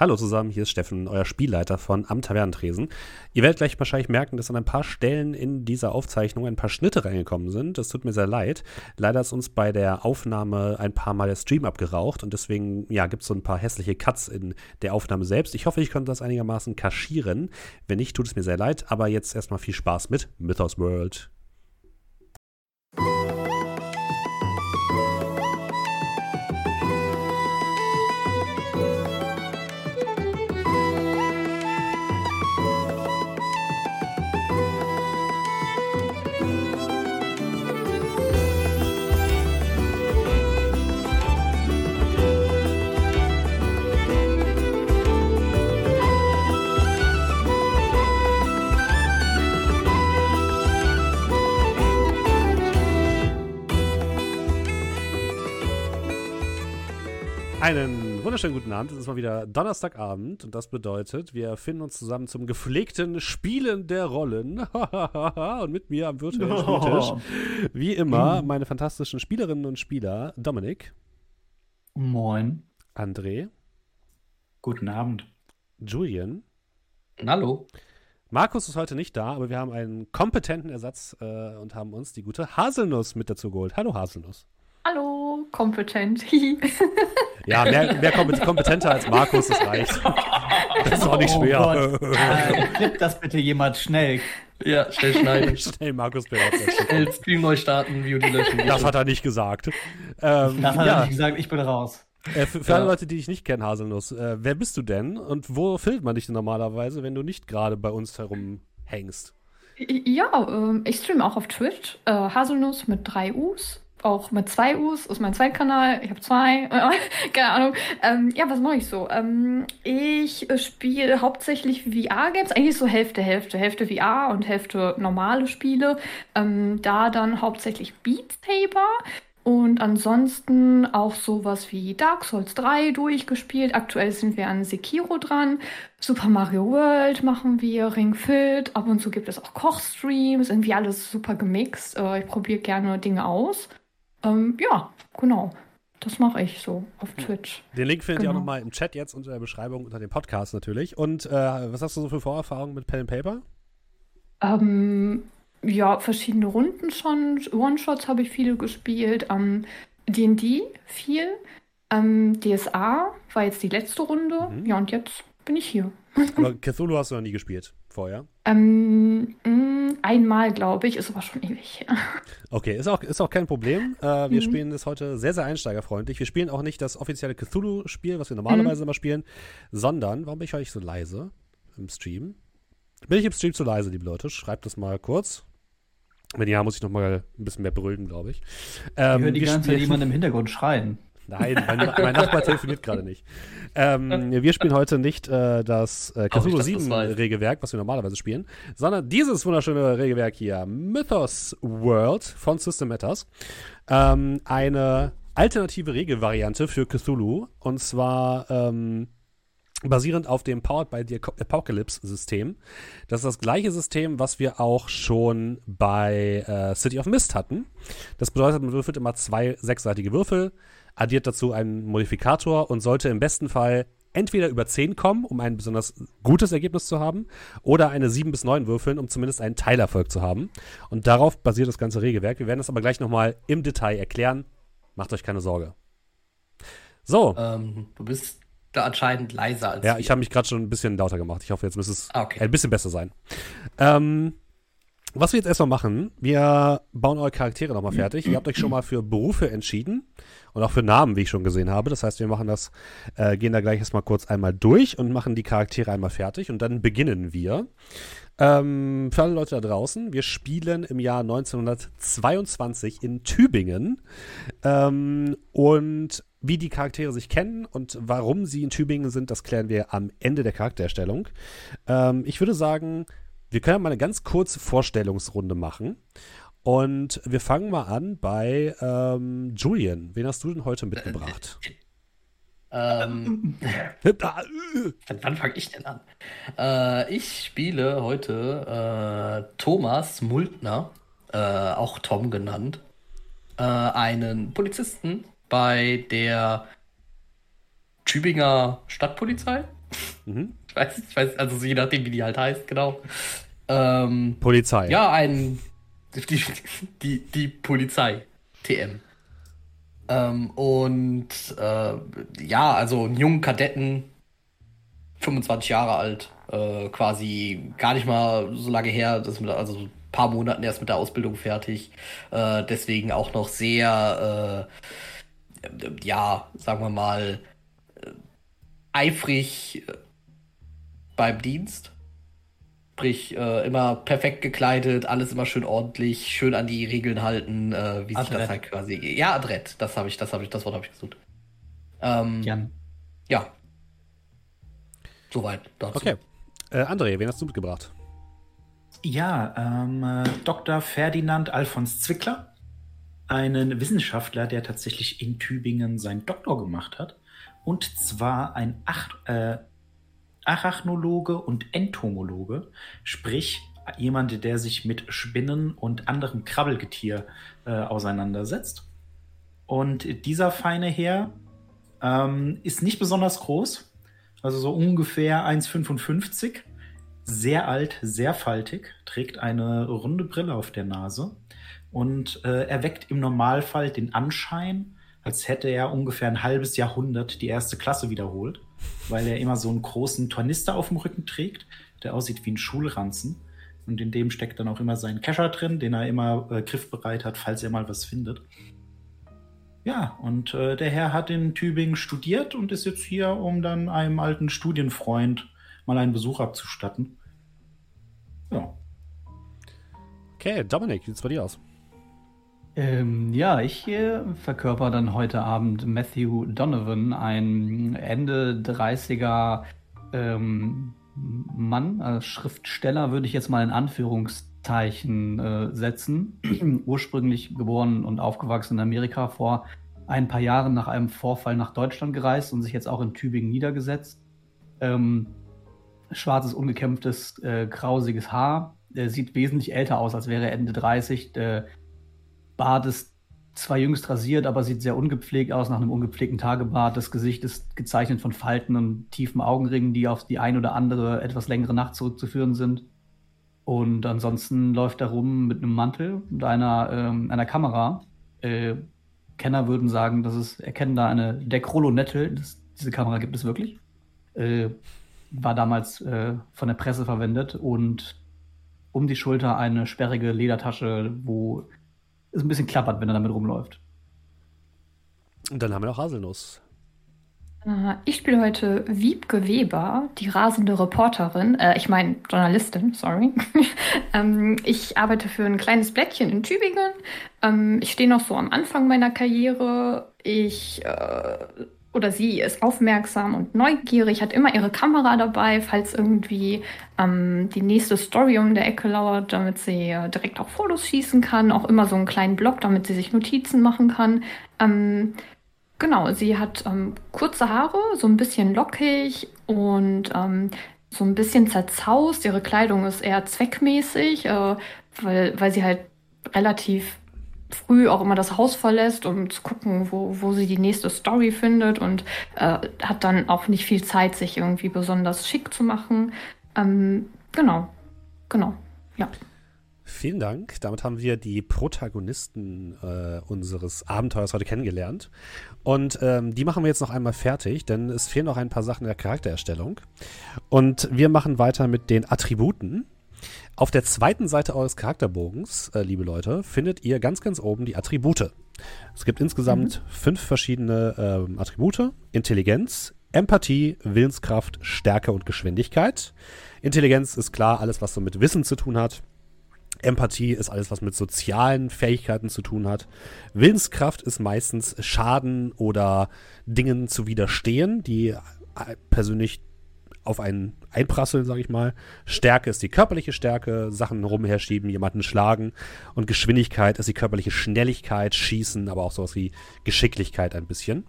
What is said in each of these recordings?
Hallo zusammen, hier ist Steffen, euer Spielleiter von Am Tavernentresen. Ihr werdet gleich wahrscheinlich merken, dass an ein paar Stellen in dieser Aufzeichnung ein paar Schnitte reingekommen sind. Das tut mir sehr leid. Leider ist uns bei der Aufnahme ein paar Mal der Stream abgeraucht und deswegen ja, gibt es so ein paar hässliche Cuts in der Aufnahme selbst. Ich hoffe, ich konnte das einigermaßen kaschieren. Wenn nicht, tut es mir sehr leid. Aber jetzt erstmal viel Spaß mit Mythos World. Einen wunderschönen guten Abend. Es ist mal wieder Donnerstagabend und das bedeutet, wir finden uns zusammen zum gepflegten Spielen der Rollen. und mit mir am virtuellen Spieltisch, wie immer, meine fantastischen Spielerinnen und Spieler: Dominik. Moin. André. Guten Abend. Julian. Hallo. Markus ist heute nicht da, aber wir haben einen kompetenten Ersatz äh, und haben uns die gute Haselnuss mit dazu geholt. Hallo Haselnuss. Hallo, kompetent. ja, mehr, mehr kompetenter als Markus, das reicht. Das ist auch nicht schwer. Oh äh, das bitte jemand schnell. Ja, schnell schneiden. schnell Markus Schnell Stream neu starten, View löschen. Das hat er nicht gesagt. Ähm, das hat ja. er nicht gesagt, ich bin raus. Äh, für, für ja. alle Leute, die dich nicht kennen, Haselnuss, äh, wer bist du denn und wo filmt man dich denn normalerweise, wenn du nicht gerade bei uns herumhängst? Ja, ähm, ich streame auch auf Twitch. Äh, Haselnuss mit drei U's auch mit zwei U's, ist mein Zweitkanal. Ich habe zwei, keine Ahnung. Ähm, ja, was mache ich so? Ähm, ich spiele hauptsächlich VR-Games, eigentlich so Hälfte, Hälfte, Hälfte VR und Hälfte normale Spiele. Ähm, da dann hauptsächlich Beat Saber. Und ansonsten auch sowas wie Dark Souls 3 durchgespielt. Aktuell sind wir an Sekiro dran. Super Mario World machen wir, Ring Fit. Ab und zu gibt es auch Kochstreams. Irgendwie alles super gemixt. Äh, ich probiere gerne Dinge aus. Ähm, ja, genau. Das mache ich so auf Twitch. Den Link findet genau. ihr auch nochmal im Chat jetzt unter der Beschreibung unter dem Podcast natürlich. Und äh, was hast du so für Vorerfahrungen mit Pen and Paper? Ähm, ja, verschiedene Runden schon. One-Shots habe ich viele gespielt. Ähm, D&D viel. Ähm, DSA war jetzt die letzte Runde. Mhm. Ja, und jetzt bin ich hier. Aber Cthulhu hast du noch nie gespielt vorher? Ähm, mm, einmal, glaube ich, ist aber schon ewig. okay, ist auch, ist auch kein Problem. Äh, wir mhm. spielen das heute sehr, sehr einsteigerfreundlich. Wir spielen auch nicht das offizielle Cthulhu-Spiel, was wir normalerweise mhm. immer spielen, sondern, warum bin ich eigentlich so leise im Stream? Bin ich im Stream zu leise, liebe Leute? Schreibt das mal kurz. Wenn ja, muss ich noch mal ein bisschen mehr brüllen, glaube ich. Ähm, ich höre die ganze Zeit jemanden im Hintergrund schreien. Nein, mein, mein Nachbar telefoniert gerade nicht. Ähm, wir spielen heute nicht äh, das äh, Cthulhu 7 Regelwerk, was wir normalerweise spielen, sondern dieses wunderschöne Regelwerk hier, Mythos World von System Matters. Ähm, eine alternative Regelvariante für Cthulhu und zwar ähm, basierend auf dem Powered by the Apocalypse System. Das ist das gleiche System, was wir auch schon bei äh, City of Mist hatten. Das bedeutet, man würfelt immer zwei sechsseitige Würfel addiert dazu einen Modifikator und sollte im besten Fall entweder über 10 kommen, um ein besonders gutes Ergebnis zu haben, oder eine 7 bis 9 würfeln, um zumindest einen Teilerfolg zu haben. Und darauf basiert das ganze Regelwerk. Wir werden das aber gleich nochmal im Detail erklären. Macht euch keine Sorge. So. Ähm, du bist da anscheinend leiser als Ja, wir. ich habe mich gerade schon ein bisschen lauter gemacht. Ich hoffe, jetzt müsste es ah, okay. ein bisschen besser sein. Ähm, was wir jetzt erstmal machen, wir bauen eure Charaktere nochmal fertig. Ihr habt euch schon mal für Berufe entschieden und auch für Namen, wie ich schon gesehen habe. Das heißt, wir machen das, äh, gehen da gleich erstmal kurz einmal durch und machen die Charaktere einmal fertig und dann beginnen wir. Ähm, für alle Leute da draußen, wir spielen im Jahr 1922 in Tübingen ähm, und wie die Charaktere sich kennen und warum sie in Tübingen sind, das klären wir am Ende der Charakterstellung. Ähm, ich würde sagen, wir können mal eine ganz kurze Vorstellungsrunde machen. Und wir fangen mal an bei ähm, Julian. Wen hast du denn heute mitgebracht? Ähm, wann fange ich denn an? Äh, ich spiele heute äh, Thomas Multner, äh, auch Tom genannt, äh, einen Polizisten bei der Tübinger Stadtpolizei. Mhm. Ich, weiß, ich weiß, also je nachdem, wie die halt heißt, genau. Ähm, Polizei. Ja, ein. Die, die, die Polizei. TM. Ähm, und äh, ja, also einen jungen Kadetten, 25 Jahre alt, äh, quasi gar nicht mal so lange her, das mit, also ein paar Monaten erst mit der Ausbildung fertig. Äh, deswegen auch noch sehr, äh, ja, sagen wir mal, äh, eifrig äh, beim Dienst. Sprich, äh, immer perfekt gekleidet, alles immer schön ordentlich, schön an die Regeln halten, äh, wie sich das halt quasi. Ja, adrett, das habe ich, das habe ich, das Wort habe ich gesucht. Ähm, Jan. Ja. Soweit dazu. Okay. Äh, André, wen hast du mitgebracht? Ja, ähm, äh, Dr. Ferdinand Alfons Zwickler, einen Wissenschaftler, der tatsächlich in Tübingen seinen Doktor gemacht hat. Und zwar ein Ach äh, Arachnologe und Entomologe, sprich jemand, der sich mit Spinnen und anderem Krabbelgetier äh, auseinandersetzt. Und dieser feine Herr ähm, ist nicht besonders groß, also so ungefähr 1,55, sehr alt, sehr faltig, trägt eine runde Brille auf der Nase und äh, erweckt im Normalfall den Anschein, als hätte er ungefähr ein halbes Jahrhundert die erste Klasse wiederholt weil er immer so einen großen Tornister auf dem Rücken trägt, der aussieht wie ein Schulranzen. Und in dem steckt dann auch immer sein Kescher drin, den er immer äh, griffbereit hat, falls er mal was findet. Ja, und äh, der Herr hat in Tübingen studiert und ist jetzt hier, um dann einem alten Studienfreund mal einen Besuch abzustatten. Ja. Okay, Dominik, wie sieht's bei dir aus? Ähm, ja, ich äh, verkörper dann heute Abend Matthew Donovan, ein Ende 30er ähm, Mann, also Schriftsteller würde ich jetzt mal in Anführungszeichen äh, setzen. Ursprünglich geboren und aufgewachsen in Amerika, vor ein paar Jahren nach einem Vorfall nach Deutschland gereist und sich jetzt auch in Tübingen niedergesetzt. Ähm, schwarzes, ungekämmtes, äh, grausiges Haar. Er sieht wesentlich älter aus, als wäre Ende 30. Äh, Bart ist zwar jüngst rasiert, aber sieht sehr ungepflegt aus, nach einem ungepflegten Tagebart. Das Gesicht ist gezeichnet von Falten und tiefen Augenringen, die auf die ein oder andere etwas längere Nacht zurückzuführen sind. Und ansonsten läuft er rum mit einem Mantel und einer, ähm, einer Kamera. Äh, Kenner würden sagen, das ist, erkennen da eine. Das, diese Kamera gibt es wirklich. Äh, war damals äh, von der Presse verwendet und um die Schulter eine sperrige Ledertasche, wo es ein bisschen klappert, wenn er damit rumläuft. Und dann haben wir noch Haselnuss. Ich spiele heute Wiebke Weber, die rasende Reporterin, äh, ich meine Journalistin, sorry. ähm, ich arbeite für ein kleines Blättchen in Tübingen. Ähm, ich stehe noch so am Anfang meiner Karriere. Ich äh, oder sie ist aufmerksam und neugierig, hat immer ihre Kamera dabei, falls irgendwie ähm, die nächste Story um der Ecke lauert, damit sie äh, direkt auch Fotos schießen kann. Auch immer so einen kleinen Blog, damit sie sich Notizen machen kann. Ähm, genau, sie hat ähm, kurze Haare, so ein bisschen lockig und ähm, so ein bisschen zerzaust. Ihre Kleidung ist eher zweckmäßig, äh, weil, weil sie halt relativ früh auch immer das Haus verlässt, um zu gucken, wo, wo sie die nächste Story findet und äh, hat dann auch nicht viel Zeit, sich irgendwie besonders schick zu machen. Ähm, genau, genau, ja. Vielen Dank. Damit haben wir die Protagonisten äh, unseres Abenteuers heute kennengelernt. Und ähm, die machen wir jetzt noch einmal fertig, denn es fehlen noch ein paar Sachen in der Charaktererstellung. Und wir machen weiter mit den Attributen. Auf der zweiten Seite eures Charakterbogens, äh, liebe Leute, findet ihr ganz, ganz oben die Attribute. Es gibt insgesamt mhm. fünf verschiedene ähm, Attribute. Intelligenz, Empathie, Willenskraft, Stärke und Geschwindigkeit. Intelligenz ist klar alles, was so mit Wissen zu tun hat. Empathie ist alles, was mit sozialen Fähigkeiten zu tun hat. Willenskraft ist meistens Schaden oder Dingen zu widerstehen, die äh, persönlich auf einen einprasseln, sage ich mal. Stärke ist die körperliche Stärke, Sachen rumherschieben, jemanden schlagen. Und Geschwindigkeit ist die körperliche Schnelligkeit, Schießen, aber auch sowas wie Geschicklichkeit ein bisschen.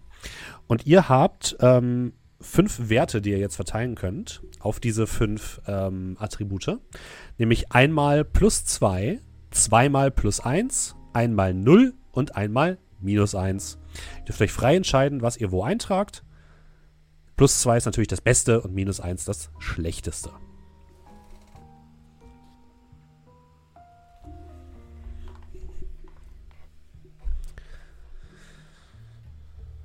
Und ihr habt ähm, fünf Werte, die ihr jetzt verteilen könnt auf diese fünf ähm, Attribute. Nämlich einmal plus zwei, zweimal plus eins, einmal null und einmal minus eins. Ihr dürft euch frei entscheiden, was ihr wo eintragt Plus 2 ist natürlich das Beste und minus 1 das Schlechteste.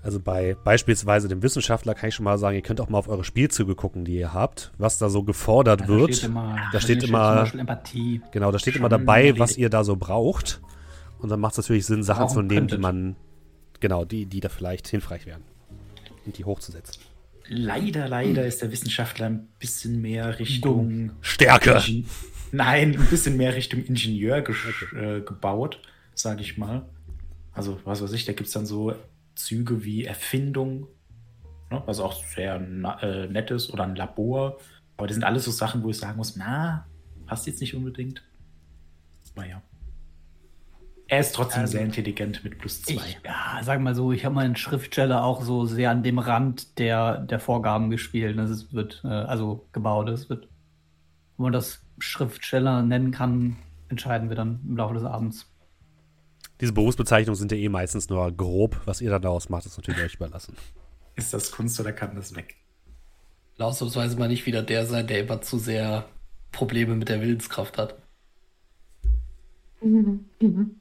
Also bei beispielsweise dem Wissenschaftler kann ich schon mal sagen, ihr könnt auch mal auf eure Spielzüge gucken, die ihr habt, was da so gefordert ja, da wird. Steht immer, da steht immer, Empathie. Genau, da steht immer dabei, erledigt. was ihr da so braucht. Und dann macht es natürlich Sinn, Sachen zu nehmen, die man, genau, die, die da vielleicht hilfreich wären. Und die hochzusetzen. Leider, leider ist der Wissenschaftler ein bisschen mehr Richtung Stärke. Nein, ein bisschen mehr Richtung Ingenieur ge äh, gebaut, sage ich mal. Also, was weiß ich, da gibt es dann so Züge wie Erfindung, ne, was auch sehr äh, nett ist, oder ein Labor. Aber das sind alles so Sachen, wo ich sagen muss, na, passt jetzt nicht unbedingt. Naja. Er ist trotzdem also, sehr intelligent mit plus zwei. Ich, ja, sag mal so, ich habe meinen Schriftsteller auch so sehr an dem Rand der, der Vorgaben gespielt. Es wird, äh, also gebaut. Es wird, wo man das Schriftsteller nennen kann, entscheiden wir dann im Laufe des Abends. Diese Berufsbezeichnungen sind ja eh meistens nur grob. Was ihr dann daraus macht, ist natürlich euch überlassen. Ist das Kunst oder kann das weg? Ausnahmsweise mal nicht wieder der sein, der immer zu sehr Probleme mit der Willenskraft hat. Mhm. Mhm.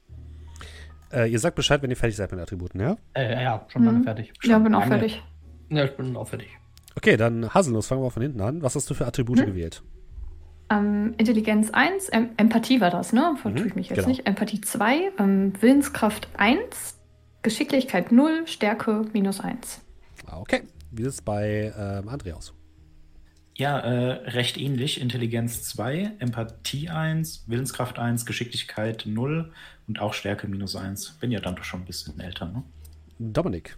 Äh, ihr sagt Bescheid, wenn ihr fertig seid mit den Attributen, ja? Äh, ja, schon mhm. lange fertig. Schon ja, bin auch fertig. Ja, ich bin auch fertig. Okay, dann Haselnuss, fangen wir von hinten an. Was hast du für Attribute hm? gewählt? Ähm, Intelligenz 1, ähm, Empathie war das, ne? Vertue mhm, ich mich jetzt genau. nicht. Empathie 2, ähm, Willenskraft 1, Geschicklichkeit 0, Stärke minus 1. Ah, okay. Wie sieht es bei ähm, André aus? Ja, äh, recht ähnlich. Intelligenz 2, Empathie 1, Willenskraft 1, Geschicklichkeit 0 und auch Stärke minus 1. Bin ja dann doch schon ein bisschen älter, ne? Dominik.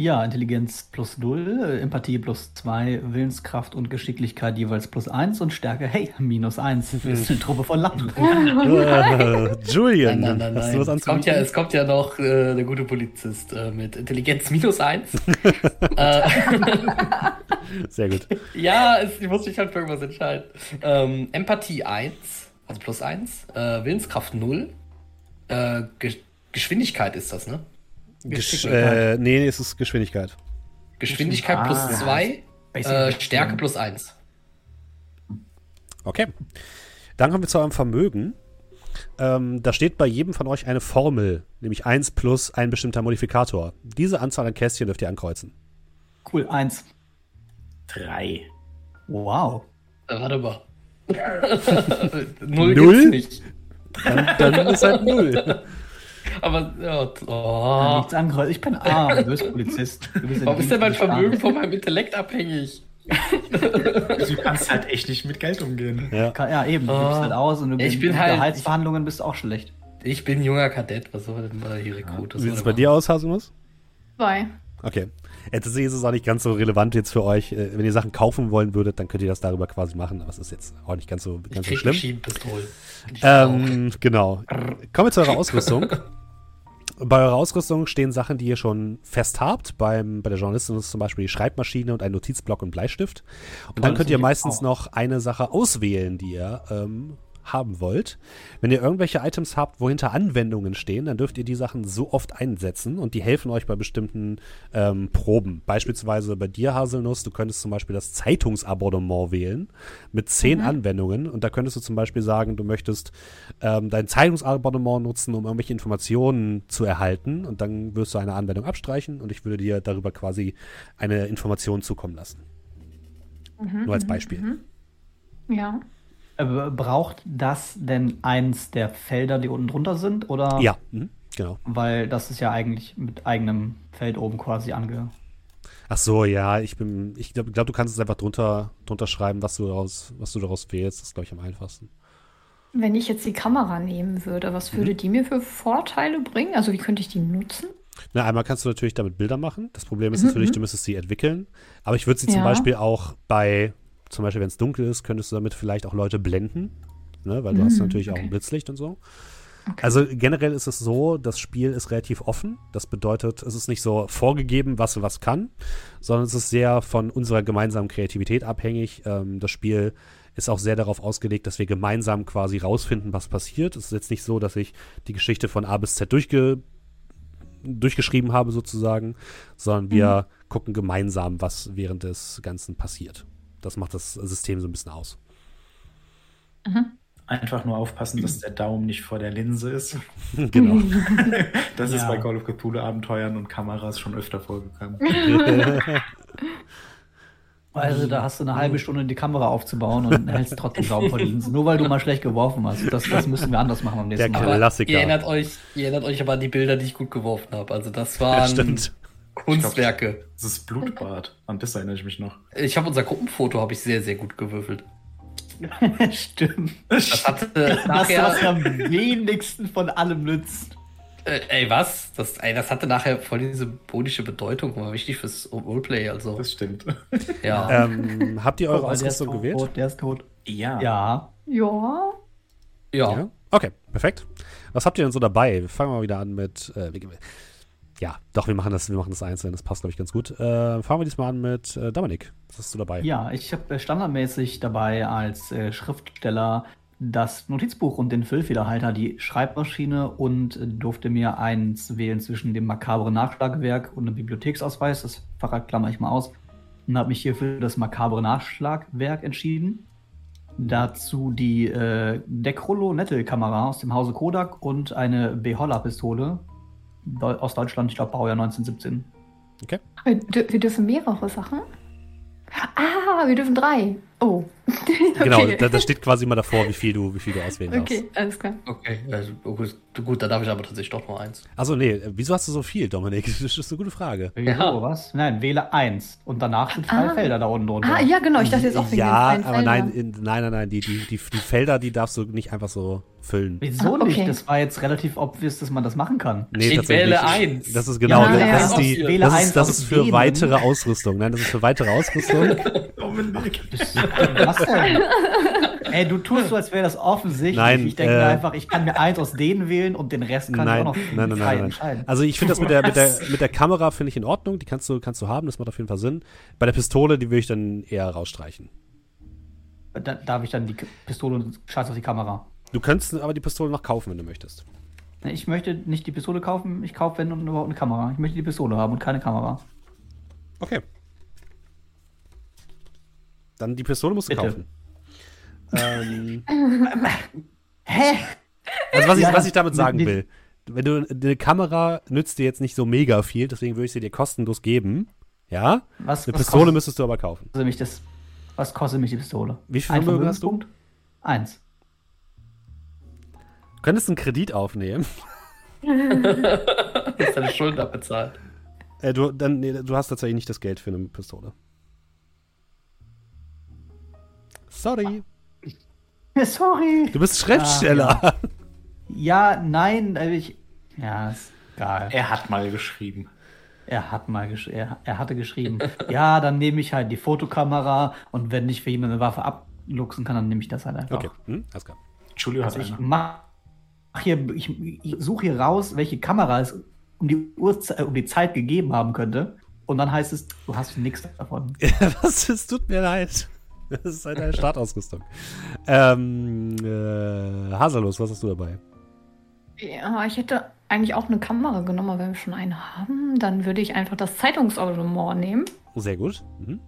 Ja, Intelligenz plus 0, Empathie plus 2, Willenskraft und Geschicklichkeit jeweils plus 1 und Stärke, hey, minus 1. Wir sind eine Truppe von Lappen. uh, Julian, nein, nein, nein, hast du was es kommt, ja, es kommt ja noch äh, der gute Polizist äh, mit Intelligenz minus 1. Äh, Sehr gut. ja, es, ich muss mich halt für irgendwas entscheiden. Ähm, Empathie 1, also plus 1, äh, Willenskraft 0, äh, Ge Geschwindigkeit ist das, ne? Gesch äh, nee, es ist Geschwindigkeit. Geschwindigkeit plus 2, ah, äh, Stärke plus 1. Okay. Dann kommen wir zu eurem Vermögen. Ähm, da steht bei jedem von euch eine Formel, nämlich 1 plus ein bestimmter Modifikator. Diese Anzahl an Kästchen dürft ihr ankreuzen. Cool, 1. 3. Wow. Äh, warte mal. null, null? nicht. Dann, dann ist halt 0. Aber, ja, oh. nichts ankreuzen. Ich bin arm, du bist Polizist. Du bist Warum ist denn mein Vermögen von meinem Intellekt abhängig? du kannst halt echt nicht mit Geld umgehen. Ja, ja eben. Du gibst halt aus und du ich bin halt, Gehaltsverhandlungen bist auch schlecht. Ich bin junger Kadett. Was soll denn mal hier Rekrut? Wie sieht es bei dir aus, Hasumus? Zwei. Okay. Jetzt ist es auch nicht ganz so relevant jetzt für euch. Äh, wenn ihr Sachen kaufen wollen würdet, dann könnt ihr das darüber quasi machen. Aber es ist jetzt auch nicht ganz so, ganz so schlimm. Ähm, genau. Kommen wir zu eurer Ausrüstung. Bei eurer Ausrüstung stehen Sachen, die ihr schon fest habt. Beim, bei der Journalistin ist zum Beispiel die Schreibmaschine und ein Notizblock und Bleistift. Und dann könnt ihr meistens noch eine Sache auswählen, die ihr ähm, haben wollt. Wenn ihr irgendwelche Items habt, wo hinter Anwendungen stehen, dann dürft ihr die Sachen so oft einsetzen und die helfen euch bei bestimmten ähm, Proben. Beispielsweise bei dir, Haselnuss, du könntest zum Beispiel das Zeitungsabonnement wählen mit zehn mhm. Anwendungen und da könntest du zum Beispiel sagen, du möchtest ähm, dein Zeitungsabonnement nutzen, um irgendwelche Informationen zu erhalten und dann wirst du eine Anwendung abstreichen und ich würde dir darüber quasi eine Information zukommen lassen. Mhm, Nur als mhm, Beispiel. Mhm. Ja. Äh, braucht das denn eins der Felder, die unten drunter sind? Oder? Ja, mhm, genau. Weil das ist ja eigentlich mit eigenem Feld oben quasi ange. Ach so, ja, ich bin, ich glaube, glaub, du kannst es einfach drunter, drunter schreiben, was du daraus, was du daraus wählst. Das ist, glaube ich, am einfachsten. Wenn ich jetzt die Kamera nehmen würde, was würde mhm. die mir für Vorteile bringen? Also wie könnte ich die nutzen? Na, einmal kannst du natürlich damit Bilder machen. Das Problem ist mhm. natürlich, du müsstest sie entwickeln. Aber ich würde sie ja. zum Beispiel auch bei zum Beispiel, wenn es dunkel ist, könntest du damit vielleicht auch Leute blenden, ne? weil du hast mhm, natürlich okay. auch ein Blitzlicht und so. Okay. Also generell ist es so, das Spiel ist relativ offen. Das bedeutet, es ist nicht so vorgegeben, was was kann, sondern es ist sehr von unserer gemeinsamen Kreativität abhängig. Ähm, das Spiel ist auch sehr darauf ausgelegt, dass wir gemeinsam quasi rausfinden, was passiert. Es ist jetzt nicht so, dass ich die Geschichte von A bis Z durchge durchgeschrieben habe sozusagen, sondern wir mhm gucken gemeinsam, was während des Ganzen passiert. Das macht das System so ein bisschen aus. Mhm. Einfach nur aufpassen, dass der Daumen nicht vor der Linse ist. genau. das ja. ist bei Call of Cthulhu Abenteuern und Kameras schon öfter vorgekommen. Also da hast du eine halbe Stunde die Kamera aufzubauen und hältst trotzdem Daumen vor die Linse. Nur weil du mal schlecht geworfen hast. Das, das müssen wir anders machen beim nächsten der Mal. Klassiker. Ihr erinnert, euch, ihr erinnert euch aber an die Bilder, die ich gut geworfen habe. Also das waren ja, Kunstwerke. Glaub, das ist Blutbad. An das erinnere ich mich noch. Ich habe unser Gruppenfoto habe ich sehr, sehr gut gewürfelt. Stimmt. Das hatte das, nachher, was am wenigsten von allem nützt. Äh, ey, was? Das, ey, das hatte nachher voll diese symbolische Bedeutung war wichtig fürs Roleplay. Also. Das stimmt. Ja. Ähm, habt ihr eure oh, Ausrüstung gewählt? Tot, der ist tot. Ja. Ja. Ja. Ja. ja. Okay, perfekt. Was habt ihr denn so dabei? Wir fangen mal wieder an mit. Äh, ja, doch, wir machen das, wir machen das einzeln. Das passt, glaube ich, ganz gut. Äh, fangen wir diesmal an mit äh, Dominik. Was hast du dabei? Ja, ich habe äh, standardmäßig dabei als äh, Schriftsteller das Notizbuch und den Füllfederhalter, die Schreibmaschine und durfte mir eins wählen zwischen dem makabren Nachschlagwerk und einem Bibliotheksausweis. Das Fahrrad klammer ich mal aus. Und habe mich hier für das makabre Nachschlagwerk entschieden. Dazu die äh, Decrollo-Nettel-Kamera aus dem Hause Kodak und eine Beholler-Pistole aus Deutschland, ich glaube Baujahr 1917. Okay. Wir dürfen mehrere Sachen? Ah, wir dürfen drei. Oh. Genau, okay. Genau, da, da, steht quasi mal davor, wie viel du, wie viel du auswählen darfst. Okay, alles klar. Okay, also, gut, gut, da darf ich aber tatsächlich doch nur eins. Also nee, wieso hast du so viel, Dominik? Das ist eine gute Frage. Ja, was? Nein, wähle eins. Und danach sind freie ah. Felder da unten drunter. Ah, ja, genau, ich dachte jetzt auch wegen Ja, aber nein, in, nein, nein, nein, die, die, die, die Felder, die darfst du nicht einfach so füllen. Wieso ah, okay. nicht? Das war jetzt relativ obvious, dass man das machen kann. Nee, ich wähle eins. Das ist genau, ja, das, ja, das, ist die, das, ist, das ist für weitere Ausrüstung. Nein, das ist für weitere Ausrüstung. Dominik. Was denn? Ey, du tust so, als wäre das offensichtlich. Nein, ich denke äh, einfach, ich kann mir eins aus denen wählen und den Rest kann nein, ich auch noch nein, nein, nein, entscheiden. Also ich finde das mit der, mit der, mit der Kamera finde ich in Ordnung, die kannst du, kannst du haben, das macht auf jeden Fall Sinn. Bei der Pistole, die würde ich dann eher rausstreichen. Da, darf ich dann die Pistole und scheiß auf die Kamera? Du könntest aber die Pistole noch kaufen, wenn du möchtest. Ich möchte nicht die Pistole kaufen, ich kaufe wenn und überhaupt eine Kamera. Ich möchte die Pistole haben und keine Kamera. Okay. Dann die Pistole musst du Bitte. kaufen. Ähm, Hä? Also was ich, ja, was ich damit sagen will, wenn du eine Kamera nützt dir jetzt nicht so mega viel, deswegen würde ich sie dir kostenlos geben. Ja? Was, eine was Pistole kostet, müsstest du aber kaufen. Also mich das, was kostet mich die Pistole? Wie viel Vermögen hast du? Eins. Du könntest einen Kredit aufnehmen. du hast deine Schulden abbezahlt. Äh, du, dann, nee, du hast tatsächlich nicht das Geld für eine Pistole. Sorry. Sorry. Du bist Schriftsteller. Ah, ja. ja. nein, also ich. Ja, ist egal. Er hat mal geschrieben. Er hat mal gesch er, er hatte geschrieben. ja, dann nehme ich halt die Fotokamera und wenn ich für jemanden eine Waffe abluchsen kann, dann nehme ich das halt einfach. Okay, hm, alles klar. Entschuldigung, also ich mach hier, ich, ich suche hier raus, welche Kamera es um die, Uhrzeit, um die Zeit gegeben haben könnte. Und dann heißt es, du hast nichts davon. Was? Es tut mir leid. Das ist eine Startausrüstung. ähm, äh, Hasellos, was hast du dabei? Ja, ich hätte eigentlich auch eine Kamera genommen, aber wenn wir schon eine haben, dann würde ich einfach das Zeitungsabonnement nehmen. Sehr gut. Mhm.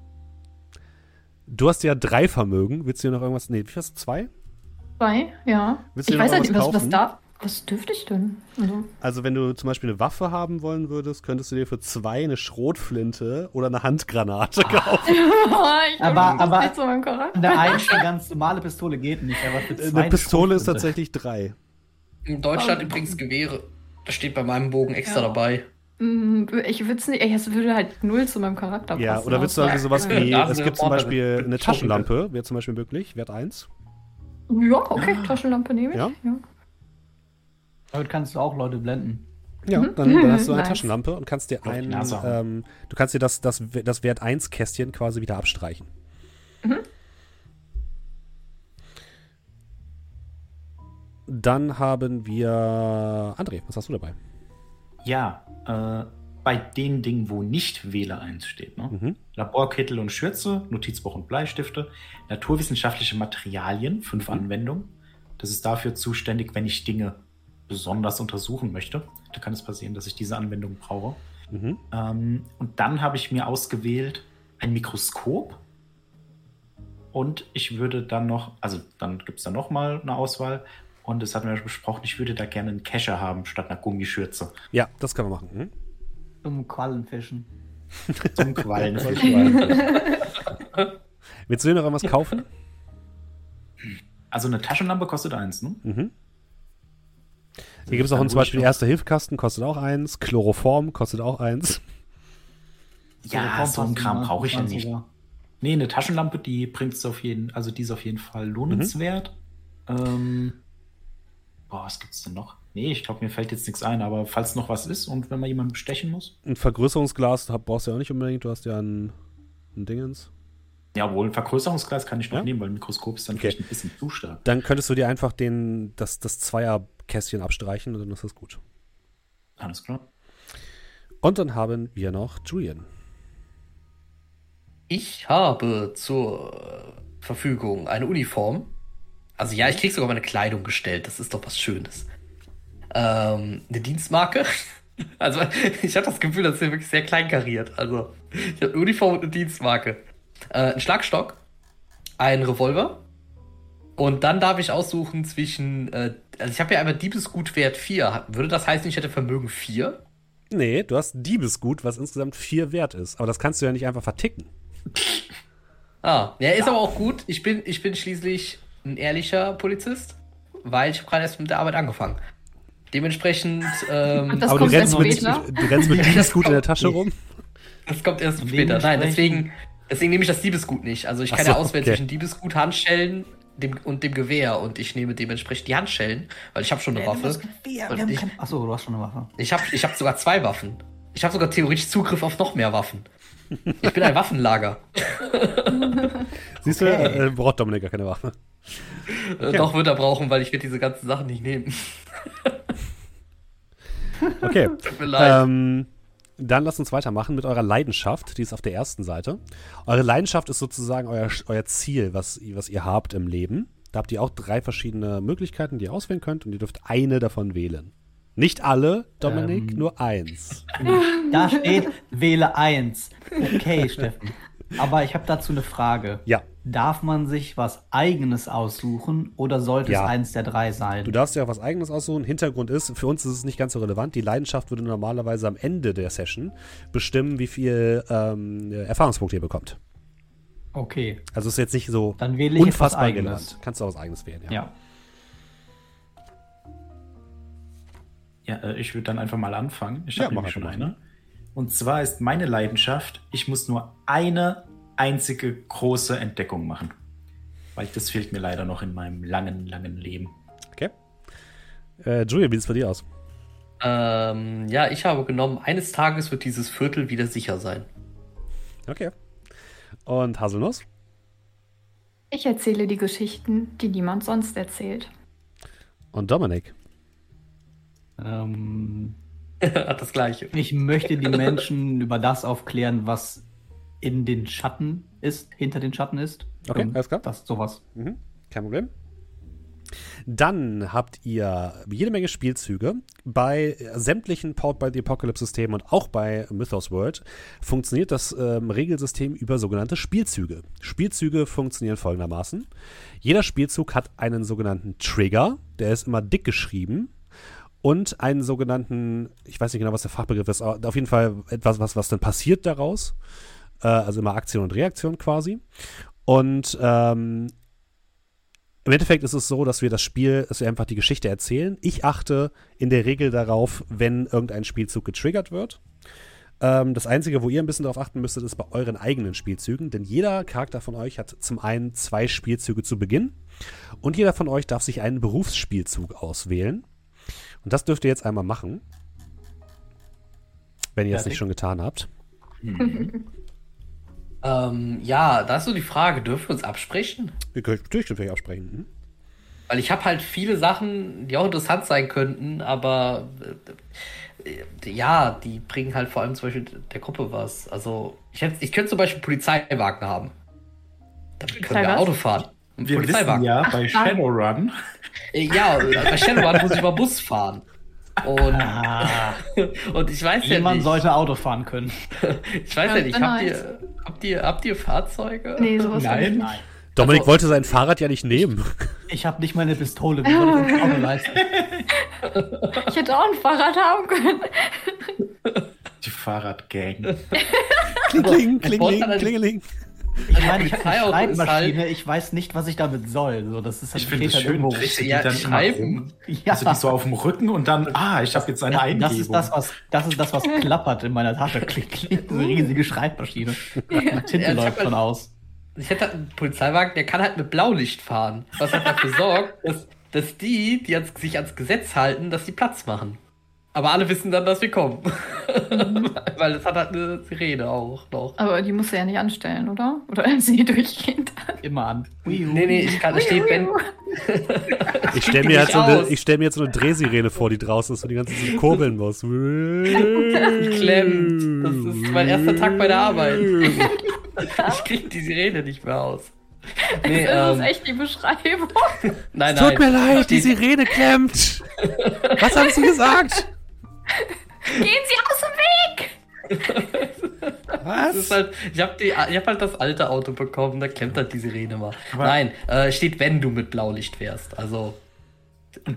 Du hast ja drei Vermögen. Willst du dir noch irgendwas? Nee, wie hast du? Zwei? Zwei, ja. Willst du ich weiß halt nicht, was, was da. Was dürfte ich denn? Also, also, wenn du zum Beispiel eine Waffe haben wollen würdest, könntest du dir für zwei eine Schrotflinte oder eine Handgranate kaufen. aber aber nicht so eine einzige ganz normale Pistole geht nicht. Aber für zwei eine Pistole ist tatsächlich drei. In Deutschland oh. übrigens Gewehre. Das steht bei meinem Bogen extra ja. dabei. Mm, ich würde es nicht, es würde halt null zu meinem Charakter passen. Ja, oder willst du also sowas wie, es gibt zum Beispiel eine Taschenlampe, wäre zum Beispiel möglich, Wert 1. Ja, okay, Taschenlampe nehme ich. Ja. ja. Damit kannst du auch Leute blenden. Ja, mhm. dann, dann, hast du eine nice. Taschenlampe und kannst dir ein, ähm, du kannst dir das, das, das Wert 1 Kästchen quasi wieder abstreichen. Mhm. Dann haben wir André, was hast du dabei? Ja, äh, bei den Dingen, wo nicht Wähler 1 steht. Ne? Mhm. Laborkittel und Schürze, Notizbuch und Bleistifte, naturwissenschaftliche Materialien, fünf mhm. Anwendungen. Das ist dafür zuständig, wenn ich Dinge besonders untersuchen möchte. Da kann es passieren, dass ich diese Anwendung brauche. Mhm. Ähm, und dann habe ich mir ausgewählt ein Mikroskop. Und ich würde dann noch, also dann gibt es dann noch mal eine Auswahl. Und das hatten wir besprochen, ich würde da gerne einen Kescher haben statt einer Gummischürze. Ja, das können wir machen. Hm? Zum Quallenfischen. Zum Quallenfischen. Willst du dir noch irgendwas kaufen? Also eine Taschenlampe kostet eins, ne? Mhm. Hier gibt es auch zum Beispiel Erster Hilfkasten, kostet auch eins. Chloroform kostet auch eins. Ja, so ein Kram brauche ich ja nicht. Sogar. Nee, eine Taschenlampe, die bringt es auf jeden, also die ist auf jeden Fall lohnenswert. Mhm. Ähm, boah, was gibt's denn noch? Nee, ich glaube, mir fällt jetzt nichts ein, aber falls noch was ist und wenn man jemanden bestechen muss. Ein Vergrößerungsglas brauchst du ja auch nicht unbedingt, du hast ja ein, ein Dingens. Ja, wohl ein Vergrößerungsglas kann ich noch ja? nehmen, weil ein Mikroskop ist dann okay. vielleicht ein bisschen zu stark. Dann könntest du dir einfach den, das, das Zweierkästchen abstreichen und dann ist das gut. Alles klar. Und dann haben wir noch Julian. Ich habe zur Verfügung eine Uniform. Also ja, ich krieg sogar meine Kleidung gestellt. Das ist doch was Schönes. Ähm, eine Dienstmarke. Also ich habe das Gefühl, das ist wirklich sehr kleinkariert. Also ich habe eine Uniform und eine Dienstmarke äh, einen Schlagstock, einen Revolver und dann darf ich aussuchen zwischen, äh, also ich habe ja einmal Diebesgutwert 4. Würde das heißen, ich hätte Vermögen 4? Nee, du hast Diebesgut, was insgesamt 4 wert ist. Aber das kannst du ja nicht einfach verticken. Ah, ja, ist ja. aber auch gut. Ich bin, ich bin schließlich ein ehrlicher Polizist, weil ich gerade erst mit der Arbeit angefangen. Dementsprechend. Ähm, aber du rennst, mit, du rennst mit Diebesgut in der Tasche rum? Das kommt erst später. Nein, deswegen, Deswegen nehme ich das Diebesgut nicht. Also ich kann so, ja auswählen okay. zwischen Diebesgut, Handschellen dem, und dem Gewehr und ich nehme dementsprechend die Handschellen, weil ich habe schon eine ja, Waffe. Ich, Achso, du hast schon eine Waffe. Ich habe ich hab sogar zwei Waffen. Ich habe sogar theoretisch Zugriff auf noch mehr Waffen. Ich bin ein Waffenlager. Siehst okay. du, äh, braucht Dominik gar keine Waffe. Äh, okay. Doch wird er brauchen, weil ich werde diese ganzen Sachen nicht nehmen. okay. Tut mir leid. Ähm, dann lasst uns weitermachen mit eurer Leidenschaft. Die ist auf der ersten Seite. Eure Leidenschaft ist sozusagen euer, euer Ziel, was, was ihr habt im Leben. Da habt ihr auch drei verschiedene Möglichkeiten, die ihr auswählen könnt und ihr dürft eine davon wählen. Nicht alle, Dominik, ähm, nur eins. Da steht, wähle eins. Okay, Steffen. Aber ich habe dazu eine Frage. Ja. Darf man sich was Eigenes aussuchen oder sollte ja. es eins der drei sein? Du darfst ja auch was Eigenes aussuchen. Hintergrund ist, für uns ist es nicht ganz so relevant. Die Leidenschaft würde normalerweise am Ende der Session bestimmen, wie viel ähm, Erfahrungspunkte ihr bekommt. Okay. Also ist jetzt nicht so Dann wähle ich unfassbar relevant. Kannst du auch was Eigenes wählen, ja. Ja. Ja, äh, ich würde dann einfach mal anfangen. Ich habe ja, schon eine. Und zwar ist meine Leidenschaft, ich muss nur eine einzige große Entdeckung machen. Weil das fehlt mir leider noch in meinem langen, langen Leben. Okay. Äh, Julia, wie sieht es bei dir aus? Ähm, ja, ich habe genommen, eines Tages wird dieses Viertel wieder sicher sein. Okay. Und Haselnuss? Ich erzähle die Geschichten, die niemand sonst erzählt. Und Dominik? Ähm, Hat das gleiche. Ich möchte die Menschen über das aufklären, was in den Schatten ist, hinter den Schatten ist. Okay, alles klar. Das sowas. Mhm. Kein Problem. Dann habt ihr jede Menge Spielzüge. Bei sämtlichen Powered by the Apocalypse-Systemen und auch bei Mythos World funktioniert das ähm, Regelsystem über sogenannte Spielzüge. Spielzüge funktionieren folgendermaßen. Jeder Spielzug hat einen sogenannten Trigger, der ist immer dick geschrieben und einen sogenannten, ich weiß nicht genau, was der Fachbegriff ist, aber auf jeden Fall etwas, was, was dann passiert daraus. Äh, also immer Aktion und Reaktion quasi. Und ähm, im Endeffekt ist es so, dass wir das Spiel, dass wir einfach die Geschichte erzählen. Ich achte in der Regel darauf, wenn irgendein Spielzug getriggert wird. Ähm, das Einzige, wo ihr ein bisschen darauf achten müsstet, ist bei euren eigenen Spielzügen. Denn jeder Charakter von euch hat zum einen zwei Spielzüge zu Beginn. Und jeder von euch darf sich einen Berufsspielzug auswählen. Und das dürft ihr jetzt einmal machen. Wenn ihr es nicht schon getan habt. Mhm. Ähm, ja, da ist so die Frage, dürfen wir uns absprechen? Wir können natürlich dürfen wir absprechen. Mhm. Weil ich habe halt viele Sachen, die auch interessant sein könnten, aber äh, ja, die bringen halt vor allem zum Beispiel der Gruppe was. Also, ich, hätte, ich könnte zum Beispiel Polizeiwagen haben. Damit können wir Auto fahren. Wir wissen ja, bei Shadowrun äh, ja, bei Shadowrun muss ich mal Bus fahren. Und, ah. und ich weiß Jemand ja nicht. Jemand sollte Auto fahren können. ich weiß ja, ja nicht, habt ihr, habt, ihr, habt ihr Fahrzeuge? Nee, sowas Nein. Nein. Dominik also, wollte sein Fahrrad ja nicht nehmen. Ich habe nicht meine Pistole. Wie soll ich das Auto leisten? Ich hätte auch ein Fahrrad haben können. Die Fahrradgang. kling, kling, kling, klingeling. Ich meine, ich habe eine Schreibmaschine, halt ich weiß nicht, was ich damit soll. So, das ist halt ich finde es schön, richtig, ja, dann schreiben. Ja. Also die so auf dem Rücken und dann, ah, ich habe jetzt eine ja, Eingebung. Das ist das, was, das ist das, was klappert in meiner Tasche. Klick, klick, eine riesige Schreibmaschine. Ja, Tinte ja, läuft von halt, aus. Ich hätte halt einen Polizeiwagen, der kann halt mit Blaulicht fahren. Was hat dafür sorgt, dass, dass die, die sich ans Gesetz halten, dass die Platz machen. Aber alle wissen dann, dass wir kommen. Mhm. Weil es hat halt eine Sirene auch noch. Aber die musst du ja nicht anstellen, oder? Oder sie durchgehend an? Immer an. Nee, nee, ich kann, steht, wenn. ich stelle mir, jetzt so eine, stell mir jetzt so eine Drehsirene vor, die draußen ist und die ganze Zeit kurbeln muss. Klemmt. Das ist mein erster Tag bei der Arbeit. ich krieg die Sirene nicht mehr aus. Nee, das ähm, ist echt die Beschreibung. nein, nein. Tut mir leid, die Sirene klemmt. Was haben Sie gesagt? Gehen Sie aus dem Weg! Was? Halt, ich habe hab halt das alte Auto bekommen, da klemmt halt die Sirene mal. Aber Nein, äh, steht, wenn du mit Blaulicht fährst. Also,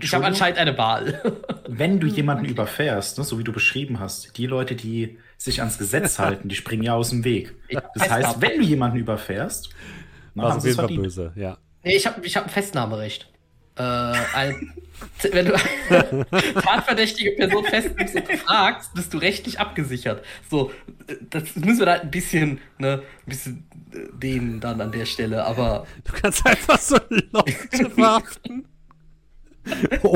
ich habe anscheinend eine Wahl. wenn du jemanden überfährst, ne, so wie du beschrieben hast, die Leute, die sich ans Gesetz halten, die springen ja aus dem Weg. Das heißt, wenn du jemanden überfährst, na, war auf jeden Fall böse, ja. Nee, ich habe ich hab ein Festnahmerecht. Äh, ein, wenn du eine tatverdächtige Person festnimmst und fragst, bist du rechtlich abgesichert. So, das müssen wir da ein bisschen, ne, ein bisschen äh, dehnen dann an der Stelle, aber. Du kannst einfach so Leute verhaften.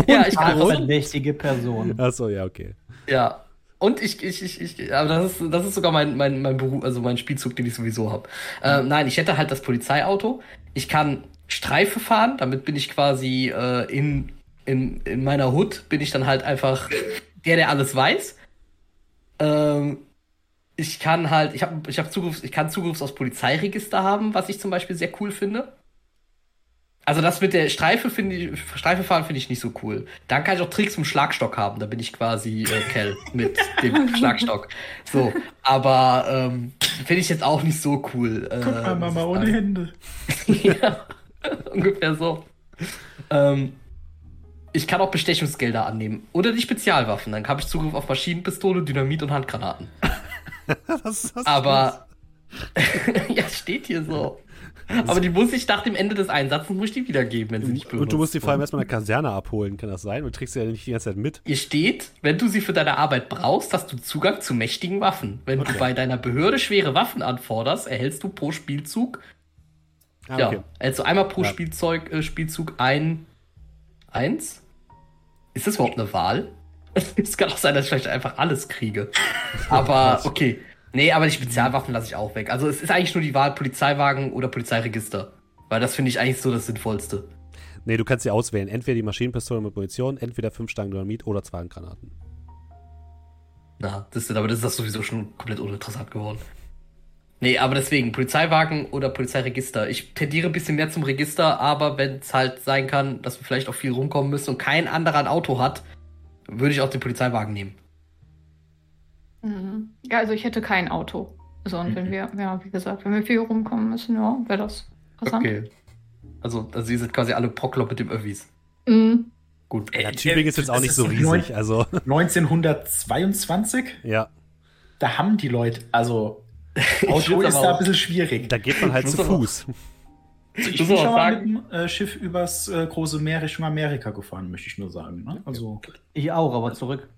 ja, ich kann verdächtige Person. Achso, ja, okay. Ja. Und ich, ich, ich, ich, aber das ist, das ist sogar mein, mein, mein Beruf, also mein Spielzug, den ich sowieso habe. Äh, nein, ich hätte halt das Polizeiauto. Ich kann Streife fahren, damit bin ich quasi äh, in, in, in meiner Hut, bin ich dann halt einfach der, der alles weiß. Ähm, ich kann halt, ich habe ich hab Zugriff, ich kann Zugriff aufs Polizeiregister haben, was ich zum Beispiel sehr cool finde. Also das mit der Streife finde ich, Streife fahren finde ich nicht so cool. Dann kann ich auch Tricks dem Schlagstock haben. Da bin ich quasi äh, Kell mit dem Schlagstock. So, aber ähm, finde ich jetzt auch nicht so cool. Äh, Guck mal, Mama ohne Hände. ja. Ungefähr so. Ähm, ich kann auch Bestechungsgelder annehmen. Oder die Spezialwaffen. Dann habe ich Zugriff auf Maschinenpistole, Dynamit und Handgranaten. Was hast Aber. ja, steht hier so. Aber die muss ich nach dem Ende des Einsatzes muss ich die wiedergeben, wenn sie nicht benutzt Und du musst die vor allem erstmal in der Kaserne abholen, kann das sein? Du trägst sie ja nicht die ganze Zeit mit. Hier steht, wenn du sie für deine Arbeit brauchst, hast du Zugang zu mächtigen Waffen. Wenn okay. du bei deiner Behörde schwere Waffen anforderst, erhältst du pro Spielzug Ah, ja, okay. also einmal pro ja. Spielzeug, äh, Spielzug ein, eins. Ist das überhaupt eine Wahl? Es kann auch sein, dass ich vielleicht einfach alles kriege. Aber okay. Nee, aber die Spezialwaffen lasse ich auch weg. Also es ist eigentlich nur die Wahl Polizeiwagen oder Polizeiregister. Weil das finde ich eigentlich so das Sinnvollste. Nee, du kannst sie auswählen. Entweder die Maschinenpistole mit Munition, entweder fünf Stangen Dynamit oder zwei Granaten. Na, das ist, aber das ist das sowieso schon komplett uninteressant geworden. Nee, aber deswegen, Polizeiwagen oder Polizeiregister. Ich tendiere ein bisschen mehr zum Register, aber wenn es halt sein kann, dass wir vielleicht auch viel rumkommen müssen und kein anderer ein Auto hat, würde ich auch den Polizeiwagen nehmen. Mhm. Ja, also ich hätte kein Auto. So, und mhm. wenn wir, ja, wie gesagt, wenn wir viel rumkommen müssen, ja, wäre das interessant. Okay. Also, also ihr seid quasi alle Proklopp mit dem Öffis. Mhm. Gut. Ja, Tübingen ist jetzt auch nicht so riesig. Also 1922? Ja. Da haben die Leute, also Auto ist da ein bisschen schwierig. Da geht man halt zu Fuß. Also ich bin schon mal mit dem äh, Schiff übers äh, große Meer Richtung Amerika gefahren, möchte ich nur sagen. Ne? Also, ich auch, aber zurück.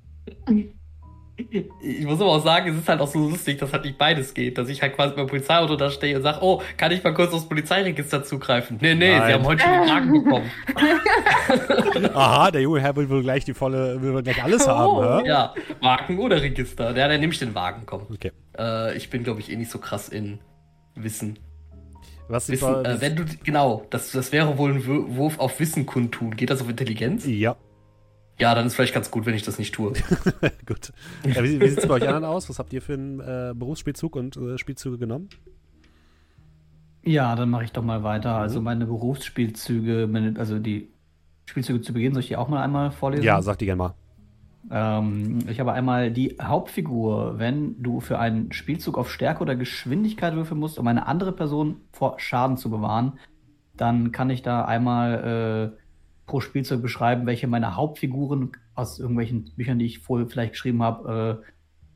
Ich muss aber auch sagen, es ist halt auch so lustig, dass halt nicht beides geht. Dass ich halt quasi beim Polizeiauto da stehe und sage, oh, kann ich mal kurz aufs Polizeiregister zugreifen? Nee, nee, Nein. sie haben heute schon den Wagen bekommen. Aha, der junge Herr will wohl gleich die volle, will gleich alles oh, haben, hä? Ja, Wagen oder Register. Ja, dann nehme ich den Wagen, komm. Okay. Äh, ich bin, glaube ich, eh nicht so krass in Wissen. Was Wissen, äh, wenn du, genau, das, das wäre wohl ein Wurf auf Wissen kundtun. Geht das auf Intelligenz? Ja. Ja, dann ist vielleicht ganz gut, wenn ich das nicht tue. gut. Ja, wie wie sieht es bei euch anderen aus? Was habt ihr für einen äh, Berufsspielzug und äh, Spielzüge genommen? Ja, dann mache ich doch mal weiter. Mhm. Also meine Berufsspielzüge, meine, also die Spielzüge zu Beginn, soll ich die auch mal einmal vorlesen? Ja, sag die gerne mal. Ähm, ich habe einmal die Hauptfigur. Wenn du für einen Spielzug auf Stärke oder Geschwindigkeit würfeln musst, um eine andere Person vor Schaden zu bewahren, dann kann ich da einmal äh, pro Spielzeug beschreiben, welche meine Hauptfiguren aus irgendwelchen Büchern, die ich vorher vielleicht geschrieben habe, äh,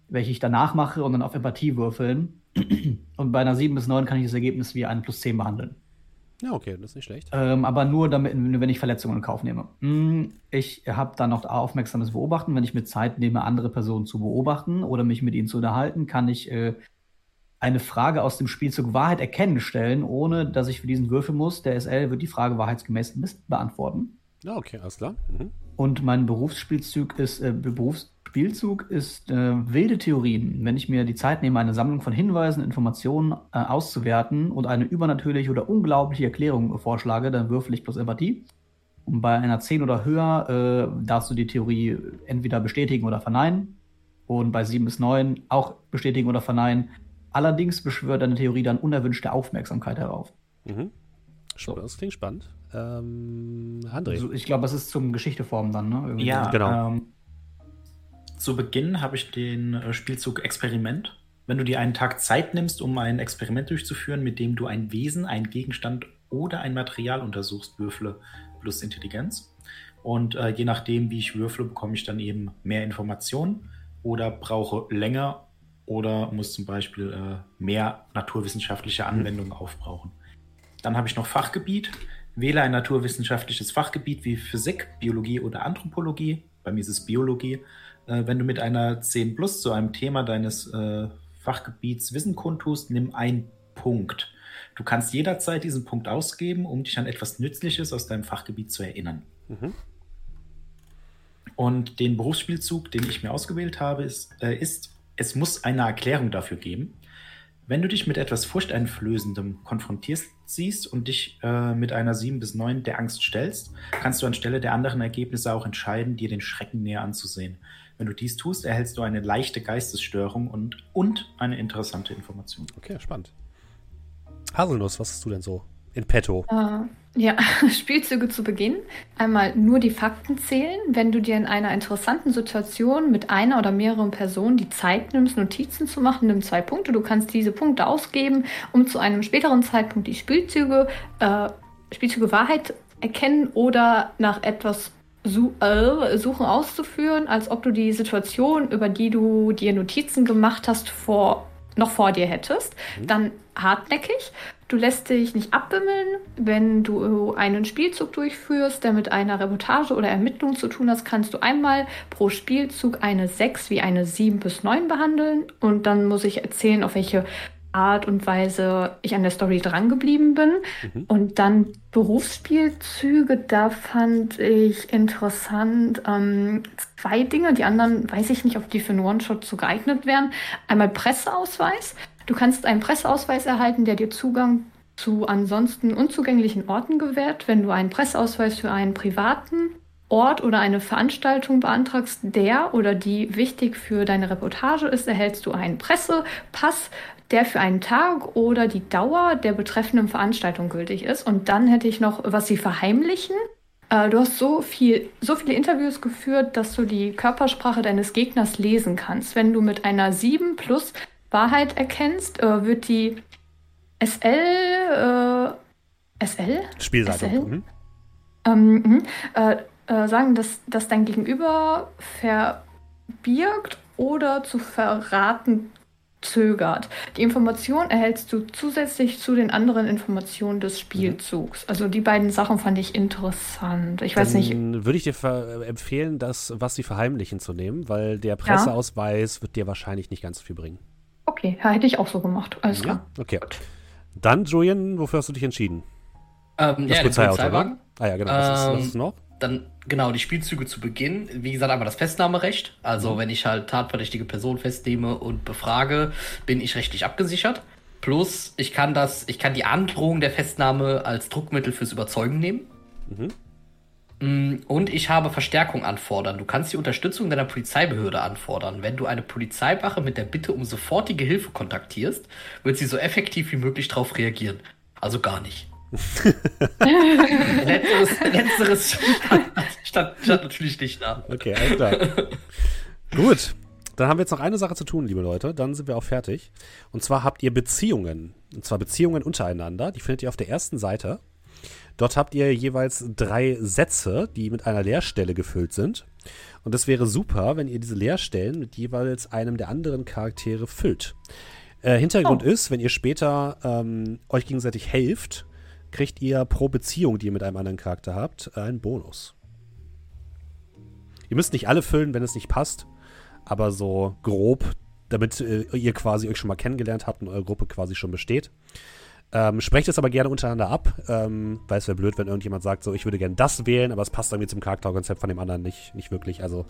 welche ich danach mache und dann auf Empathie würfeln. und bei einer 7 bis 9 kann ich das Ergebnis wie ein plus 10 behandeln. Ja, okay, das ist nicht schlecht. Ähm, aber nur, damit, wenn ich Verletzungen in Kauf nehme. Hm, ich habe dann noch aufmerksames Beobachten. Wenn ich mir Zeit nehme, andere Personen zu beobachten oder mich mit ihnen zu unterhalten, kann ich äh, eine Frage aus dem Spielzug Wahrheit erkennen stellen, ohne dass ich für diesen würfeln muss. Der SL wird die Frage wahrheitsgemäß beantworten. Ja, okay, alles klar. Mhm. Und mein Berufsspielzug ist, äh, Berufsspielzug ist äh, wilde Theorien. Wenn ich mir die Zeit nehme, eine Sammlung von Hinweisen, Informationen äh, auszuwerten und eine übernatürliche oder unglaubliche Erklärung vorschlage, dann würfel ich plus Empathie. Und bei einer 10 oder höher äh, darfst du die Theorie entweder bestätigen oder verneinen. Und bei 7 bis 9 auch bestätigen oder verneinen. Allerdings beschwört deine Theorie dann unerwünschte Aufmerksamkeit herauf. Mhm. Das klingt spannend. Ähm, André. Also ich glaube, es ist zum Geschichteform dann, ne? Irgendwie. Ja, genau. Ähm, zu Beginn habe ich den äh, Spielzug Experiment. Wenn du dir einen Tag Zeit nimmst, um ein Experiment durchzuführen, mit dem du ein Wesen, einen Gegenstand oder ein Material untersuchst, würfle plus Intelligenz. Und äh, je nachdem, wie ich würfle, bekomme ich dann eben mehr Informationen oder brauche länger oder muss zum Beispiel äh, mehr naturwissenschaftliche Anwendungen mhm. aufbrauchen. Dann habe ich noch Fachgebiet. Wähle ein naturwissenschaftliches Fachgebiet wie Physik, Biologie oder Anthropologie. Bei mir ist es Biologie. Äh, wenn du mit einer 10 Plus zu einem Thema deines äh, Fachgebiets Wissen kundtust, nimm einen Punkt. Du kannst jederzeit diesen Punkt ausgeben, um dich an etwas Nützliches aus deinem Fachgebiet zu erinnern. Mhm. Und den Berufsspielzug, den ich mir ausgewählt habe, ist, äh, ist, es muss eine Erklärung dafür geben. Wenn du dich mit etwas Furchteinflößendem konfrontierst siehst und dich äh, mit einer 7 bis 9 der Angst stellst, kannst du anstelle der anderen Ergebnisse auch entscheiden, dir den Schrecken näher anzusehen. Wenn du dies tust, erhältst du eine leichte Geistesstörung und, und eine interessante Information. Okay, spannend. Haselnuss, was hast du denn so in petto? Uh, ja, Spielzüge zu Beginn. Einmal nur die Fakten zählen. Wenn du dir in einer interessanten Situation mit einer oder mehreren Personen die Zeit nimmst, Notizen zu machen, nimm zwei Punkte. Du kannst diese Punkte ausgeben, um zu einem späteren Zeitpunkt die Spielzüge, äh, Spielzüge Wahrheit erkennen oder nach etwas su äh, Suchen auszuführen, als ob du die Situation, über die du dir Notizen gemacht hast, vor, noch vor dir hättest. Mhm. Dann hartnäckig. Du lässt dich nicht abbimmeln, wenn du einen Spielzug durchführst, der mit einer Reportage oder Ermittlung zu tun hat, kannst du einmal pro Spielzug eine 6 wie eine 7 bis 9 behandeln und dann muss ich erzählen, auf welche Art und Weise ich an der Story drangeblieben bin. Mhm. Und dann Berufsspielzüge, da fand ich interessant ähm, zwei Dinge. Die anderen weiß ich nicht, ob die für einen One-Shot so geeignet wären. Einmal Presseausweis. Du kannst einen Presseausweis erhalten, der dir Zugang zu ansonsten unzugänglichen Orten gewährt. Wenn du einen Presseausweis für einen privaten Ort oder eine Veranstaltung beantragst, der oder die wichtig für deine Reportage ist, erhältst du einen Pressepass, der für einen Tag oder die Dauer der betreffenden Veranstaltung gültig ist. Und dann hätte ich noch, was sie verheimlichen. Äh, du hast so viel, so viele Interviews geführt, dass du die Körpersprache deines Gegners lesen kannst. Wenn du mit einer 7 plus Wahrheit erkennst, äh, wird die SL, äh, SL? Spielseite. SL? Mhm. Ähm, mhm. äh, äh, sagen, dass, dass dein Gegenüber verbirgt oder zu verraten zögert. Die Information erhältst du zusätzlich zu den anderen Informationen des Spielzugs. Also die beiden Sachen fand ich interessant. Ich weiß Dann nicht. Würde ich dir empfehlen, das, was sie verheimlichen, zu nehmen, weil der Presseausweis ja. wird dir wahrscheinlich nicht ganz so viel bringen. Okay, hätte ich auch so gemacht. Alles ja, klar. Okay. Dann, Julian, wofür hast du dich entschieden? Ähm, das ja, Polizeiauto, ne? Ah ja, genau. Was, ist, was ähm, ist noch? Dann, genau, die Spielzüge zu Beginn. Wie gesagt, einmal das Festnahmerecht. Also, mhm. wenn ich halt tatverdächtige Person festnehme und befrage, bin ich rechtlich abgesichert. Plus, ich kann das, ich kann die Androhung der Festnahme als Druckmittel fürs Überzeugen nehmen. Mhm. Mm, und ich habe Verstärkung anfordern. Du kannst die Unterstützung deiner Polizeibehörde anfordern. Wenn du eine Polizeiwache mit der Bitte um sofortige Hilfe kontaktierst, wird sie so effektiv wie möglich darauf reagieren. Also gar nicht. letzteres, letzteres stand, stand, stand natürlich nicht da. Okay, alles klar. Gut, dann haben wir jetzt noch eine Sache zu tun, liebe Leute. Dann sind wir auch fertig. Und zwar habt ihr Beziehungen. Und zwar Beziehungen untereinander. Die findet ihr auf der ersten Seite. Dort habt ihr jeweils drei Sätze, die mit einer Leerstelle gefüllt sind. Und es wäre super, wenn ihr diese Leerstellen mit jeweils einem der anderen Charaktere füllt. Äh, Hintergrund oh. ist, wenn ihr später ähm, euch gegenseitig helft, kriegt ihr pro Beziehung, die ihr mit einem anderen Charakter habt, einen Bonus. Ihr müsst nicht alle füllen, wenn es nicht passt aber so grob, damit äh, ihr quasi euch schon mal kennengelernt habt und eure Gruppe quasi schon besteht. Ähm, sprecht es aber gerne untereinander ab, ähm, weil es wäre blöd, wenn irgendjemand sagt, so ich würde gerne das wählen, aber es passt irgendwie zum Charakterkonzept von dem anderen nicht, nicht wirklich. Also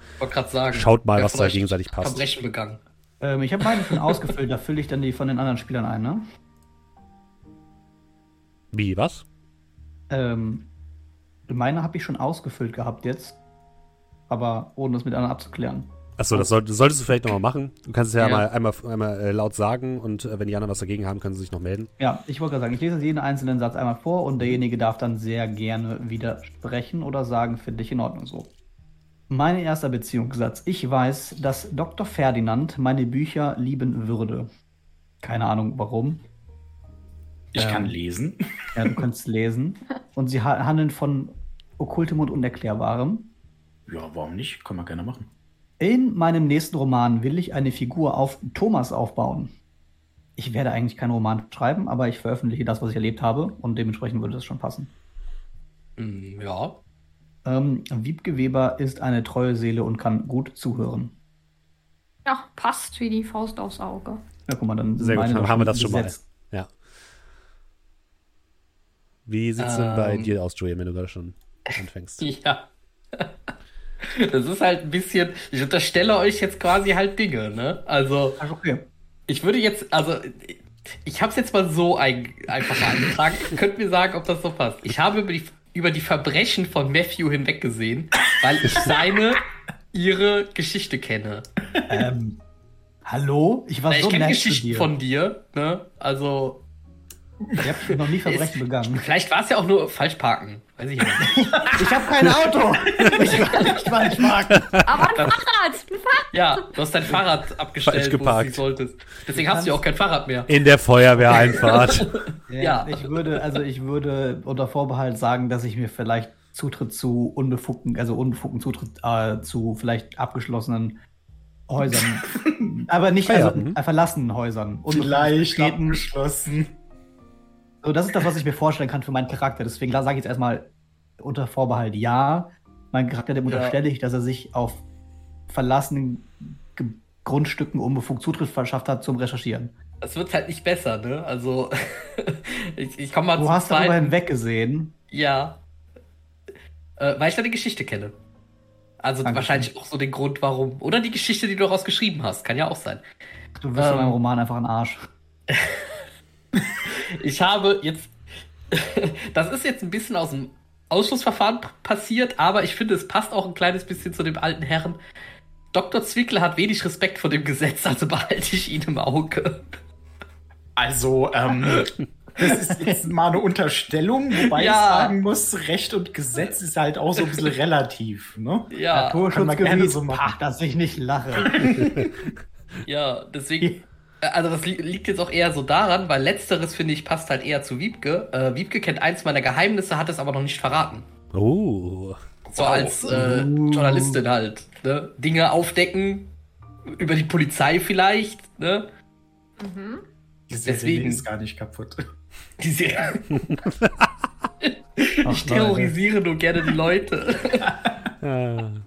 sagen, schaut mal, was da gegenseitig passt. Verbrechen begangen. Ähm, ich habe meine schon ausgefüllt, da fülle ich dann die von den anderen Spielern ein, ne? Wie, was? Ähm, meine habe ich schon ausgefüllt gehabt jetzt, aber ohne das mit anderen abzuklären. Achso, das soll, solltest du vielleicht nochmal machen. Du kannst es ja, ja. Mal, einmal, einmal äh, laut sagen und äh, wenn die anderen was dagegen haben, können sie sich noch melden. Ja, ich wollte gerade sagen, ich lese jeden einzelnen Satz einmal vor und derjenige darf dann sehr gerne widersprechen oder sagen, finde ich in Ordnung so. Mein erster Beziehungssatz. Ich weiß, dass Dr. Ferdinand meine Bücher lieben würde. Keine Ahnung warum. Ich ähm, kann lesen. Ja, du kannst lesen. Und sie handeln von okkultem und unerklärbarem. Ja, warum nicht? Kann man gerne machen. In meinem nächsten Roman will ich eine Figur auf Thomas aufbauen. Ich werde eigentlich keinen Roman schreiben, aber ich veröffentliche das, was ich erlebt habe und dementsprechend würde das schon passen. Mm, ja. Ähm, Wiebke Weber ist eine treue Seele und kann gut zuhören. Ja, passt wie die Faust aufs Auge. Ja, guck mal, dann Sehr gut, dann haben wir das schon mal. Ja. Wie sieht es ähm, denn bei ähm. dir aus, Julian, wenn du gerade schon anfängst? Ja. Das ist halt ein bisschen, ich unterstelle euch jetzt quasi halt Dinge, ne? Also, okay. ich würde jetzt, also, ich habe es jetzt mal so ein, einfach mal eingetragen. Könnt mir sagen, ob das so passt. Ich habe über die, über die Verbrechen von Matthew hinweggesehen, weil ich seine, ihre Geschichte kenne. Ähm, hallo? Ich war Na, so ich kenne Geschichten dir. von dir, ne? Also, ich habe noch nie Verbrechen begangen. Vielleicht war es ja auch nur falsch parken. Weiß ich nicht. ich habe kein Auto. Ich war nicht falsch parken. Aber ein Fahrrad. Ein Fahrrad. Ja, du hast dein Fahrrad abgestellt, wo du solltest. Deswegen hast du ja auch kein Fahrrad mehr. In der Feuerwehreinfahrt. ja, ja, Ich würde, also ich würde unter Vorbehalt sagen, dass ich mir vielleicht Zutritt zu unbefugten, also unbefugten Zutritt äh, zu vielleicht abgeschlossenen Häusern. aber nicht also, äh, verlassenen Häusern. Vielleicht abgeschlossen. So, das ist das, was ich mir vorstellen kann für meinen Charakter. Deswegen sage ich jetzt erstmal unter Vorbehalt ja. Mein Charakter, dem ja. unterstelle ich, dass er sich auf verlassenen Ge Grundstücken unbefugt Zutritt verschafft hat zum Recherchieren. Das wird halt nicht besser, ne? Also, ich, ich komme mal Du hast darüber hinweggesehen. Ja. Äh, weil ich deine Geschichte kenne. Also Dankeschön. wahrscheinlich auch so den Grund, warum. Oder die Geschichte, die du daraus geschrieben hast. Kann ja auch sein. Du wirst ähm, in meinem Roman einfach ein Arsch. ich habe jetzt, das ist jetzt ein bisschen aus dem Ausschlussverfahren passiert, aber ich finde, es passt auch ein kleines bisschen zu dem alten Herrn. Dr. Zwickler hat wenig Respekt vor dem Gesetz, also behalte ich ihn im Auge. Also, ähm, das ist jetzt mal eine Unterstellung, wobei ja. ich sagen muss, Recht und Gesetz ist halt auch so ein bisschen relativ, ne? Ja. Naturschutzgebiet, so machen. dass ich nicht lache. ja, deswegen also das liegt jetzt auch eher so daran, weil letzteres, finde ich, passt halt eher zu Wiebke. Äh, Wiebke kennt eins meiner Geheimnisse, hat es aber noch nicht verraten. Oh. So wow. als äh, Journalistin halt. Ne? Dinge aufdecken, über die Polizei vielleicht. Ne? Mhm. Die Serie Deswegen ist gar nicht kaputt. Die Serie. ich terrorisiere nur gerne die Leute.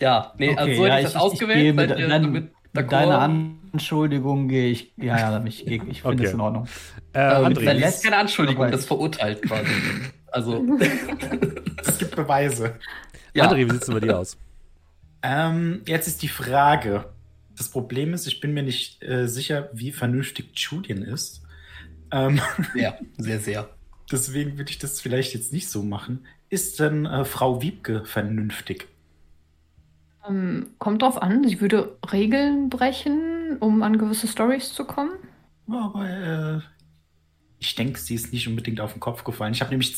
ja, nee, okay, also so ja, hätte ich das ausgewählt. Ich mit, dann, mit, mit deiner Anschuldigung gehe ich, ja, ja, ich, ich finde okay. es in Ordnung. Äh, André, das ist keine Anschuldigung, das verurteilt quasi. Also. es gibt Beweise. Ja. André, wie sieht es bei dir aus? Ähm, jetzt ist die Frage. Das Problem ist, ich bin mir nicht äh, sicher, wie vernünftig Julian ist. Ähm, ja, sehr, sehr. Deswegen würde ich das vielleicht jetzt nicht so machen. Ist denn äh, Frau Wiebke vernünftig? Ähm, kommt drauf an, sie würde Regeln brechen, um an gewisse Stories zu kommen. Aber äh, ich denke, sie ist nicht unbedingt auf den Kopf gefallen. Ich habe nämlich,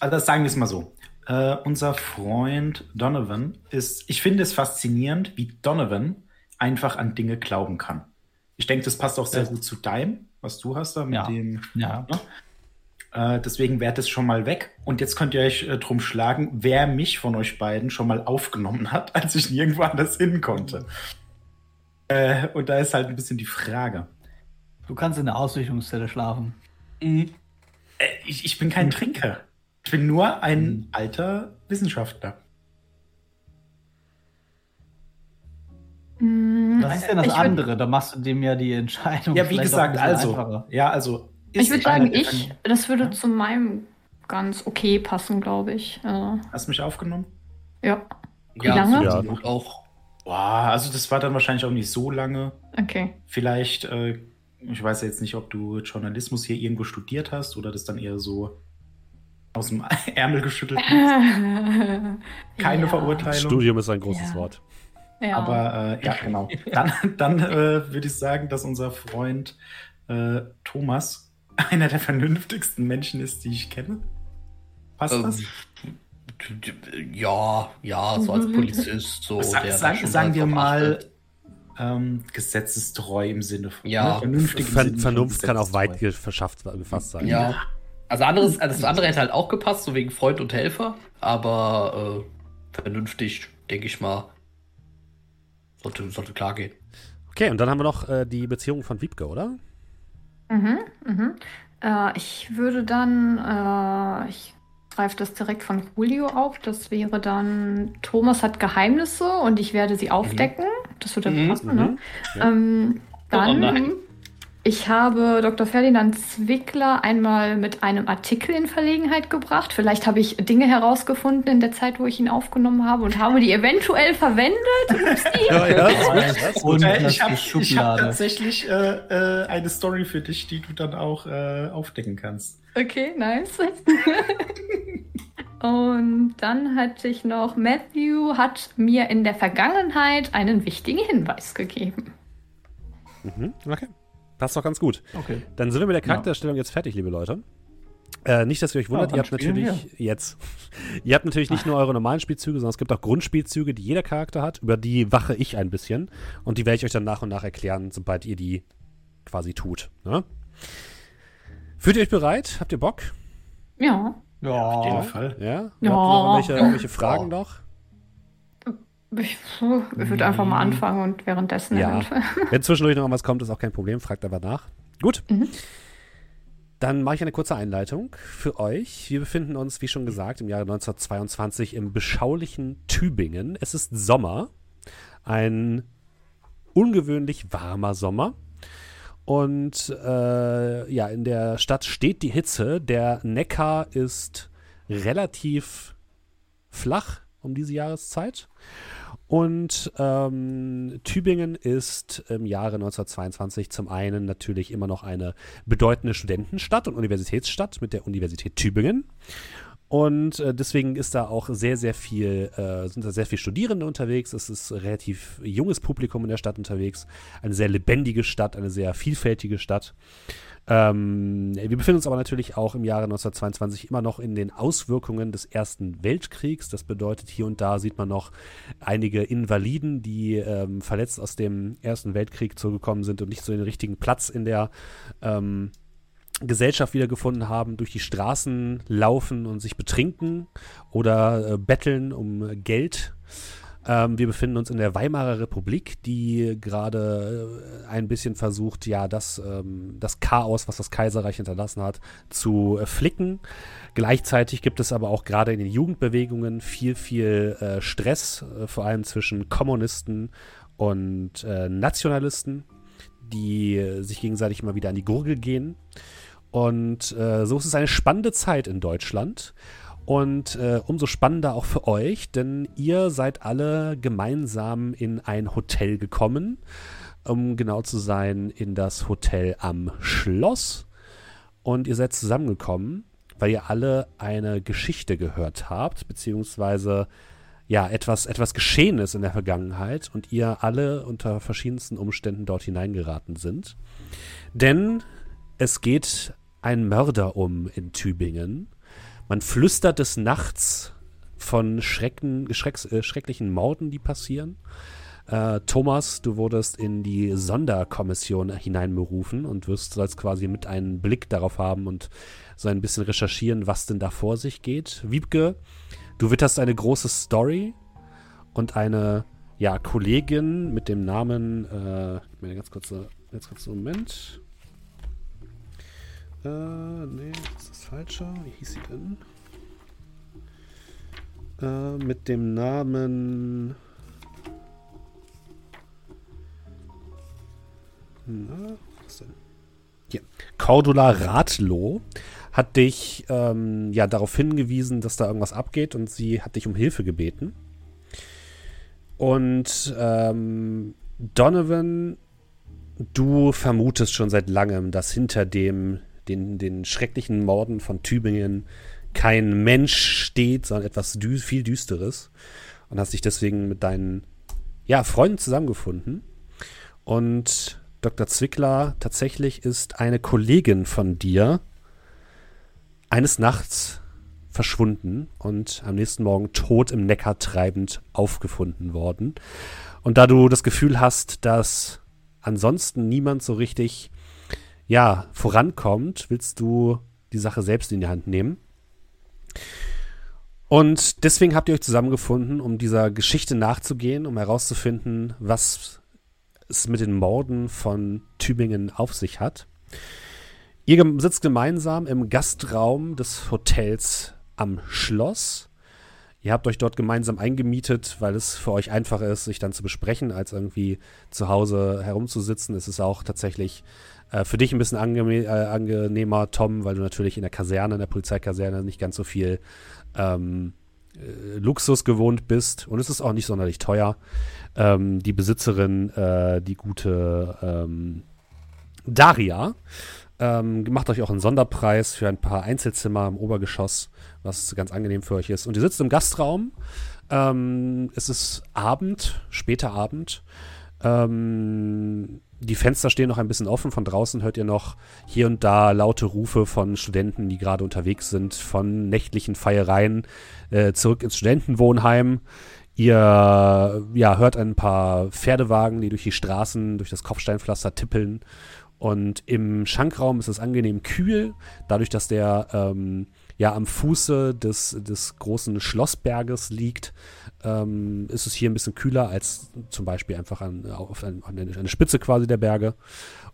also sagen wir es mal so. Äh, unser Freund Donovan ist, ich finde es faszinierend, wie Donovan einfach an Dinge glauben kann. Ich denke, das passt auch sehr gut zu deinem, was du hast da mit Ja. dem. Ja. Ne? Äh, deswegen wäre das schon mal weg. Und jetzt könnt ihr euch äh, drum schlagen, wer mich von euch beiden schon mal aufgenommen hat, als ich nirgendwo anders hin konnte. Äh, und da ist halt ein bisschen die Frage. Du kannst in der Ausrichtungszelle schlafen. Mhm. Äh, ich, ich bin kein Trinker. Ich bin nur ein alter Wissenschaftler. Mm, Was ist denn das ich andere? Da machst du dem ja die Entscheidung. Ja, wie gesagt, also. einfacher. Ja, also. Ich würde sagen, ich, das würde zu meinem ganz okay passen, glaube ich. Also, Hast du mich aufgenommen? ja, Wie Ja, lange? Ja. auch. Boah, also das war dann wahrscheinlich auch nicht so lange. okay. Vielleicht, äh, ich weiß jetzt nicht, ob du Journalismus hier irgendwo studiert hast oder das dann eher so aus dem Ärmel geschüttelt hast. Keine ja. Verurteilung. Studium ist ein großes Ja. Wort. Ja. Aber äh, ja, genau. Dann, dann äh, würde ich sagen, dass unser Freund äh, Thomas einer der vernünftigsten Menschen ist, die ich kenne. Passt Ähm, das? Ja, ja, so als Polizist, so. Sa der sagen, sagen halt wir mal ähm, gesetzestreu im Sinne von Ja. ne, vernünftig Ver Sinne Vernunft kann auch weit verschafft, gefasst sein. Ja. Also anderes, also das andere hätte halt auch gepasst, so wegen Freund und Helfer, aber äh, vernünftig, denke ich mal, sollte, sollte klar gehen. Okay, und dann haben wir noch äh, die Beziehung von Wiebke, oder? Mhm, mhm. Äh, ich würde dann, äh, ich greife das direkt von Julio auf. Das wäre dann, Thomas hat Geheimnisse und ich werde sie aufdecken. Das würde Mhm, passen, ne? mhm. Ja. Ähm, dann, Oh nein. Ich habe Dr. Ferdinand Zwickler einmal mit einem Artikel in Verlegenheit gebracht. Vielleicht habe ich Dinge herausgefunden in der Zeit, wo ich ihn aufgenommen habe und habe die eventuell verwendet. Ja, ja, das. Und Äh, das ich habe ist hab tatsächlich äh, äh, eine Story für dich, die du dann auch äh, aufdecken kannst. Okay, nice. Und dann hatte ich noch, Matthew hat mir in der Vergangenheit einen wichtigen Hinweis gegeben. Mhm, okay. Passt doch ganz gut. Okay. Dann sind wir mit der Charakterstellung jetzt fertig, liebe Leute. Äh, nicht, dass ihr euch wundert, Ja, ihr habt natürlich jetzt, ihr habt natürlich nicht nur eure normalen Spielzüge, sondern es gibt auch Grundspielzüge, die jeder Charakter hat. Über die wache ich ein bisschen und die werde ich euch dann nach und nach erklären, sobald ihr die quasi tut. Ne? Fühlt ihr euch bereit? Habt ihr Bock? Ja. Auf jeden Ja. Fall. Ja? Ja. Habt ihr noch irgendwelche, Ja. irgendwelche Fragen noch? Ich, ich würde einfach mal anfangen und währenddessen Ja. Wenn zwischendurch noch was kommt, ist auch kein Problem. Fragt aber nach. Gut. Mhm. Dann mache ich eine kurze Einleitung für euch. Wir befinden uns, wie schon gesagt, im Jahre 1922 im beschaulichen Tübingen. Es ist Sommer. Ein ungewöhnlich warmer Sommer. Und äh, ja, in der Stadt steht die Hitze. Der Neckar ist relativ flach um diese Jahreszeit. Und ähm, Tübingen ist im Jahre 1922 zum einen natürlich immer noch eine bedeutende Studentenstadt und Universitätsstadt mit der Universität Tübingen. Und äh, deswegen ist da auch sehr, sehr viel, äh, sind da sehr viele Studierende unterwegs. Es ist relativ junges Publikum in der Stadt unterwegs. Eine sehr lebendige Stadt, eine sehr vielfältige Stadt. Ähm, wir befinden uns aber natürlich auch im Jahre 1922 immer noch in den Auswirkungen des Ersten Weltkriegs. Das bedeutet, hier und da sieht man noch einige Invaliden, die ähm, verletzt aus dem Ersten Weltkrieg zurückgekommen sind und nicht so den richtigen Platz in der ähm, Gesellschaft wiedergefunden haben, durch die Straßen laufen und sich betrinken oder äh, betteln um Geld. Ähm, wir befinden uns in der Weimarer Republik, die gerade äh, ein bisschen versucht, ja, das, ähm, das Chaos, was das Kaiserreich hinterlassen hat, zu äh, flicken. Gleichzeitig gibt es aber auch gerade in den Jugendbewegungen viel, viel äh, Stress, äh, vor allem zwischen Kommunisten und äh, Nationalisten, die äh, sich gegenseitig immer wieder an die Gurgel gehen. Und so ist es eine spannende Zeit in Deutschland. Und äh, umso spannender auch für euch, denn ihr seid alle gemeinsam in ein Hotel gekommen, um genau zu sein, in das Hotel am Schloss. Und ihr seid zusammengekommen, weil ihr alle eine Geschichte gehört habt, beziehungsweise ja, etwas, etwas geschehen ist in der Vergangenheit und ihr alle unter verschiedensten Umständen dort hineingeraten sind. Denn es geht ein Mörder um in Tübingen. Man flüstert des Nachts von Schrecken, Schrecks, äh, schrecklichen Morden, die passieren. Äh, Thomas, du wurdest in die Sonderkommission hineinberufen und wirst jetzt quasi mit einen Blick darauf haben und so ein bisschen recherchieren, was denn da vor sich geht. Wiebke, du witterst eine große Story und eine ja, Kollegin mit dem Namen, äh, meine ganz kurze, ganz kurzen Moment. Äh, nee, das ist das Falsche. Wie hieß sie denn? Äh, mit dem Namen. Na, was denn? Hier. Cordula Radlow hat dich ähm, ja darauf hingewiesen, dass da irgendwas abgeht und sie hat dich um Hilfe gebeten. Und ähm, Donovan, du vermutest schon seit langem, dass hinter dem den, den schrecklichen Morden von Tübingen kein Mensch steht, sondern etwas dü viel Düsteres. Und hast dich deswegen mit deinen ja, Freunden zusammengefunden. Und Dr. Zwickler tatsächlich ist eine Kollegin von dir eines Nachts verschwunden und am nächsten Morgen tot im Neckar treibend aufgefunden worden. Und da du das Gefühl hast, dass ansonsten niemand so richtig ja, vorankommt, willst du die Sache selbst in die Hand nehmen. Und deswegen habt ihr euch zusammengefunden, um dieser Geschichte nachzugehen, um herauszufinden, was es mit den Morden von Tübingen auf sich hat. Ihr sitzt gemeinsam im Gastraum des Hotels am Schloss. Ihr habt euch dort gemeinsam eingemietet, weil es für euch einfacher ist, sich dann zu besprechen, als irgendwie zu Hause herumzusitzen. Es ist auch tatsächlich äh, für dich ein bisschen ange äh, angenehmer, Tom, weil du natürlich in der Kaserne, in der Polizeikaserne nicht ganz so viel ähm, äh, Luxus gewohnt bist. Und es ist auch nicht sonderlich teuer. Ähm, die Besitzerin, äh, die gute ähm, Daria, ähm, macht euch auch einen Sonderpreis für ein paar Einzelzimmer im Obergeschoss, was ganz angenehm für euch ist. Und ihr sitzt im Gastraum. Ähm, es ist Abend, später Abend. Ähm, die Fenster stehen noch ein bisschen offen. Von draußen hört ihr noch hier und da laute Rufe von Studenten, die gerade unterwegs sind, von nächtlichen Feiereien äh, zurück ins Studentenwohnheim. Ihr ja, hört ein paar Pferdewagen, die durch die Straßen, durch das Kopfsteinpflaster tippeln. Und im Schankraum ist es angenehm kühl, dadurch, dass der ähm, ja am Fuße des, des großen Schlossberges liegt, ähm, ist es hier ein bisschen kühler als zum Beispiel einfach an, auf ein, an eine Spitze quasi der Berge.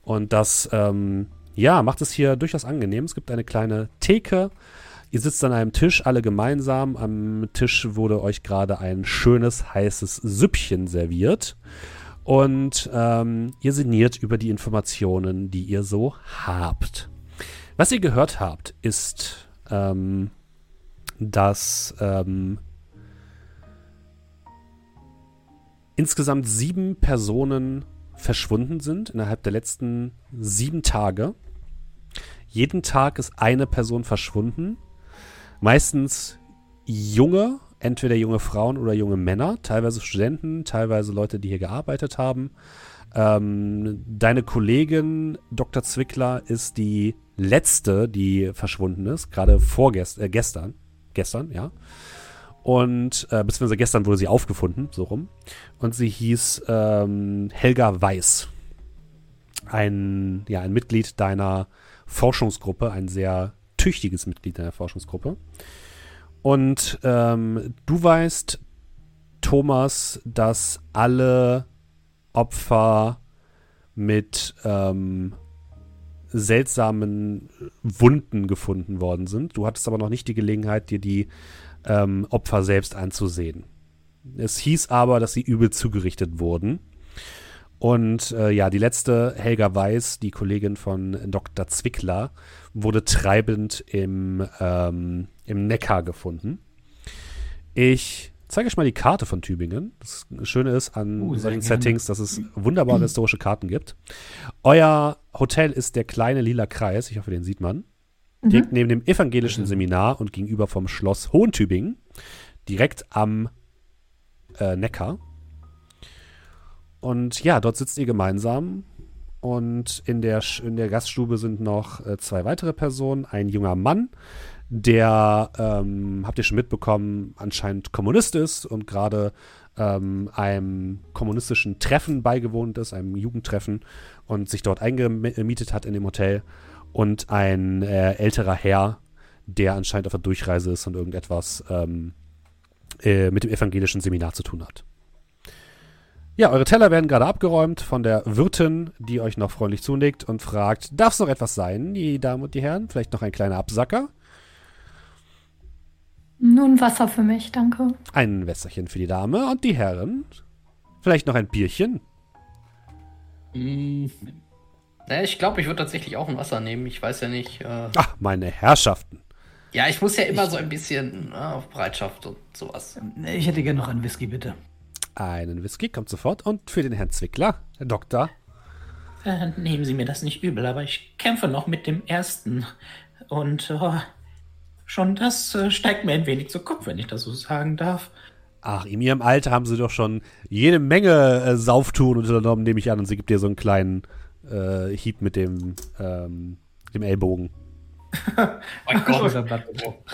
Und das, ähm, ja, macht es hier durchaus angenehm. Es gibt eine kleine Theke. Ihr sitzt an einem Tisch, alle gemeinsam. Am Tisch wurde euch gerade ein schönes, heißes Süppchen serviert. Und ähm, ihr sinniert über die Informationen, die ihr so habt. Was ihr gehört habt, ist, ähm, dass ähm, insgesamt sieben Personen verschwunden sind innerhalb der letzten sieben Tage. Jeden Tag ist eine Person verschwunden. Meistens junge, entweder junge Frauen oder junge Männer, teilweise Studenten, teilweise Leute, die hier gearbeitet haben. Ähm, deine Kollegin Dr. Zwickler ist die letzte, die verschwunden ist, gerade vorgestern, äh, gestern, gestern, ja. Und, äh, beziehungsweise gestern wurde sie aufgefunden, so rum. Und sie hieß ähm, Helga Weiß. Ein, ja, ein Mitglied deiner Forschungsgruppe, ein sehr tüchtiges Mitglied deiner Forschungsgruppe. Und ähm, du weißt, Thomas, dass alle Opfer mit ähm, seltsamen Wunden gefunden worden sind. Du hattest aber noch nicht die Gelegenheit, dir die ähm, Opfer selbst anzusehen. Es hieß aber, dass sie übel zugerichtet wurden. Und äh, ja, die letzte, Helga Weiß, die Kollegin von Dr. Zwickler, wurde treibend im, ähm, im Neckar gefunden. Ich zeige euch mal die Karte von Tübingen. Das Schöne ist an uh, solchen Settings, dass es wunderbare historische Karten gibt. Euer Hotel ist der kleine lila Kreis, ich hoffe, den sieht man direkt mhm. neben dem evangelischen Seminar und gegenüber vom Schloss Hohentübingen, direkt am äh, Neckar. Und ja, dort sitzt ihr gemeinsam und in der, in der Gaststube sind noch äh, zwei weitere Personen. Ein junger Mann, der, ähm, habt ihr schon mitbekommen, anscheinend Kommunist ist und gerade ähm, einem kommunistischen Treffen beigewohnt ist, einem Jugendtreffen und sich dort eingemietet hat in dem Hotel. Und ein äh, älterer Herr, der anscheinend auf der Durchreise ist und irgendetwas ähm, äh, mit dem evangelischen Seminar zu tun hat. Ja, eure Teller werden gerade abgeräumt von der Wirtin, die euch noch freundlich zunickt und fragt, darf es noch etwas sein, die Damen und die Herren? Vielleicht noch ein kleiner Absacker? Nun Wasser für mich, danke. Ein Wässerchen für die Dame und die Herren. Vielleicht noch ein Bierchen? Mm, naja, ich glaube, ich würde tatsächlich auch ein Wasser nehmen. Ich weiß ja nicht. Äh Ach, meine Herrschaften. Ja, ich muss ja immer ich, so ein bisschen äh, auf Bereitschaft und sowas. Ich hätte gerne noch einen Whisky, bitte. Einen Whisky kommt sofort. Und für den Herrn Zwickler, Herr Doktor. Äh, nehmen Sie mir das nicht übel, aber ich kämpfe noch mit dem ersten. Und oh, schon das äh, steigt mir ein wenig zu Kopf, wenn ich das so sagen darf. Ach, in ihrem Alter haben sie doch schon jede Menge äh, Sauftun unternommen, nehme ich an. Und sie gibt dir so einen kleinen äh, Hieb mit dem, ähm, dem Ellbogen. mein Gott,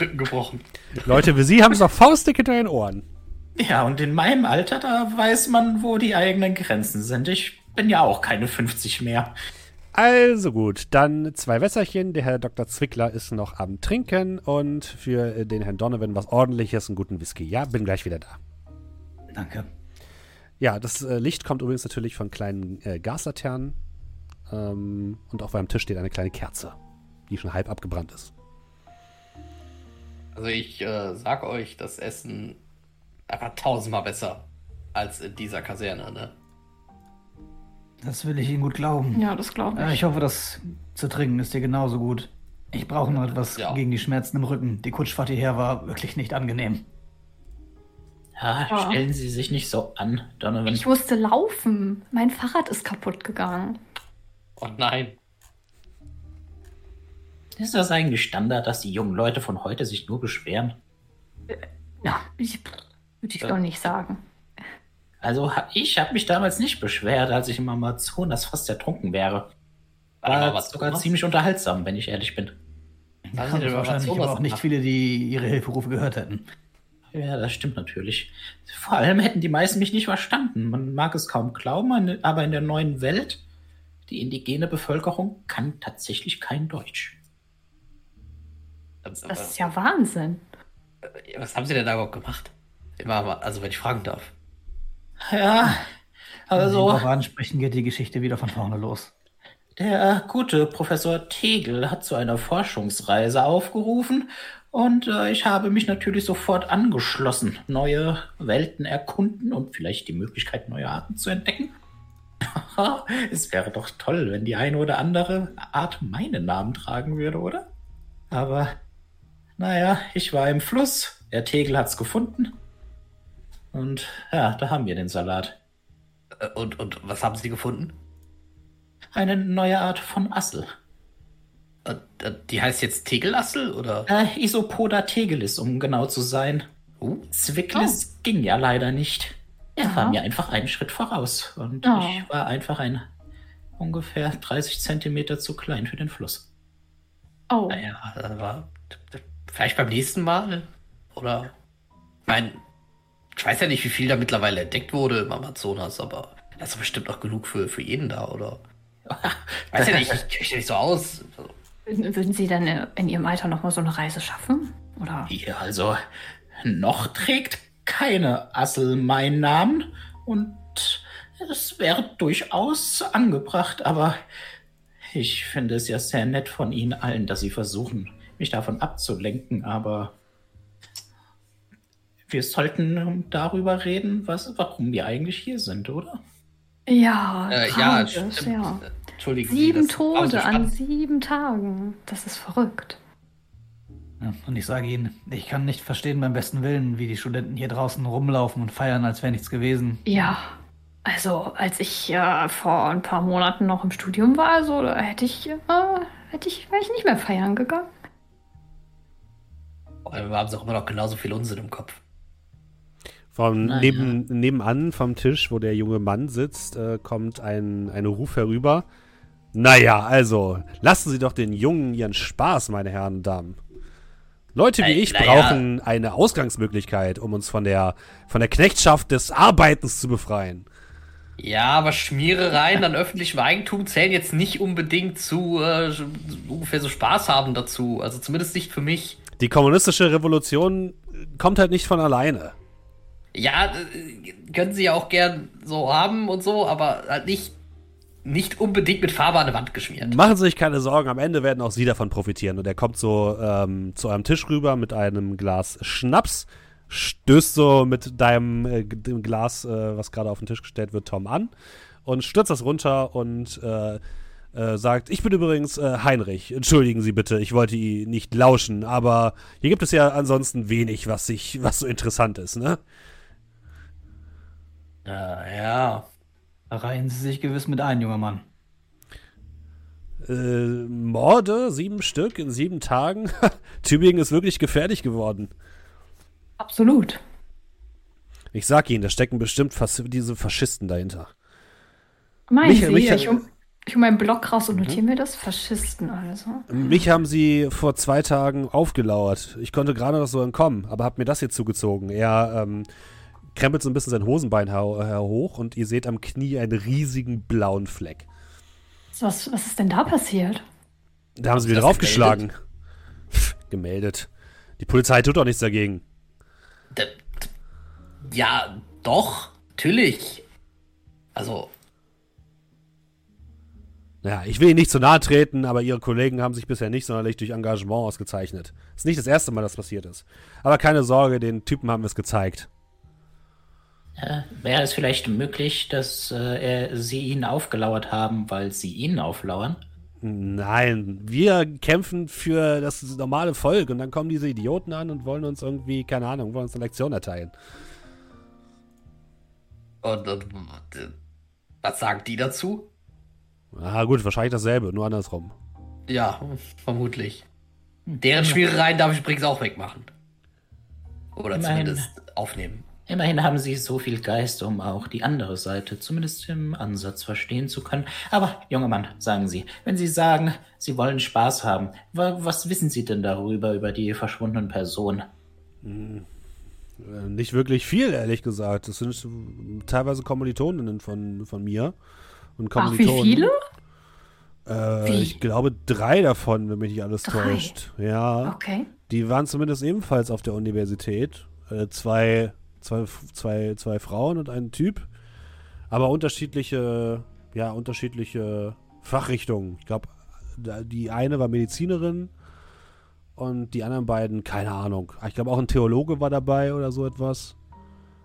Rücken gebrochen. Leute, wie Sie haben es doch faustdick hinter den Ohren. Ja, und in meinem Alter, da weiß man, wo die eigenen Grenzen sind. Ich bin ja auch keine 50 mehr. Also gut, dann zwei Wässerchen. Der Herr Dr. Zwickler ist noch am Trinken und für den Herrn Donovan was ordentliches, einen guten Whisky. Ja, bin gleich wieder da. Danke. Ja, das äh, Licht kommt übrigens natürlich von kleinen äh, Gaslaternen. Ähm, und auf eurem Tisch steht eine kleine Kerze, die schon halb abgebrannt ist. Also ich äh, sag euch, das Essen einfach tausendmal besser als in dieser Kaserne, ne? Das will ich Ihnen gut glauben. Ja, das glaube ich. ich hoffe, das zu trinken ist dir genauso gut. Ich brauche noch etwas ja. gegen die Schmerzen im Rücken. Die Kutschfahrt hierher war wirklich nicht angenehm. Ja, ja, stellen Sie sich nicht so an, Donovan. Ich musste laufen. Mein Fahrrad ist kaputt gegangen. Oh nein. Ist das eigentlich Standard, dass die jungen Leute von heute sich nur beschweren? Ja, ich würde ich doch nicht sagen. Also ich habe mich damals nicht beschwert, als ich im Amazonas fast ertrunken wäre. War was sogar ziemlich unterhaltsam, wenn ich ehrlich bin. Da sind wahrscheinlich aber auch nicht viele, die ihre Hilferufe gehört hätten. Ja, das stimmt natürlich. Vor allem hätten die meisten mich nicht verstanden. Man mag es kaum glauben, aber in der neuen Welt, die indigene Bevölkerung kann tatsächlich kein Deutsch. Das ist ja Wahnsinn. Was haben sie denn da überhaupt gemacht? Immer, also wenn ich fragen darf. Ja, also. Wenn Sie ansprechen, geht die Geschichte wieder von vorne los. Der gute Professor Tegel hat zu einer Forschungsreise aufgerufen und äh, ich habe mich natürlich sofort angeschlossen, neue Welten erkunden und vielleicht die Möglichkeit, neue Arten zu entdecken. es wäre doch toll, wenn die eine oder andere Art meinen Namen tragen würde, oder? Aber naja, ich war im Fluss, der Tegel hat's gefunden und ja, da haben wir den Salat. Äh, und, und was haben Sie gefunden? Eine neue Art von Assel. Äh, äh, die heißt jetzt Tegelassel oder? Äh, Isopoda tegelis, um genau zu sein. Uh. Zwicklis oh. ging ja leider nicht. Er ja. war mir einfach einen Schritt voraus. Und oh. ich war einfach ein ungefähr 30 Zentimeter zu klein für den Fluss. Oh. Naja, aber vielleicht beim nächsten Mal. Oder? Mein, ich weiß ja nicht, wie viel da mittlerweile entdeckt wurde im Amazonas, aber das ist bestimmt noch genug für, für jeden da, oder? Ich weiß ja nicht, ich kenne nicht so aus. Würden Sie dann äh, in Ihrem Alter noch mal so eine Reise schaffen? Oder? Hier, also, noch trägt keine Assel meinen Namen und es wäre durchaus angebracht, aber ich finde es ja sehr nett von Ihnen allen, dass Sie versuchen, mich davon abzulenken, aber wir sollten darüber reden, was, warum wir eigentlich hier sind, oder? Ja, äh, ja, stimmt. ja. Entschuldigen Sieben Sie, Tode an sieben Tagen. Das ist verrückt. Ja, und ich sage Ihnen, ich kann nicht verstehen beim besten Willen, wie die Studenten hier draußen rumlaufen und feiern, als wäre nichts gewesen. Ja, also als ich äh, vor ein paar Monaten noch im Studium war, also hätte ich, äh, hätte ich, wäre ich nicht mehr feiern gegangen. Wir haben sie auch immer noch genauso viel Unsinn im Kopf. Vom Nein, neben, ja. Nebenan vom Tisch, wo der junge Mann sitzt, äh, kommt ein, ein Ruf herüber. Naja, also, lassen Sie doch den Jungen ihren Spaß, meine Herren und Damen. Leute wie Äh, ich brauchen eine Ausgangsmöglichkeit, um uns von der, von der Knechtschaft des Arbeitens zu befreien. Ja, aber Schmierereien an öffentlichem Eigentum zählen jetzt nicht unbedingt zu äh, ungefähr so Spaß haben dazu. Also zumindest nicht für mich. Die kommunistische Revolution kommt halt nicht von alleine. Ja, äh, können sie ja auch gern so haben und so, aber halt nicht, nicht unbedingt mit Farbe an der Wand geschmiert. Machen Sie sich keine Sorgen, am Ende werden auch Sie davon profitieren. Und er kommt so ähm, zu eurem Tisch rüber mit einem Glas Schnaps, stößt so mit deinem äh, Glas, äh, was gerade auf den Tisch gestellt wird, Tom an und stürzt das runter und äh, äh, sagt, ich bin übrigens äh, Heinrich, entschuldigen Sie bitte, ich wollte Ihnen nicht lauschen, aber hier gibt es ja ansonsten wenig, was sich, was so interessant ist, ne? Äh, ja. Da reihen Sie sich gewiss mit ein, junger Mann. Äh, Morde, sieben Stück in sieben Tagen. Tübingen ist wirklich gefährlich geworden. Absolut. Ich sag Ihnen, da stecken bestimmt Fas diese Faschisten dahinter. Meinen Mich- Sie, mich- ich, um, ich hole meinen Block raus und notiere mir das. Faschisten also. Mich haben sie vor zwei Tagen aufgelauert. Ich konnte gerade noch so entkommen, aber hab mir das hier zugezogen. Er ähm, krempelt so ein bisschen sein Hosenbein her her hoch und ihr seht am Knie einen riesigen blauen Fleck. Was, was ist denn da passiert? Da haben sie wieder draufgeschlagen. gemeldet. Die Polizei tut doch nichts dagegen. D ja, doch, natürlich. Also, Naja, ich will Ihnen nicht zu nahe treten, aber Ihre Kollegen haben sich bisher nicht sonderlich durch Engagement ausgezeichnet. Ist nicht das erste Mal, dass das passiert ist. Aber keine Sorge, den Typen haben wir es gezeigt. Äh, Wäre es vielleicht möglich, dass äh, er, Sie ihn aufgelauert haben, weil Sie ihn auflauern? Nein, wir kämpfen für das normale Volk und dann kommen diese Idioten an und wollen uns irgendwie, keine Ahnung, wollen uns eine Lektion erteilen. und, und was sagen die dazu? Ah, gut, wahrscheinlich dasselbe, nur andersrum. Ja, vermutlich. Deren Schmierereien darf ich übrigens auch wegmachen. Oder Immerhin. zumindest aufnehmen. Immerhin haben Sie so viel Geist, um auch die andere Seite zumindest im Ansatz verstehen zu können. Aber, junger Mann, sagen Sie, wenn Sie sagen, Sie wollen Spaß haben, wa was wissen Sie denn darüber, über die verschwundenen Person? Äh, nicht wirklich viel, ehrlich gesagt. Das sind teilweise Kommilitoninnen von, von mir. Und Ach, wie Kommilitonen. viele? Äh, Wie? Ich glaube drei davon, wenn mich nicht alles Drei? täuscht. Ja. Okay. Die waren zumindest ebenfalls auf der Universität. Äh, zwei, zwei, zwei, zwei Frauen und ein Typ. Aber unterschiedliche, ja, unterschiedliche Fachrichtungen. Ich glaube, die eine war Medizinerin und die anderen beiden, keine Ahnung. Ich glaube, auch ein Theologe war dabei oder so etwas.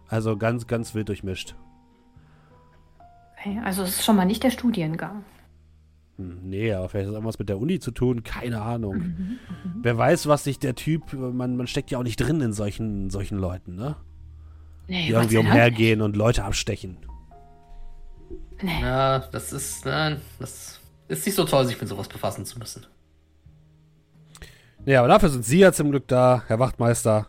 Also ganz, ganz wild durchmischt. okay. Also es ist schon mal nicht der Studiengang. Hm, nee, aber vielleicht hat das irgendwas mit der Uni zu tun, keine Ahnung. Mhm, Wer weiß, was sich der Typ, man, man steckt ja auch nicht drin in solchen, solchen Leuten, ne? Nee, irgendwie umhergehen und Leute abstechen. Nee. Ja, das ist, nein, das ist nicht so toll, sich mit sowas befassen zu müssen. Ja, aber dafür sind Sie ja zum Glück da, Herr Wachtmeister.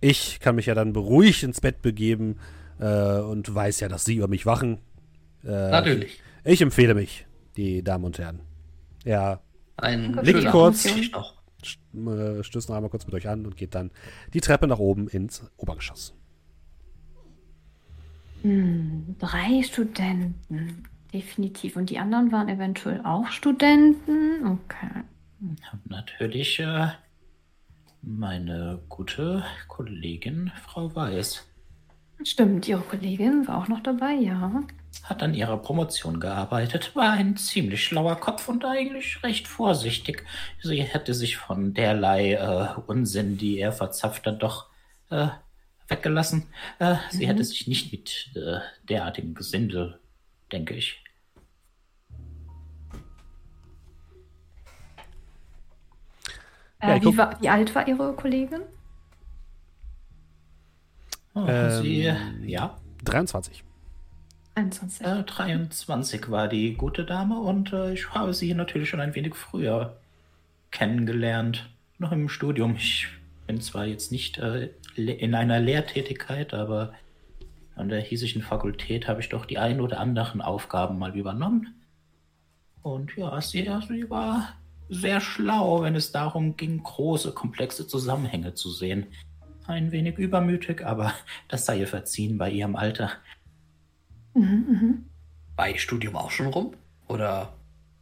Ich kann mich ja dann beruhigt ins Bett begeben äh, und weiß ja, dass Sie über mich wachen. Äh, Natürlich. Ich empfehle mich, die Damen und Herren. Ja, Ein schöner kurz. St- äh, stößt noch einmal kurz mit euch an und geht dann die Treppe nach oben ins Obergeschoss. Hm, drei Studenten. Definitiv. Und die anderen waren eventuell auch Studenten? Okay. Und natürlich äh, meine gute Kollegin Frau Weiß Stimmt, ihre Kollegin war auch noch dabei, ja. hat an ihrer Promotion gearbeitet, war ein ziemlich schlauer Kopf und eigentlich recht vorsichtig. Sie hätte sich von derlei äh, Unsinn, die er verzapft hat, doch äh, weggelassen. Äh, Sie hätte sich nicht mit äh, derartigem Gesindel, denke ich. Ja, Äh, guck- wie, war, wie alt war ihre Kollegin? Oh, Ähm, Sie, ja, 23. 21. äh, 23 war die gute Dame und äh, ich habe sie natürlich schon ein wenig früher kennengelernt, noch im Studium. Ich bin zwar jetzt nicht äh, in einer Lehrtätigkeit, aber an der hiesischen Fakultät habe ich doch die ein oder anderen Aufgaben mal übernommen. Und ja, sie, sie war sehr schlau, wenn es darum ging, große, komplexe Zusammenhänge zu sehen. Ein wenig übermütig, aber das sei ihr verziehen bei ihrem Alter. Mhm, mhm. War ihr Studium auch schon rum? Oder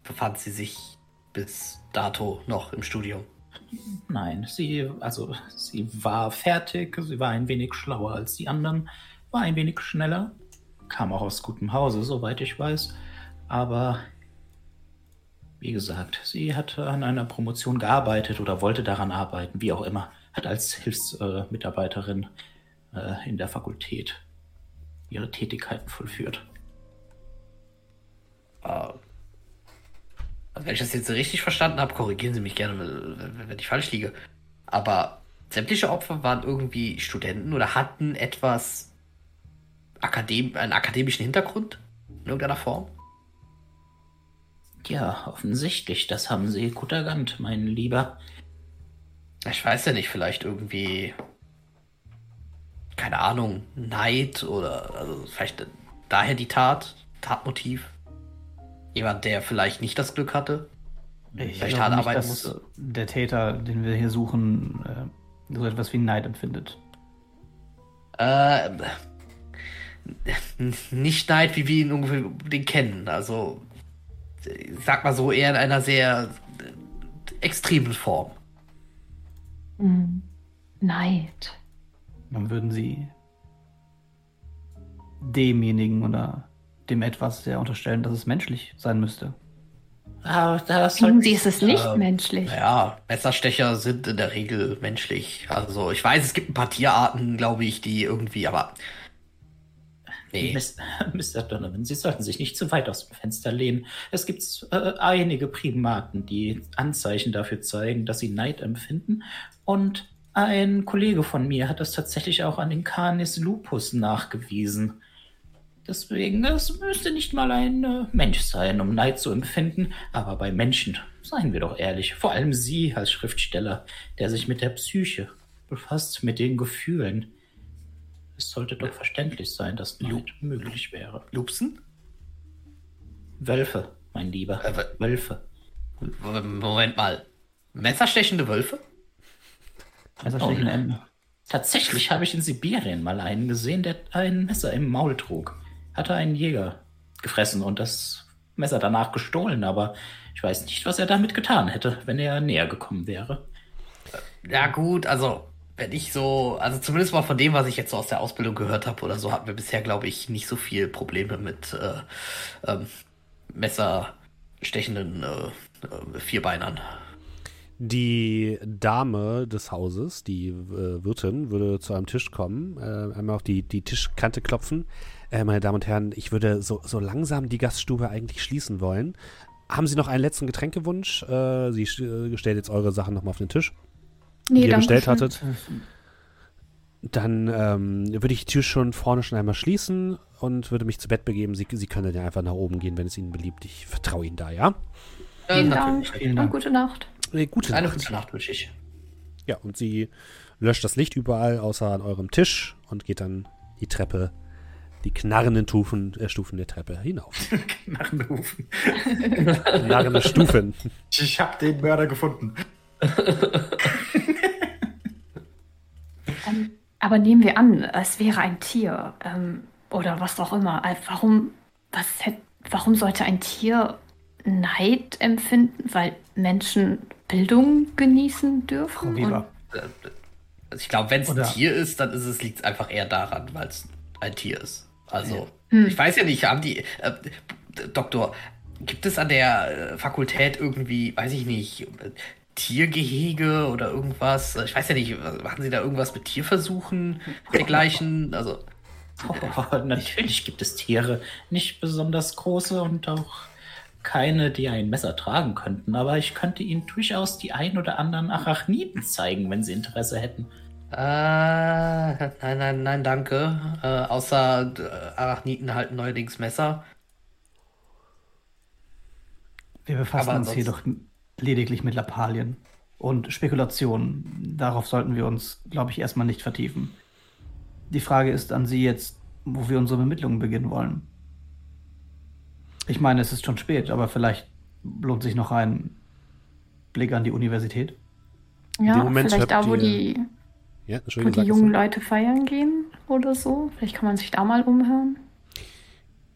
befand sie sich bis dato noch im Studium? Nein, sie, also, sie war fertig, sie war ein wenig schlauer als die anderen, war ein wenig schneller, kam auch aus gutem Hause, soweit ich weiß, aber wie gesagt, sie hat an einer Promotion gearbeitet oder wollte daran arbeiten, wie auch immer, hat als Hilfsmitarbeiterin äh, in der Fakultät ihre Tätigkeiten vollführt. Uh, wenn ich das jetzt richtig verstanden habe, korrigieren Sie mich gerne, wenn ich falsch liege. Aber sämtliche Opfer waren irgendwie Studenten oder hatten etwas Akadem einen akademischen Hintergrund in irgendeiner Form? Ja, offensichtlich. Das haben Sie gut erkannt, mein Lieber. Ich weiß ja nicht, vielleicht irgendwie. Keine Ahnung, Neid oder also vielleicht daher die Tat, Tatmotiv. Jemand, der vielleicht nicht das Glück hatte. Ich vielleicht hart arbeiten dass musste. Der Täter, den wir hier suchen, äh, so etwas wie Neid empfindet. Äh, nicht Neid, wie wir ihn ungefähr den kennen. Also, sag mal so, eher in einer sehr extremen Form. Hm. Neid. Dann würden sie demjenigen oder dem etwas sehr unterstellen, dass es menschlich sein müsste. Ah, das Irgendwie ist es nicht äh, menschlich. Ja, Messerstecher sind in der Regel menschlich. Also ich weiß, es gibt ein paar Tierarten, glaube ich, die irgendwie, aber. Nee. Mr. Donovan, Sie sollten sich nicht zu weit aus dem Fenster lehnen. Es gibt äh, einige Primaten, die Anzeichen dafür zeigen, dass sie Neid empfinden. Und ein Kollege von mir hat das tatsächlich auch an den Canis lupus nachgewiesen. Deswegen, es müsste nicht mal ein äh, Mensch sein, um Neid zu empfinden, aber bei Menschen, seien wir doch ehrlich, vor allem Sie als Schriftsteller, der sich mit der Psyche befasst, mit den Gefühlen. Es sollte doch verständlich sein, dass Neid Lu möglich wäre. Lupsen? Wölfe, mein Lieber. Äh, Wölfe. Moment mal. Messerstechende Wölfe? Messerstechende oh. Tatsächlich habe ich in Sibirien mal einen gesehen, der ein Messer im Maul trug hatte einen Jäger gefressen und das Messer danach gestohlen, aber ich weiß nicht, was er damit getan hätte, wenn er näher gekommen wäre. Ja, gut, also wenn ich so, also zumindest mal von dem, was ich jetzt so aus der Ausbildung gehört habe oder so, hatten wir bisher, glaube ich, nicht so viel Probleme mit äh, ähm, messerstechenden äh, äh, Vierbeinern. Die Dame des Hauses, die äh, Wirtin, würde zu einem Tisch kommen, äh, einmal auf die, die Tischkante klopfen. Äh, meine Damen und Herren, ich würde so, so langsam die Gaststube eigentlich schließen wollen. Haben Sie noch einen letzten Getränkewunsch? Äh, Sie äh, stellt jetzt eure Sachen nochmal auf den Tisch, nee, die ihr bestellt schön. hattet. Dann ähm, würde ich die Tür schon vorne schon einmal schließen und würde mich zu Bett begeben. Sie, Sie können ja einfach nach oben gehen, wenn es Ihnen beliebt. Ich vertraue Ihnen da, ja? Vielen, Dank. Vielen Dank und gute Nacht. Äh, gute Eine Nacht. gute Nacht wünsche ich. Ja, und sie löscht das Licht überall außer an eurem Tisch und geht dann die Treppe die knarrenden Stufen, äh, Stufen der Treppe hinauf. Knarrende Hufen. Knarrende Stufen. Ich habe den Mörder gefunden. ähm, aber nehmen wir an, es wäre ein Tier ähm, oder was auch immer. Äh, warum, was, warum sollte ein Tier Neid empfinden, weil Menschen Bildung genießen dürfen? Frau Weber. Und, äh, also ich glaube, wenn es ein Tier ist, dann liegt es einfach eher daran, weil es ein Tier ist. Also, hm. ich weiß ja nicht, haben die, äh, Doktor, gibt es an der äh, Fakultät irgendwie, weiß ich nicht, Tiergehege oder irgendwas? Ich weiß ja nicht, machen Sie da irgendwas mit Tierversuchen dergleichen? Also. Oh, natürlich gibt es Tiere, nicht besonders große und auch keine, die ein Messer tragen könnten, aber ich könnte Ihnen durchaus die ein oder anderen Arachniden zeigen, wenn Sie Interesse hätten. Äh, nein, nein, nein, danke. Äh, außer äh, Arachniten halten neuerdings Messer. Wir befassen uns hier doch lediglich mit Lappalien und Spekulationen. Darauf sollten wir uns, glaube ich, erstmal nicht vertiefen. Die Frage ist an Sie jetzt, wo wir unsere Ermittlungen beginnen wollen. Ich meine, es ist schon spät, aber vielleicht lohnt sich noch ein Blick an die Universität. Ja, vielleicht da, wo ihr... die, ja, wo die jungen Leute feiern gehen oder so. Vielleicht kann man sich da mal umhören.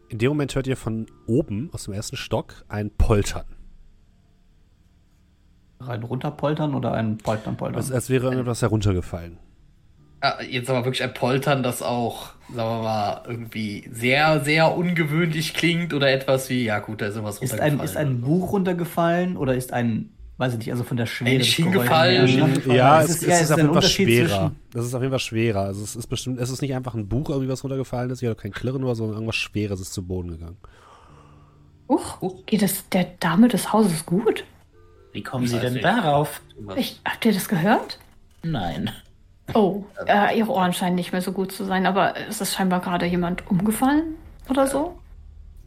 In dem Moment hört ihr von oben, aus dem ersten Stock, ein Poltern. Rein runterpoltern oder ein Poltern poltern? Als, als wäre irgendwas heruntergefallen. Ah, jetzt aber wirklich ein Poltern, das auch, sagen wir mal, irgendwie sehr, sehr ungewöhnlich klingt oder etwas wie, ja gut, da ist irgendwas ist runtergefallen. Ein, ist ein Buch runtergefallen oder ist ein weiß ich nicht, also von der Schwere. Ein hingefallen. Ja, es, ist, es ist, auf jeden Fall schwerer. Das ist auf jeden Fall schwerer. Also es ist bestimmt, es ist nicht einfach ein Buch, irgendwie was runtergefallen ist, ja kein Klirren oder so, sondern irgendwas Schweres ist zu Boden gegangen. Uch, geht es der Dame des Hauses gut? Wie kommen Sie denn darauf? Ich, habt ihr das gehört? Nein. Oh, äh, ihre Ohren scheinen nicht mehr so gut zu sein, aber ist es scheinbar gerade jemand umgefallen oder so?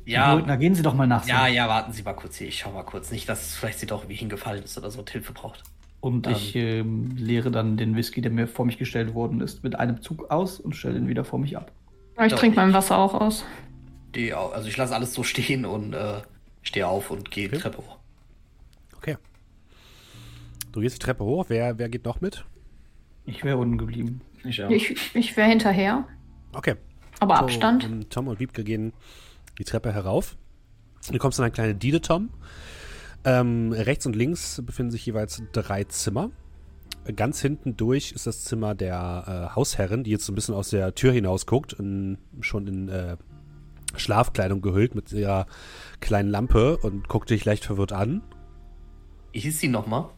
Ja. Na, gehen Sie doch mal nach. Ja, ja, warten Sie mal kurz hier. Ich schau mal kurz. Nicht, dass vielleicht sie doch irgendwie hingefallen ist oder so und Hilfe braucht. Und ähm. ich äh, leere dann den Whisky, der mir vor mich gestellt worden ist, mit einem Zug aus und stelle ihn wieder vor mich ab. ich trinke mein Wasser auch aus. Die, also ich lasse alles so stehen und äh, stehe auf und gehe okay. die Treppe hoch. Okay. Du gehst die Treppe hoch. Wer, wer geht noch mit? Ich wäre unten geblieben. Ich, ich, ich wäre hinterher. Okay. Aber so, Abstand. Und Tom und Wiebke gehen die Treppe herauf. Du kommst in eine kleine Diele, Tom. Ähm, rechts und links befinden sich jeweils drei Zimmer. Ganz hinten durch ist das Zimmer der äh, Hausherrin, die jetzt so ein bisschen aus der Tür hinaus guckt, in, schon in äh, Schlafkleidung gehüllt mit ihrer kleinen Lampe und guckt dich leicht verwirrt an. Wie hieß sie nochmal?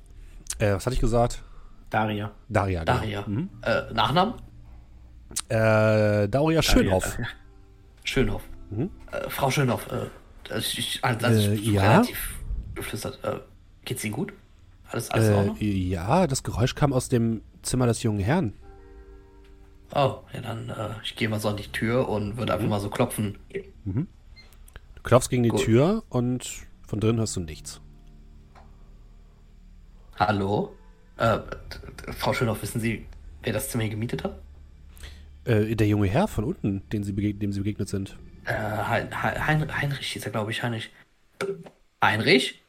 Äh, was hatte ich gesagt? Daria. Daria, genau. Daria. Mhm. Äh, Nachnamen? Äh, Daria Schönhoff. Schönhoff. Mhm. Äh, Frau Schönhoff, äh, also ich, also äh, ja. relativ geflüstert. Äh, geht's Ihnen gut? Alles, alles äh, noch? Ja, das Geräusch kam aus dem Zimmer des jungen Herrn. Oh, ja, dann äh, ich gehe mal so an die Tür und würde einfach mhm. mal so klopfen. Mhm. Du klopfst gegen die gut. Tür und von drin hörst du nichts. Hallo? Äh, Frau Schönhoff, wissen Sie, wer das Zimmer hier gemietet hat? Äh, der junge Herr von unten, den Sie dem Sie begegnet sind. Äh, hein, hein, Heinrich hieß er, glaube ich, Heinrich. Heinrich?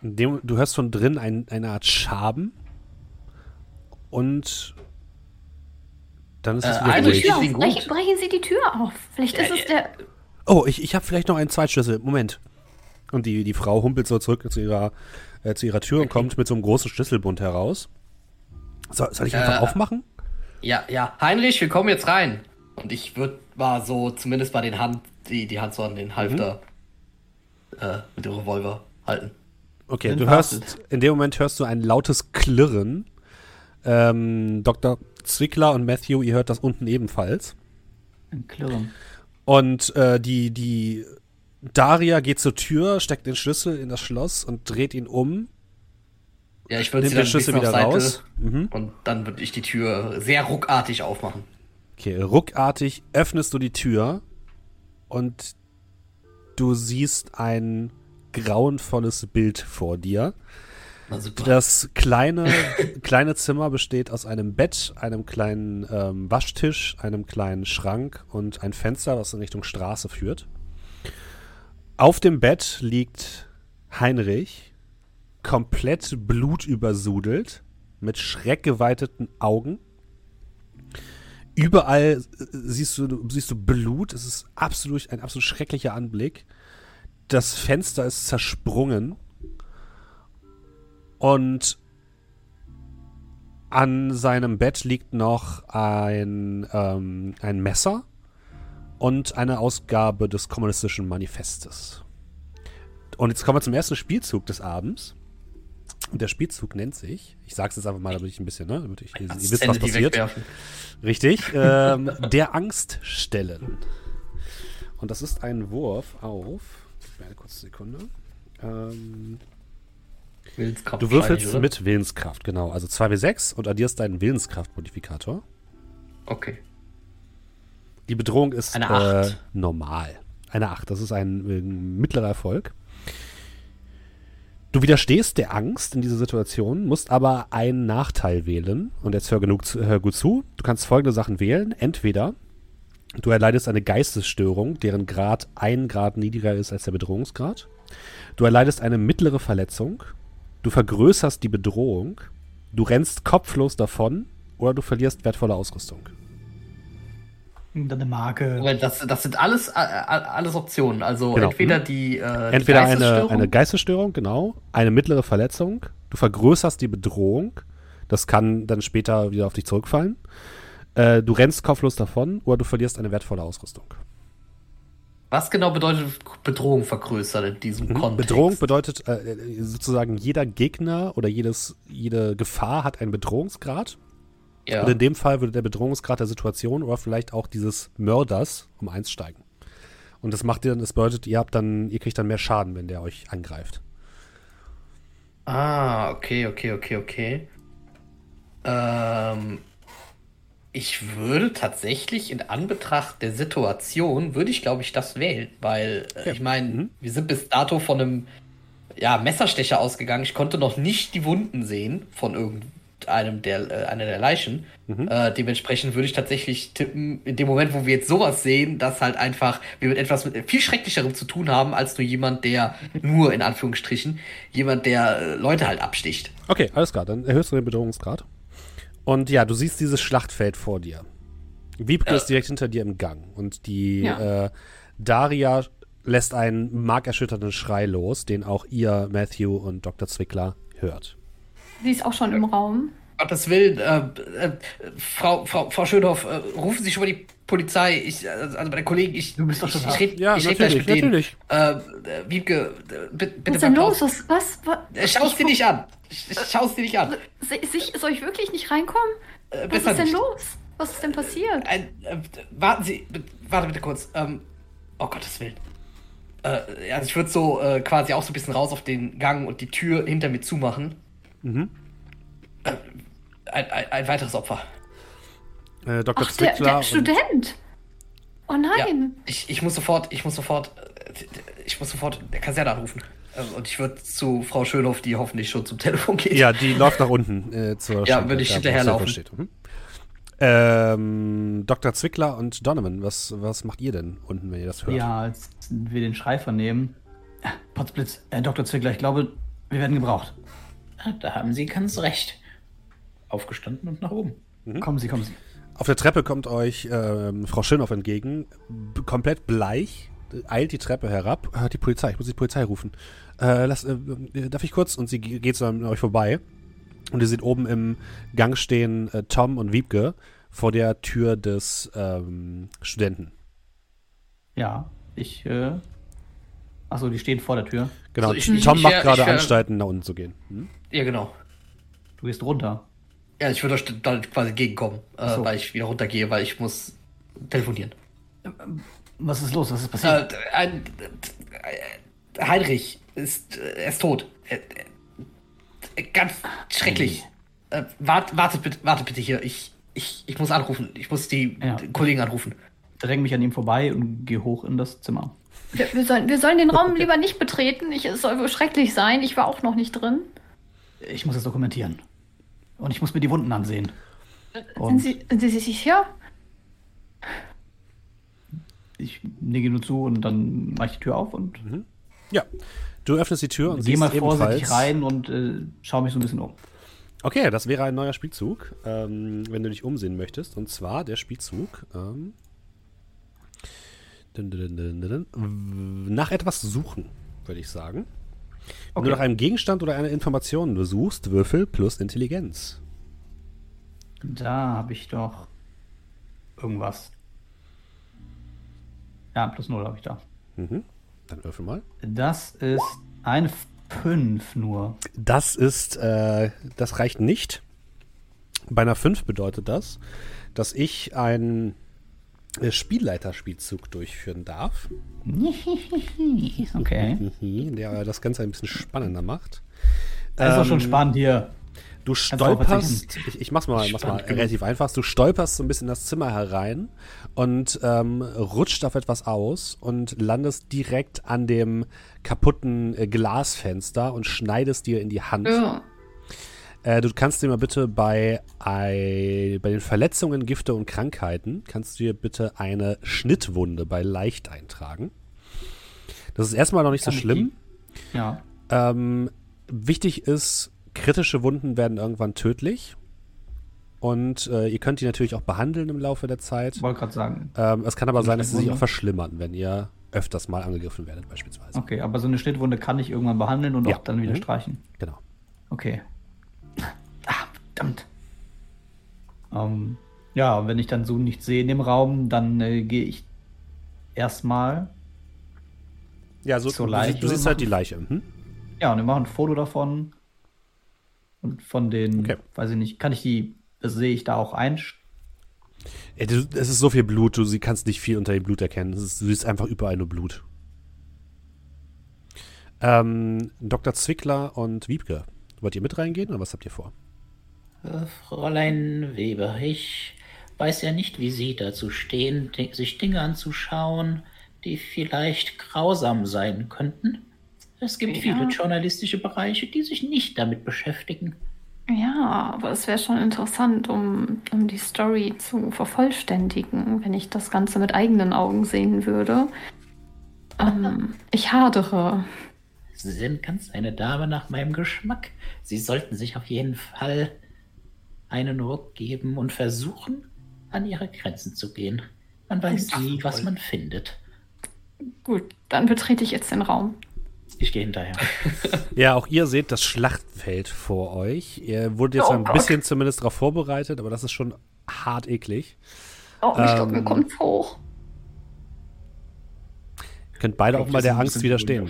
Dem, du hörst von drin ein, eine Art Schaben und dann ist es äh, wieder Heinrich, ruhig. Brechen, brechen Sie die Tür auf. Vielleicht ist ja, es der... Oh, ich, ich habe vielleicht noch einen Zweitschlüssel. Moment. Und die, die Frau humpelt so zurück zu ihrer, äh, zu ihrer Tür okay. und kommt mit so einem großen Schlüsselbund heraus. So, soll ich einfach äh, aufmachen? Ja, ja. Heinrich, wir kommen jetzt rein. Und ich würde mal so zumindest mal den Hand, die, die Hand so an den Halfter mhm. äh, mit dem Revolver halten. Okay, den du hörst, in dem Moment hörst du ein lautes Klirren. Ähm, Dr. Zwickler und Matthew, ihr hört das unten ebenfalls. Ein Klirren. Und äh, die, die Daria geht zur Tür, steckt den Schlüssel in das Schloss und dreht ihn um. Ja, ich würde den Schlüssel wieder raus. Mhm. Und dann würde ich die Tür sehr ruckartig aufmachen. Okay, ruckartig öffnest du die Tür und du siehst ein grauenvolles Bild vor dir. Das kleine, kleine Zimmer besteht aus einem Bett, einem kleinen ähm, Waschtisch, einem kleinen Schrank und ein Fenster, das in Richtung Straße führt. Auf dem Bett liegt Heinrich, komplett blutübersudelt, mit schreckgeweiteten Augen Überall äh, siehst du, siehst du Blut. Es ist absolut ein absolut schrecklicher Anblick. Das Fenster ist zersprungen. Und an seinem Bett liegt noch ein, ähm, ein Messer und eine Ausgabe des kommunistischen Manifestes. Und jetzt kommen wir zum ersten Spielzug des Abends. Und der Spielzug nennt sich, ich sag's jetzt einfach mal, damit ich ein bisschen, ne, damit ich, ihr wisst, was passiert. Richtig, ähm, der Angststellen. Und das ist ein Wurf auf, eine kurze Sekunde. Ähm, Willenskraft. Du würfelst mit Willenskraft, genau. Also 2w6 und addierst deinen Willenskraftmodifikator. Okay. Die Bedrohung ist äh, normal. Eine 8. Das ist ein, ein mittlerer Erfolg. Du widerstehst der Angst in dieser Situation, musst aber einen Nachteil wählen. Und jetzt hör, genug hör gut zu. Du kannst folgende Sachen wählen. Entweder du erleidest eine Geistesstörung, deren Grad ein Grad niedriger ist als der Bedrohungsgrad. Du erleidest eine mittlere Verletzung. Du vergrößerst die Bedrohung. Du rennst kopflos davon oder du verlierst wertvolle Ausrüstung. Dann eine Marke. Weil das, das sind alles, äh, alles Optionen. Also Genau. entweder Mhm. die, äh, die Entweder eine, Geistesstörung- eine Geistesstörung, genau, eine mittlere Verletzung, du vergrößerst die Bedrohung, das kann dann später wieder auf dich zurückfallen. Äh, du rennst kopflos davon oder du verlierst eine wertvolle Ausrüstung. Was genau bedeutet Bedrohung vergrößern in diesem Mhm. Kontext? Bedrohung bedeutet äh, sozusagen, jeder Gegner oder jedes, jede Gefahr hat einen Bedrohungsgrad. Ja. Und in dem Fall würde der Bedrohungsgrad der Situation oder vielleicht auch dieses Mörders um eins steigen. Und das macht ihr, das bedeutet, ihr habt dann, ihr kriegt dann mehr Schaden, wenn der euch angreift. Ah, okay, okay, okay, okay. Ähm, ich würde tatsächlich in Anbetracht der Situation, würde ich glaube ich das wählen, weil äh, ich meine, Mhm. wir sind bis dato von einem ja, Messerstecher ausgegangen. Ich konnte noch nicht die Wunden sehen von irgendeinem der, äh, einer der Leichen. Mhm. Äh, dementsprechend würde ich tatsächlich tippen, in dem Moment, wo wir jetzt sowas sehen, dass halt einfach wir mit etwas mit viel Schrecklicherem zu tun haben, als nur jemand, der nur in Anführungsstrichen, jemand, der äh, Leute halt absticht. Okay, alles klar, dann erhöhst du den Bedrohungsgrad. Und ja, du siehst dieses Schlachtfeld vor dir. Wiebke ist direkt hinter dir im Gang und die Ja. äh, Daria lässt einen markerschütternden Schrei los, den auch ihr, Matthew und Dr. Zwickler hört. Sie ist auch schon im Raum. Gottes Willen, äh, äh, Frau, Frau, Frau Schönhoff, äh, rufen Sie schon mal die Polizei. Ich, äh, also meine Kollegen, ich. Du bist doch schon ich, da. ich red, Ja, ich red gleich natürlich, mit denen. natürlich. Äh, äh, Wiebke, äh, bitte, bitte Was ist denn los? draußen. Was? Was? Äh, Schau's dir nicht an. Sch- Schau's dir nicht an. Sich- Soll ich wirklich nicht reinkommen? Äh, Was ist denn nicht. los? Was ist denn passiert? Ein, äh, warten Sie, warte bitte kurz. Ähm, oh Gottes Willen. Äh, also ich würde so äh, quasi auch so ein bisschen raus auf den Gang und die Tür hinter mir zumachen. Mhm. Äh, ein, ein, ein weiteres Opfer. Äh, Dr. Ach, der, Zwickler der und, Student. Oh Ja, nein. ich, ich muss sofort, ich muss sofort, äh, ich muss sofort der Kaserne anrufen. Äh, Und ich würde zu Frau Schönhoff, die hoffentlich schon zum Telefon geht. ja, die läuft nach unten äh, zur Ja, würde ich hinterherlaufen. Mhm. Ähm, Dr. Zwickler und Donovan, was, was macht ihr denn unten, wenn ihr das hört? Ja, als wir den Schrei vernehmen. Potzblitz, äh, Dr. Zwickler, ich glaube, wir werden gebraucht. Ah, Da haben Sie ganz recht. Aufgestanden und nach oben. Kommen Sie, kommen Sie. Auf der Treppe kommt euch ähm, Frau Schönhoff entgegen, b- komplett bleich, eilt die Treppe herab. Äh, die Polizei, ich muss die Polizei rufen. Äh, lass, äh, äh, darf ich kurz? Und sie ge- geht so an euch vorbei. Und ihr seht oben im Gang stehen äh, Tom und Wiebke vor der Tür des ähm, Studenten. Ja, ich, äh. Achso, die stehen vor der Tür. Genau, So, ich- Tom ich macht gerade Anstalten, nach unten zu gehen. Hm? Ja, genau. Du gehst runter. Ja, ich würde euch dann quasi entgegenkommen, äh, so. weil ich wieder runtergehe, weil ich muss telefonieren. Was ist los? Was ist passiert? Äh, ein, äh, Heinrich ist, äh, er ist tot. Er, er, ganz schrecklich. Äh, wart, wartet, bitte, wartet bitte hier. Ich, ich, ich muss anrufen. Ich muss die Ja. Kollegen anrufen. Dräng mich an ihm vorbei und geh hoch in das Zimmer. Wir, wir, sollen, wir sollen den Raum lieber nicht betreten. Ich, es soll wohl schrecklich sein. Ich war auch noch nicht drin. Ich muss das dokumentieren. Und ich muss mir die Wunden ansehen. Sind Und Sie, sind Sie sich sicher? ich nicke nur zu und dann mache ich die Tür auf und Ja, du öffnest die Tür und gehe siehst mal vorsichtig ebenfalls... rein und äh, schaue mich so ein bisschen um. Okay, das wäre ein neuer Spielzug, ähm, wenn du dich umsehen möchtest. Und zwar der Spielzug ähm, dun, dun, dun, nach etwas suchen, würde ich sagen. Wenn du nach einem Gegenstand oder einer Information suchst, Würfel plus Intelligenz. Da habe ich doch irgendwas. Ja, plus 0 habe ich da. Mhm. Dann würfel mal. Das ist eine 5 nur. Das ist, äh, das reicht nicht. Bei einer 5 bedeutet das, dass ich einen äh, Spielleiterspielzug durchführen darf. Okay. der das Ganze ein bisschen spannender macht. Das ist doch schon Ähm, spannend hier. Du stolperst, ich, ich mach's mal, mach's mal relativ einfach, du stolperst so ein bisschen in das Zimmer herein und ähm, rutscht auf etwas aus und landest direkt an dem kaputten äh, Glasfenster und schneidest dir in die Hand. Ja. Äh, du kannst dir mal bitte bei, ei- bei den Verletzungen, Gifte und Krankheiten, kannst du dir bitte eine Schnittwunde bei leicht eintragen. Das ist erstmal noch nicht Kann so schlimm. Ja. Ähm, wichtig ist, kritische Wunden werden irgendwann tödlich. Und äh, ihr könnt die natürlich auch behandeln im Laufe der Zeit. Wollte gerade sagen. Ähm, es kann aber sein, dass sie sich auch verschlimmern, wenn ihr öfters mal angegriffen werdet, beispielsweise. Okay, aber so eine Schnittwunde kann ich irgendwann behandeln und ja. auch dann wieder mhm. streichen. Genau. Okay. Verdammt. Ähm, ja, wenn ich dann so nichts sehe in dem Raum, dann äh, gehe ich erstmal. Ja, so zur Leiche. Du siehst halt die Leiche. Mhm. Ja, und wir machen ein Foto davon. Und von den, okay. weiß ich nicht, kann ich die, sehe ich da auch ein? Es ist so viel Blut, du kannst nicht viel unter dem Blut erkennen. Ist, du siehst einfach überall nur Blut. Ähm, Dr. Zwickler und Wiebke, wollt ihr mit reingehen oder was habt ihr vor? Äh, Fräulein Weber, ich weiß ja nicht, wie Sie dazu stehen, sich Dinge anzuschauen, die vielleicht grausam sein könnten. Es gibt ja. viele journalistische Bereiche, die sich nicht damit beschäftigen. Ja, aber es wäre schon interessant, um, um die Story zu vervollständigen, wenn ich das Ganze mit eigenen Augen sehen würde. Ähm, ich hadere. Sie sind ganz eine Dame nach meinem Geschmack. Sie sollten sich auf jeden Fall einen Ruck geben und versuchen, an ihre Grenzen zu gehen. Man weiß nie, was man findet. Gut, dann betrete ich jetzt den Raum. Ich gehe hinterher. ja, auch ihr seht das Schlachtfeld vor euch. Ihr wurdet jetzt oh, ein bisschen Gott. zumindest darauf vorbereitet, aber das ist schon hart eklig. Oh, ich ähm, glaube, mir kommt hoch. Könnt beide auch mal der Angst widerstehen.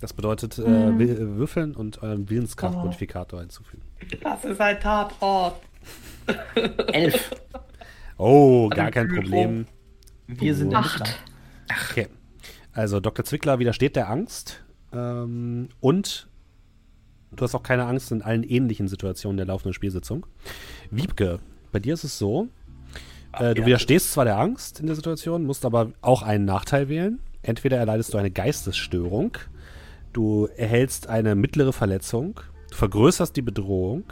Das bedeutet, äh, hm. würfeln und euren Willenskraftmodifikator hinzufügen. Das ist ein Tatort. Elf. Oh, gar kein Problem. Wir sind acht. Okay. Also Dr. Zwickler widersteht der Angst ähm, und du hast auch keine Angst in allen ähnlichen Situationen der laufenden Spielsitzung. Wiebke, bei dir ist es so, äh, du widerstehst zwar der Angst in der Situation, musst aber auch einen Nachteil wählen. Entweder erleidest du eine Geistesstörung, du erhältst eine mittlere Verletzung, du vergrößerst die Bedrohung,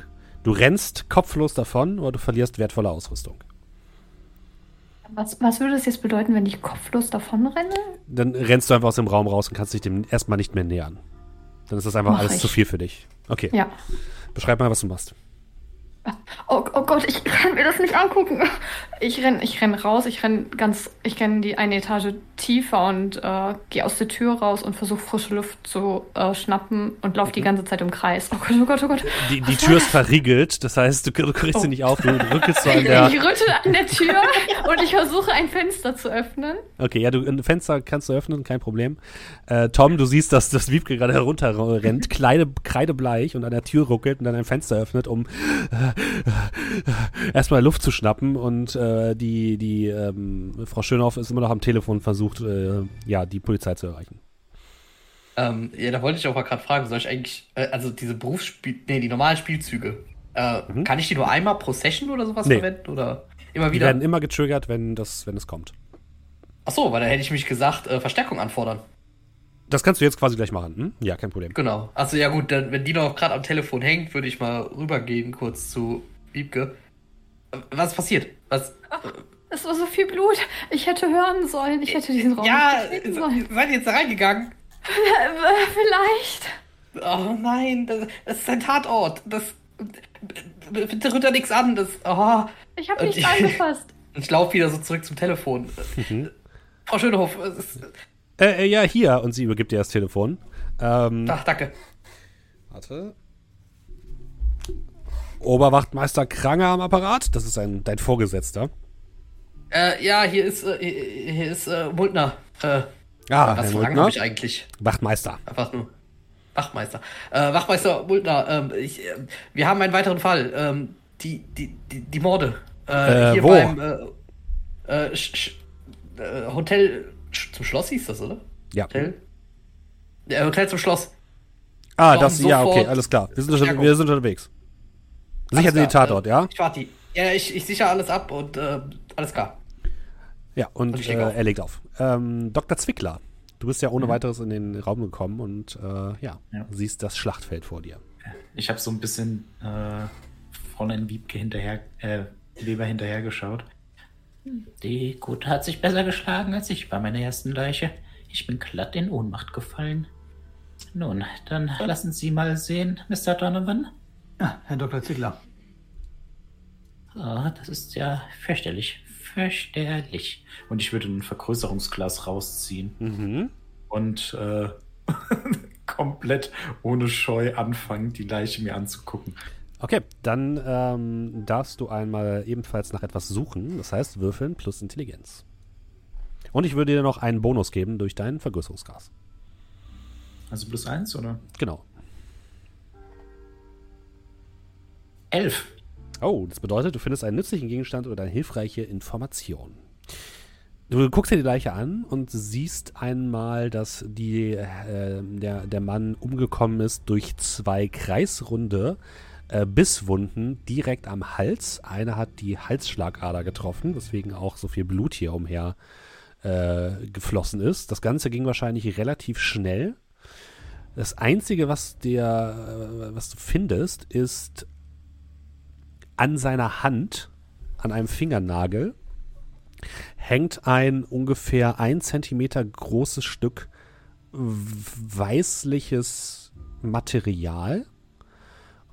du rennst kopflos davon oder du verlierst wertvolle Ausrüstung. Was, was würde es jetzt bedeuten, wenn ich kopflos davon renne? Dann rennst du einfach aus dem Raum raus und kannst dich dem erstmal nicht mehr nähern. Dann ist das einfach Mach alles ich. zu viel für dich. Okay. Ja. Beschreib mal, was du machst. Oh, oh, Gott, ich kann mir das nicht angucken. Ich renn, ich renn raus, ich renn ganz, ich renn die eine Etage tiefer und äh, gehe aus der Tür raus und versuche frische Luft zu äh, schnappen und laufe die mhm. ganze Zeit im Kreis. Oh Gott, oh Gott, oh Gott. Die, die Tür ist verriegelt, das heißt, du, du kriegst oh. sie nicht auf, du rückelst so an der... Ich rüttel an der Tür und ich versuche ein Fenster zu öffnen. Okay, ja, du, ein Fenster kannst du öffnen, kein Problem. Äh, Tom, du siehst, dass das Wiebke gerade herunterrennt, kleide, kreidebleich und an der Tür ruckelt und dann ein Fenster öffnet, um äh, erstmal Luft zu schnappen und äh, die, die ähm, Frau Schönhoff ist immer noch am Telefon versucht, äh, ja, die Polizei zu erreichen. Ähm, ja, da wollte ich auch mal gerade fragen, soll ich eigentlich, äh, also diese Berufsspiel, nee, die normalen Spielzüge, äh, mhm. kann ich die nur einmal pro Session oder sowas nee. verwenden oder immer wieder? Die werden immer getriggert, wenn das, wenn es kommt. Ach so, weil da hätte ich mich gesagt, äh, Verstärkung anfordern. Das kannst du jetzt quasi gleich machen. Hm? Ja, kein Problem. Genau. Also ja gut, dann, wenn die noch gerade am Telefon hängt, würde ich mal rübergehen kurz zu Wiebke. Was ist passiert? Was? Ach, es war so viel Blut. Ich hätte hören sollen. Ich hätte diesen Raum Ja, sollen. seid ihr jetzt da reingegangen? Vielleicht. Oh nein, das, das ist ein Tatort. Das. Bitte rührt da nichts an. Das. Oh. Ich habe nichts angefasst. Ich laufe wieder so zurück zum Telefon. Mhm. Frau Schönehof, es, äh, äh, ja, hier. Und sie übergibt dir das Telefon. Ähm, Ach, danke. Warte. Oberwachtmeister Kranger am Apparat. Das ist ein, dein Vorgesetzter. Äh, ja, hier ist, äh, hier ist äh, Multner. Äh, ah, was fragen habe ich eigentlich? Wachtmeister. Einfach nur. Wachmeister. Äh, Wachmeister Multner, ähm, ich, äh, wir haben einen weiteren Fall. Ähm, die, die, die, die Morde. Äh, äh hier wo? beim äh, äh, Sch äh, Hotel zum Schloss hieß das, oder? Ja. Hotel? Ja, Hotel zum Schloss. Ah, das, ja, okay, alles klar. Wir sind, wir sind unterwegs. Sicher den Tatort, ja? Ich warte die. Ja, ich, ich sichere alles ab und äh, alles klar. Ja, und, und äh, er legt auf. Ähm, Dr. Zwickler, du bist ja ohne mhm. weiteres in den Raum gekommen und äh, ja, ja, siehst das Schlachtfeld vor dir. Ich habe so ein bisschen äh, Fräulein Wiebke hinterher, äh, Weber hinterhergeschaut. Die Gute hat sich besser geschlagen als ich bei meiner ersten Leiche. Ich bin glatt in Ohnmacht gefallen. Nun, dann lassen Sie mal sehen, Mr. Donovan. Ja, Herr Dr. Ziegler. Oh, das ist ja fürchterlich. Fürchterlich. Und ich würde ein Vergrößerungsglas rausziehen Mhm. und äh, komplett ohne Scheu anfangen, die Leiche mir anzugucken. Okay, dann ähm, darfst du einmal ebenfalls nach etwas suchen. Das heißt, würfeln plus Intelligenz. Und ich würde dir noch einen Bonus geben durch dein Vergrößerungsglas. Also plus eins, oder? Genau. Elf. Oh, das bedeutet, du findest einen nützlichen Gegenstand oder eine hilfreiche Information. Du guckst dir die Leiche an und siehst einmal, dass die, äh, der, der Mann umgekommen ist durch zwei kreisrunde äh, Bisswunden direkt am Hals. Eine hat die Halsschlagader getroffen, weswegen auch so viel Blut hier umher äh, geflossen ist. Das Ganze ging wahrscheinlich relativ schnell. Das Einzige, was, dir, äh, was du findest, ist an seiner Hand, an einem Fingernagel, hängt ein ungefähr ein Zentimeter großes Stück weißliches Material.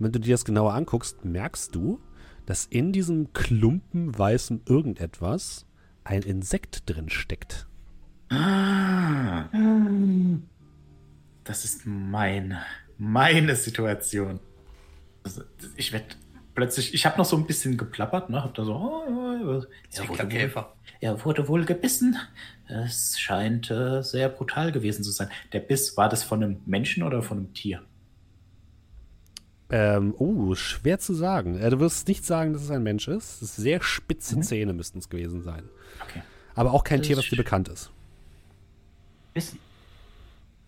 Und wenn du dir das genauer anguckst, merkst du, dass in diesem Klumpen weißen irgendetwas ein Insekt drin steckt. Ah. Das ist mein, meine Situation. Also, ich werde plötzlich, ich habe noch so ein bisschen geplappert, ne? Hab da so, oh, oh, Er wurde, wohl, er wurde wohl gebissen. Es scheint äh, sehr brutal gewesen zu sein. Der Biss, war das von einem Menschen oder von einem Tier? Ähm, oh, schwer zu sagen. Äh, du wirst nicht sagen, dass es ein Mensch ist. Es ist sehr spitze Zähne müssten es gewesen sein. Okay. Aber auch kein Das Tier, was dir bekannt ist. Wissen.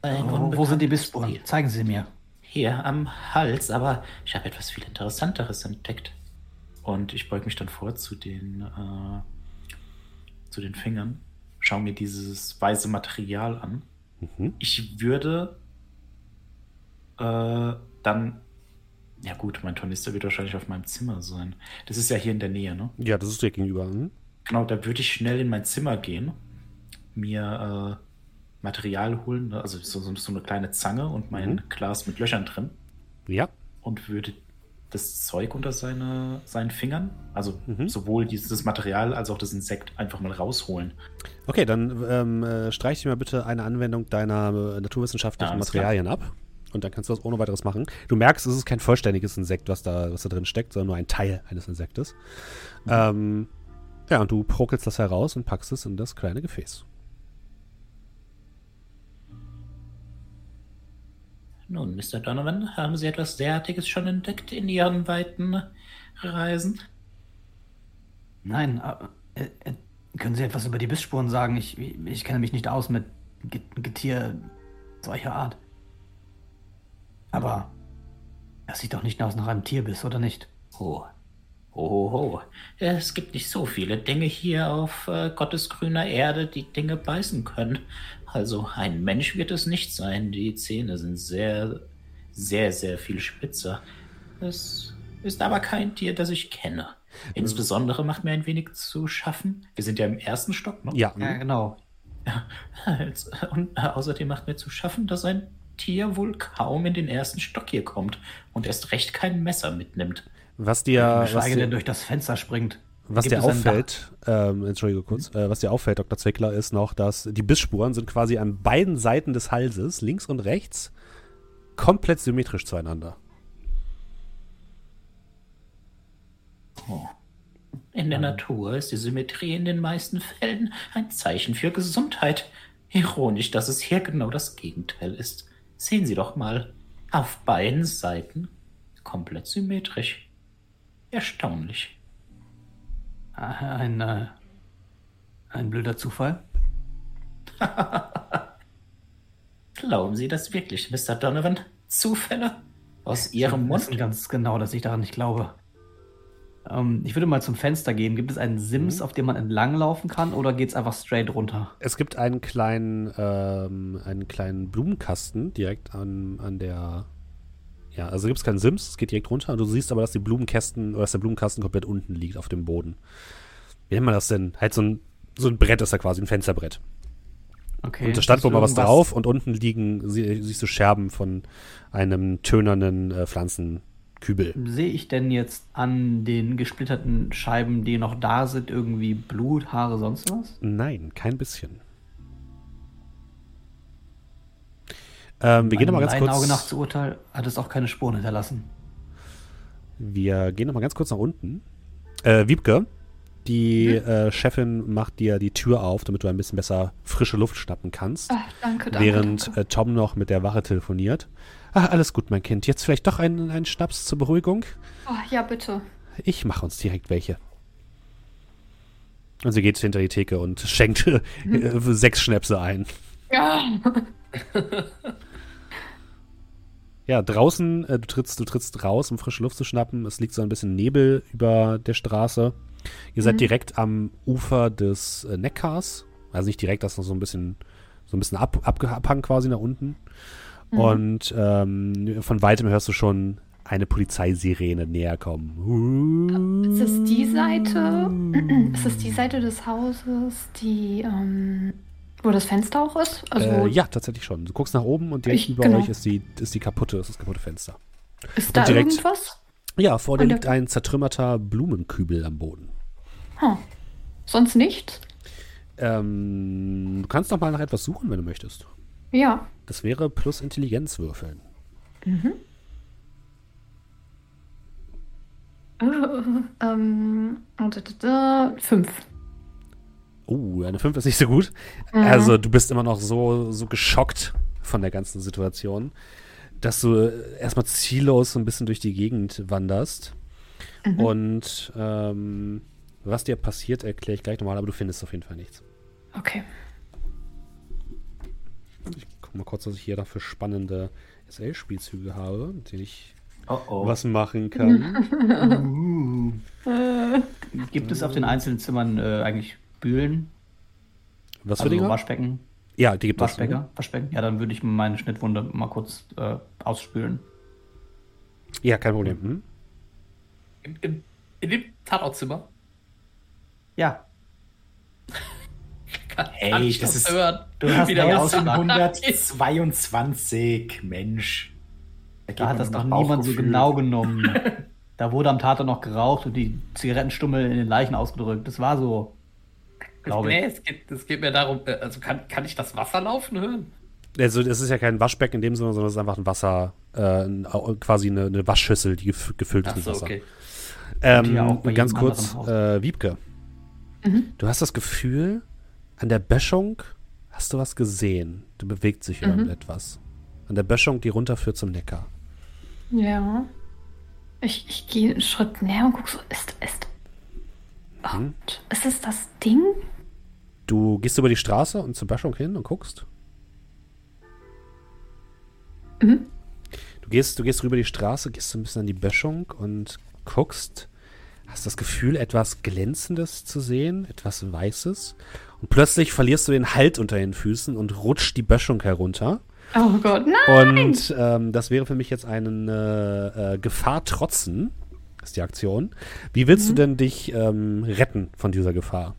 Ein Wo, wo sind die Bissspuren? Zeigen Sie mir. Hier am Hals, aber ich habe etwas viel Interessanteres entdeckt. Und ich beug mich dann vor zu den, äh, zu den Fingern, schau mir dieses weiße Material an. Mhm. Ich würde äh, dann, ja gut, mein Tornister wird wahrscheinlich auf meinem Zimmer sein. Das ist ja hier in der Nähe, ne? Ja, das ist dir gegenüber. Mhm. Genau, da würde ich schnell in mein Zimmer gehen, mir äh, Material holen, ne? also so, so eine kleine Zange und mein Mhm. Glas mit Löchern drin Ja. und würde das Zeug unter seine, seinen Fingern, also Mhm. sowohl dieses Material als auch das Insekt einfach mal rausholen. Okay, dann ähm, äh, streich dir mal bitte eine Anwendung deiner äh, naturwissenschaftlichen Alles Materialien ab. Und dann kannst du das ohne weiteres machen. Du merkst, es ist kein vollständiges Insekt, was da, was da drin steckt, sondern nur ein Teil eines Insektes. Ähm, ja, und du prokelst das heraus und packst es in das kleine Gefäß. Nun, Mr. Donovan, haben Sie etwas derartiges schon entdeckt in Ihren weiten Reisen? Nein, aber, äh, äh, können Sie etwas über die Bissspuren sagen? Ich, ich kenne mich nicht aus mit Ge- Getier solcher Art. Aber das sieht doch nicht aus nach einem Tierbiss, oder nicht? Oh. Oh, ho, ho. Es gibt nicht so viele Dinge hier auf äh, Gottes grüner Erde, die Dinge beißen können. Also ein Mensch wird es nicht sein. Die Zähne sind sehr, sehr, sehr viel spitzer. Es ist aber kein Tier, das ich kenne. Insbesondere macht mir ein wenig zu schaffen. Wir sind ja im ersten Stock, ne? Ja, Ja, genau. Und äh, außerdem macht mir zu schaffen, dass ein Tier wohl kaum in den ersten Stock hier kommt und erst recht kein Messer mitnimmt. was dir, dir, denn durch das Fenster springt. was dir auffällt, ähm, entschuldige kurz, äh, was dir auffällt, Dr. Zwickler, ist noch, dass die Bissspuren sind quasi an beiden Seiten des Halses, links und rechts, komplett symmetrisch zueinander. Oh. In der Natur ist die Symmetrie in den meisten Fällen ein Zeichen für Gesundheit. Ironisch, dass es hier genau das Gegenteil ist. Sehen Sie doch mal. Auf beiden Seiten komplett symmetrisch. Erstaunlich. Ein, äh, ein blöder Zufall. Glauben Sie das wirklich, Mr. Donovan? Zufälle? Aus Ihrem Mund? ganz genau, dass ich daran nicht glaube. Ähm, ich würde mal zum Fenster gehen. Gibt es einen Sims, auf dem man entlanglaufen kann, oder geht es einfach straight runter? Es gibt einen kleinen, ähm, einen kleinen Blumenkasten direkt an, an der. Ja, also gibt es keinen Sims, es geht direkt runter und du siehst aber, dass die Blumenkästen oder dass der Blumenkasten komplett unten liegt auf dem Boden. Wie nennt man das denn? Halt so ein, so ein Brett ist da quasi, ein Fensterbrett. Okay, und da stand wohl mal was drauf und unten liegen, sie, siehst du Scherben von einem tönernen äh, Pflanzenkübel. Sehe ich denn jetzt an den gesplitterten Scheiben, die noch da sind, irgendwie Blut, Haare, sonst was? Nein, kein bisschen. Ähm, wir gehen nochmal ganz kurz. Auge nach zu Urteil hat es auch keine Spuren hinterlassen. Wir gehen nochmal ganz kurz nach unten. Äh, Wiebke, die mhm. äh, Chefin macht dir die Tür auf, damit du ein bisschen besser frische Luft schnappen kannst. Ach, danke, danke. Während danke. Äh, Tom noch mit der Wache telefoniert. Ach, alles gut, mein Kind. Jetzt vielleicht doch einen, einen Schnaps zur Beruhigung? Oh, ja, bitte. Ich mache uns direkt welche. Und sie geht hinter die Theke und schenkt äh, sechs Schnäpse ein. Ja. ja, draußen, äh, du, trittst, du trittst raus, um frische Luft zu schnappen. Es liegt so ein bisschen Nebel über der Straße. Ihr seid mhm. direkt am Ufer des äh, Neckars. Also nicht direkt, das ist noch so ein bisschen, so ein bisschen ab, abgehangen quasi nach unten. Mhm. Und ähm, von weitem hörst du schon eine Polizeisirene näher kommen. Ist es die Seite? Ist es die Seite des Hauses, die ähm, wo das Fenster auch ist? Also äh, ja, tatsächlich schon. Du guckst nach oben und direkt ich, über genau. euch ist die, ist die kaputte, ist das kaputte Fenster. Ist da direkt, irgendwas? Ja, vor dir liegt ein zertrümmerter Blumenkübel am Boden. Huh. Sonst nichts? Ähm, du kannst noch mal nach etwas suchen, wenn du möchtest. Ja. Das wäre plus Intelligenz würfeln. Mhm. Uh, ähm, fünf. Oh, eine 5 ist nicht so gut. Mhm. Also du bist immer noch so, so geschockt von der ganzen Situation, dass du erstmal ziellos so ein bisschen durch die Gegend wanderst. Mhm. Und ähm, was dir passiert, erkläre ich gleich nochmal, aber du findest auf jeden Fall nichts. Okay. Guck mal kurz, was ich hier da für spannende SL-Spielzüge habe, mit denen ich oh oh. was machen kann. uh. Gibt es auf den einzelnen Zimmern äh, eigentlich Spülen. Was für also Dinge? Waschbecken. Ja, die gibt es. Waschbecken. Waschbecken. Ja, dann würde ich meine Schnittwunde mal kurz äh, ausspülen. Ja, kein Problem. Hm? In, in, in dem Tatortzimmer? Ja. Hey, das, das ist. Hören? Du hast wieder 1922, Mensch. Da, da hat das doch niemand so genau genommen. da wurde am Tatort noch geraucht und die Zigarettenstummel in den Leichen ausgedrückt. Das war so. Glaube nee, es geht, es geht mir darum, äh, also kann, kann ich das Wasser laufen hören? Also es ist ja kein Waschbecken in dem Sinne, sondern es ist einfach ein Wasser, äh, quasi eine, eine, Waschschüssel, die gefüllt ist mit Wasser. Okay. Ähm, ja ganz kurz, äh, Wiebke, mhm. du hast das Gefühl, an der Böschung hast du was gesehen. Du bewegt sich mhm. irgendetwas. An der Böschung, die runterführt zum Neckar. Ja. Ich, ich gehe einen Schritt näher und gucke so, ist, ist, mhm. ist es das Ding? Du gehst über die Straße und zur Böschung hin und guckst. Mhm. Du gehst, du gehst rüber die Straße, gehst so ein bisschen an die Böschung und guckst, hast das Gefühl, etwas Glänzendes zu sehen, etwas Weißes. Und plötzlich verlierst du den Halt unter den Füßen und rutscht die Böschung herunter. Oh Gott, nein! Und ähm, das wäre für mich jetzt eine äh, Gefahr trotzen, ist die Aktion. Wie willst mhm. du denn dich ähm, retten von dieser Gefahr?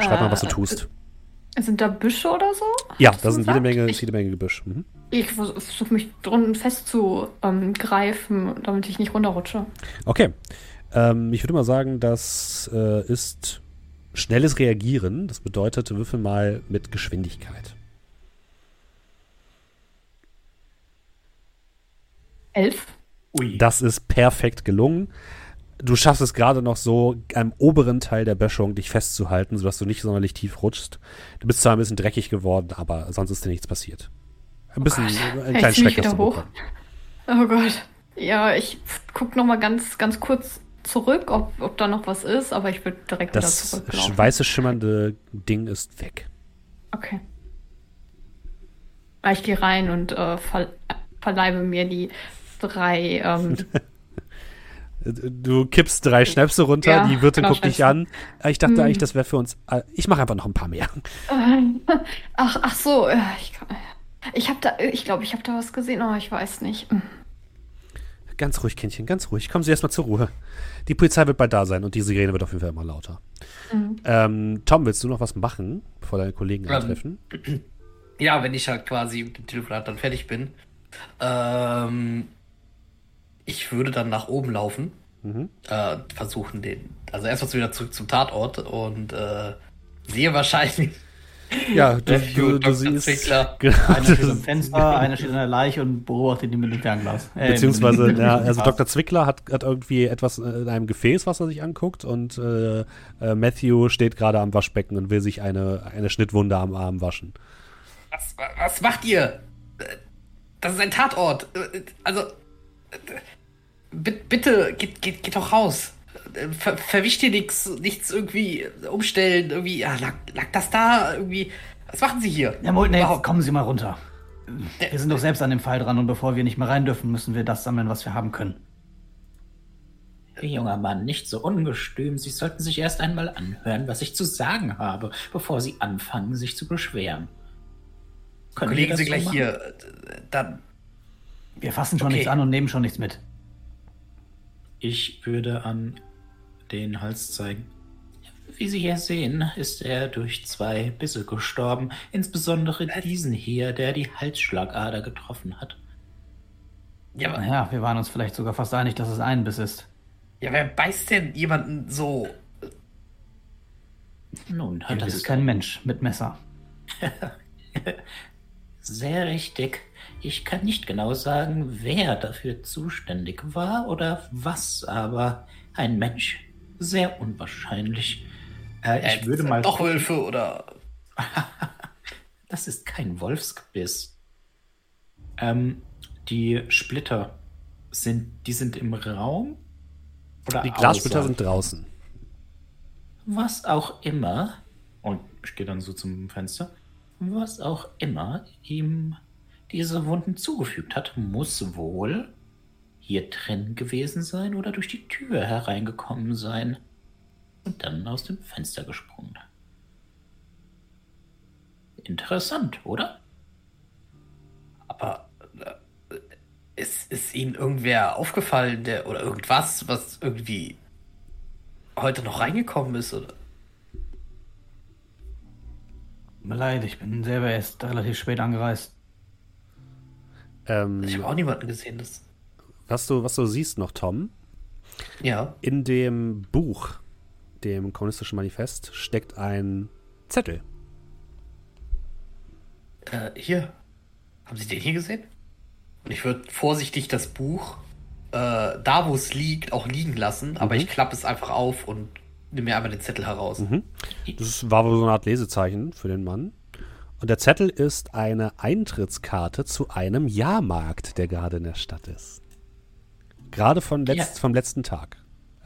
Schreib mal, was du äh, tust. Sind da Büsche oder so? Ja, da sind jede Menge, ich, jede Menge Gebüsch. Mhm. Ich versuche mich drunten festzugreifen, ähm, damit ich nicht runterrutsche. Okay. Ähm, ich würde mal sagen, das äh, ist schnelles Reagieren. Das bedeutet, würfel mal mit Geschwindigkeit. Elf. Ui. Das ist perfekt gelungen du schaffst es gerade noch so, am oberen Teil der Böschung dich festzuhalten, sodass du nicht sonderlich tief rutschst. Du bist zwar ein bisschen dreckig geworden, aber sonst ist dir nichts passiert. Ein oh bisschen, oh ein kleinen Schreck hast du hoch. Oh Gott. Ja, ich guck noch mal ganz, ganz kurz zurück, ob, ob da noch was ist, aber ich würde direkt das wieder zurücklaufen. Das weiße schimmernde Ding ist weg. Okay. Ich gehe rein und äh, ver verleibe mir die drei ähm, Du kippst drei Schnäpse runter, ja, die Wirtin guckt dich an. Ich dachte hm. eigentlich, das wäre für uns. Äh, ich mache einfach noch ein paar mehr. Ach, ach so, ich, ich habe da, ich glaube, ich habe da was gesehen, aber ich weiß nicht. Ganz ruhig, Kindchen, ganz ruhig. Kommen Sie erstmal zur Ruhe. Die Polizei wird bald da sein und die Sirene wird auf jeden Fall immer lauter. Mhm. Ähm, Tom, willst du noch was machen, bevor deine Kollegen ähm, eintreffen? Ja, wenn ich halt quasi mit dem Telefonat dann fertig bin. Ähm, ich würde dann nach oben laufen. Mhm. Äh, versuchen den. Also erstmal wieder zurück zum Tatort und äh, sehe wahrscheinlich ja, du, du, du siehst. Genau, einer steht am Fenster, einer steht an der Leiche und beobachtet ihn mit dem Fernglas. Äh, Beziehungsweise, ja, also Dr. Zwickler hat, hat irgendwie etwas in einem Gefäß, was er sich anguckt und äh, äh, Matthew steht gerade am Waschbecken und will sich eine, eine Schnittwunde am Arm waschen. Was, was macht ihr? Das ist ein Tatort. Also, bitte, geht, geht, geht doch raus ver verwischt dir nichts, nichts irgendwie umstellen, irgendwie, ja, lag, lag das da irgendwie? Was machen Sie hier? Ja, Molten, nee, kommen Sie mal runter. Wir sind doch selbst an dem Fall dran und bevor wir nicht mehr rein dürfen, müssen wir das sammeln, was wir haben können. Junger Mann, nicht so ungestüm. Sie sollten sich erst einmal anhören, was ich zu sagen habe, bevor Sie anfangen, sich zu beschweren. Können Kollegen Sie gleich machen? hier. Dann. Wir fassen schon okay. nichts an und nehmen schon nichts mit. Ich würde an den Hals zeigen. Wie Sie hier sehen, ist er durch zwei Bisse gestorben, insbesondere diesen hier, der die Halsschlagader getroffen hat. Ja, aber, ja, wir waren uns vielleicht sogar fast einig, dass es ein Biss ist. Ja, wer beißt denn jemanden so? Nun, ja, das ist kein Mensch mit Messer. Sehr richtig. Ich kann nicht genau sagen, wer dafür zuständig war oder was, aber ein Mensch sehr unwahrscheinlich. Äh, ich äh, würde mal. Doch Wölfe oder. das ist kein Wolfsgebiss. Ähm, die Splitter sind, die sind im Raum? Oder die Glassplitter sind draußen. Was auch immer. Und ich gehe dann so zum Fenster. Was auch immer ihm diese Wunden zugefügt hat, muss wohl hier drin gewesen sein oder durch die Tür hereingekommen sein und dann aus dem Fenster gesprungen. Interessant, oder? Aber äh, ist, ist Ihnen irgendwer aufgefallen, der oder irgendwas, was irgendwie heute noch reingekommen ist, oder? Mir leid, ich bin selber erst relativ spät angereist. Ähm, ich habe auch niemanden gesehen. Das was du, was du siehst noch, Tom. Ja. In dem Buch, dem Kommunistischen Manifest, steckt ein Zettel. Äh, hier. Haben Sie den hier gesehen? Ich würde vorsichtig das Buch äh, da, wo es liegt, auch liegen lassen, mhm. aber ich klappe es einfach auf und nehme mir einfach den Zettel heraus. Mhm. Das war wohl so eine Art Lesezeichen für den Mann. Und der Zettel ist eine Eintrittskarte zu einem Jahrmarkt, der gerade in der Stadt ist. Gerade von letzt, ja. vom letzten Tag.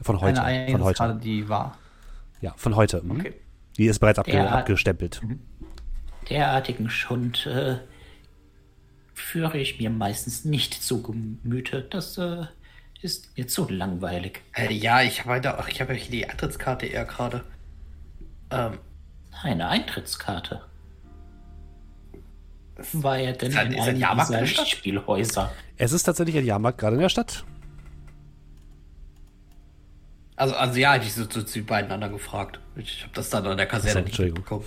Von heute. Eine von heute. die war. Ja, von heute. Mhm. Okay. Die ist bereits abge Der, abgestempelt. Mhm. Derartigen Schund äh, führe ich mir meistens nicht zu Gemüte. Das äh, ist mir zu langweilig. Äh, ja, ich habe ja hier die Eintrittskarte eher gerade. Ähm, Eine Eintrittskarte? War er denn halt, in einem dieser Spielhäuser? Es ist tatsächlich ein Jahrmarkt gerade in der Stadt. Also, also ja, ich so, so die beiden anderen gefragt. Ich habe das dann an der Kaserne nicht bekommen.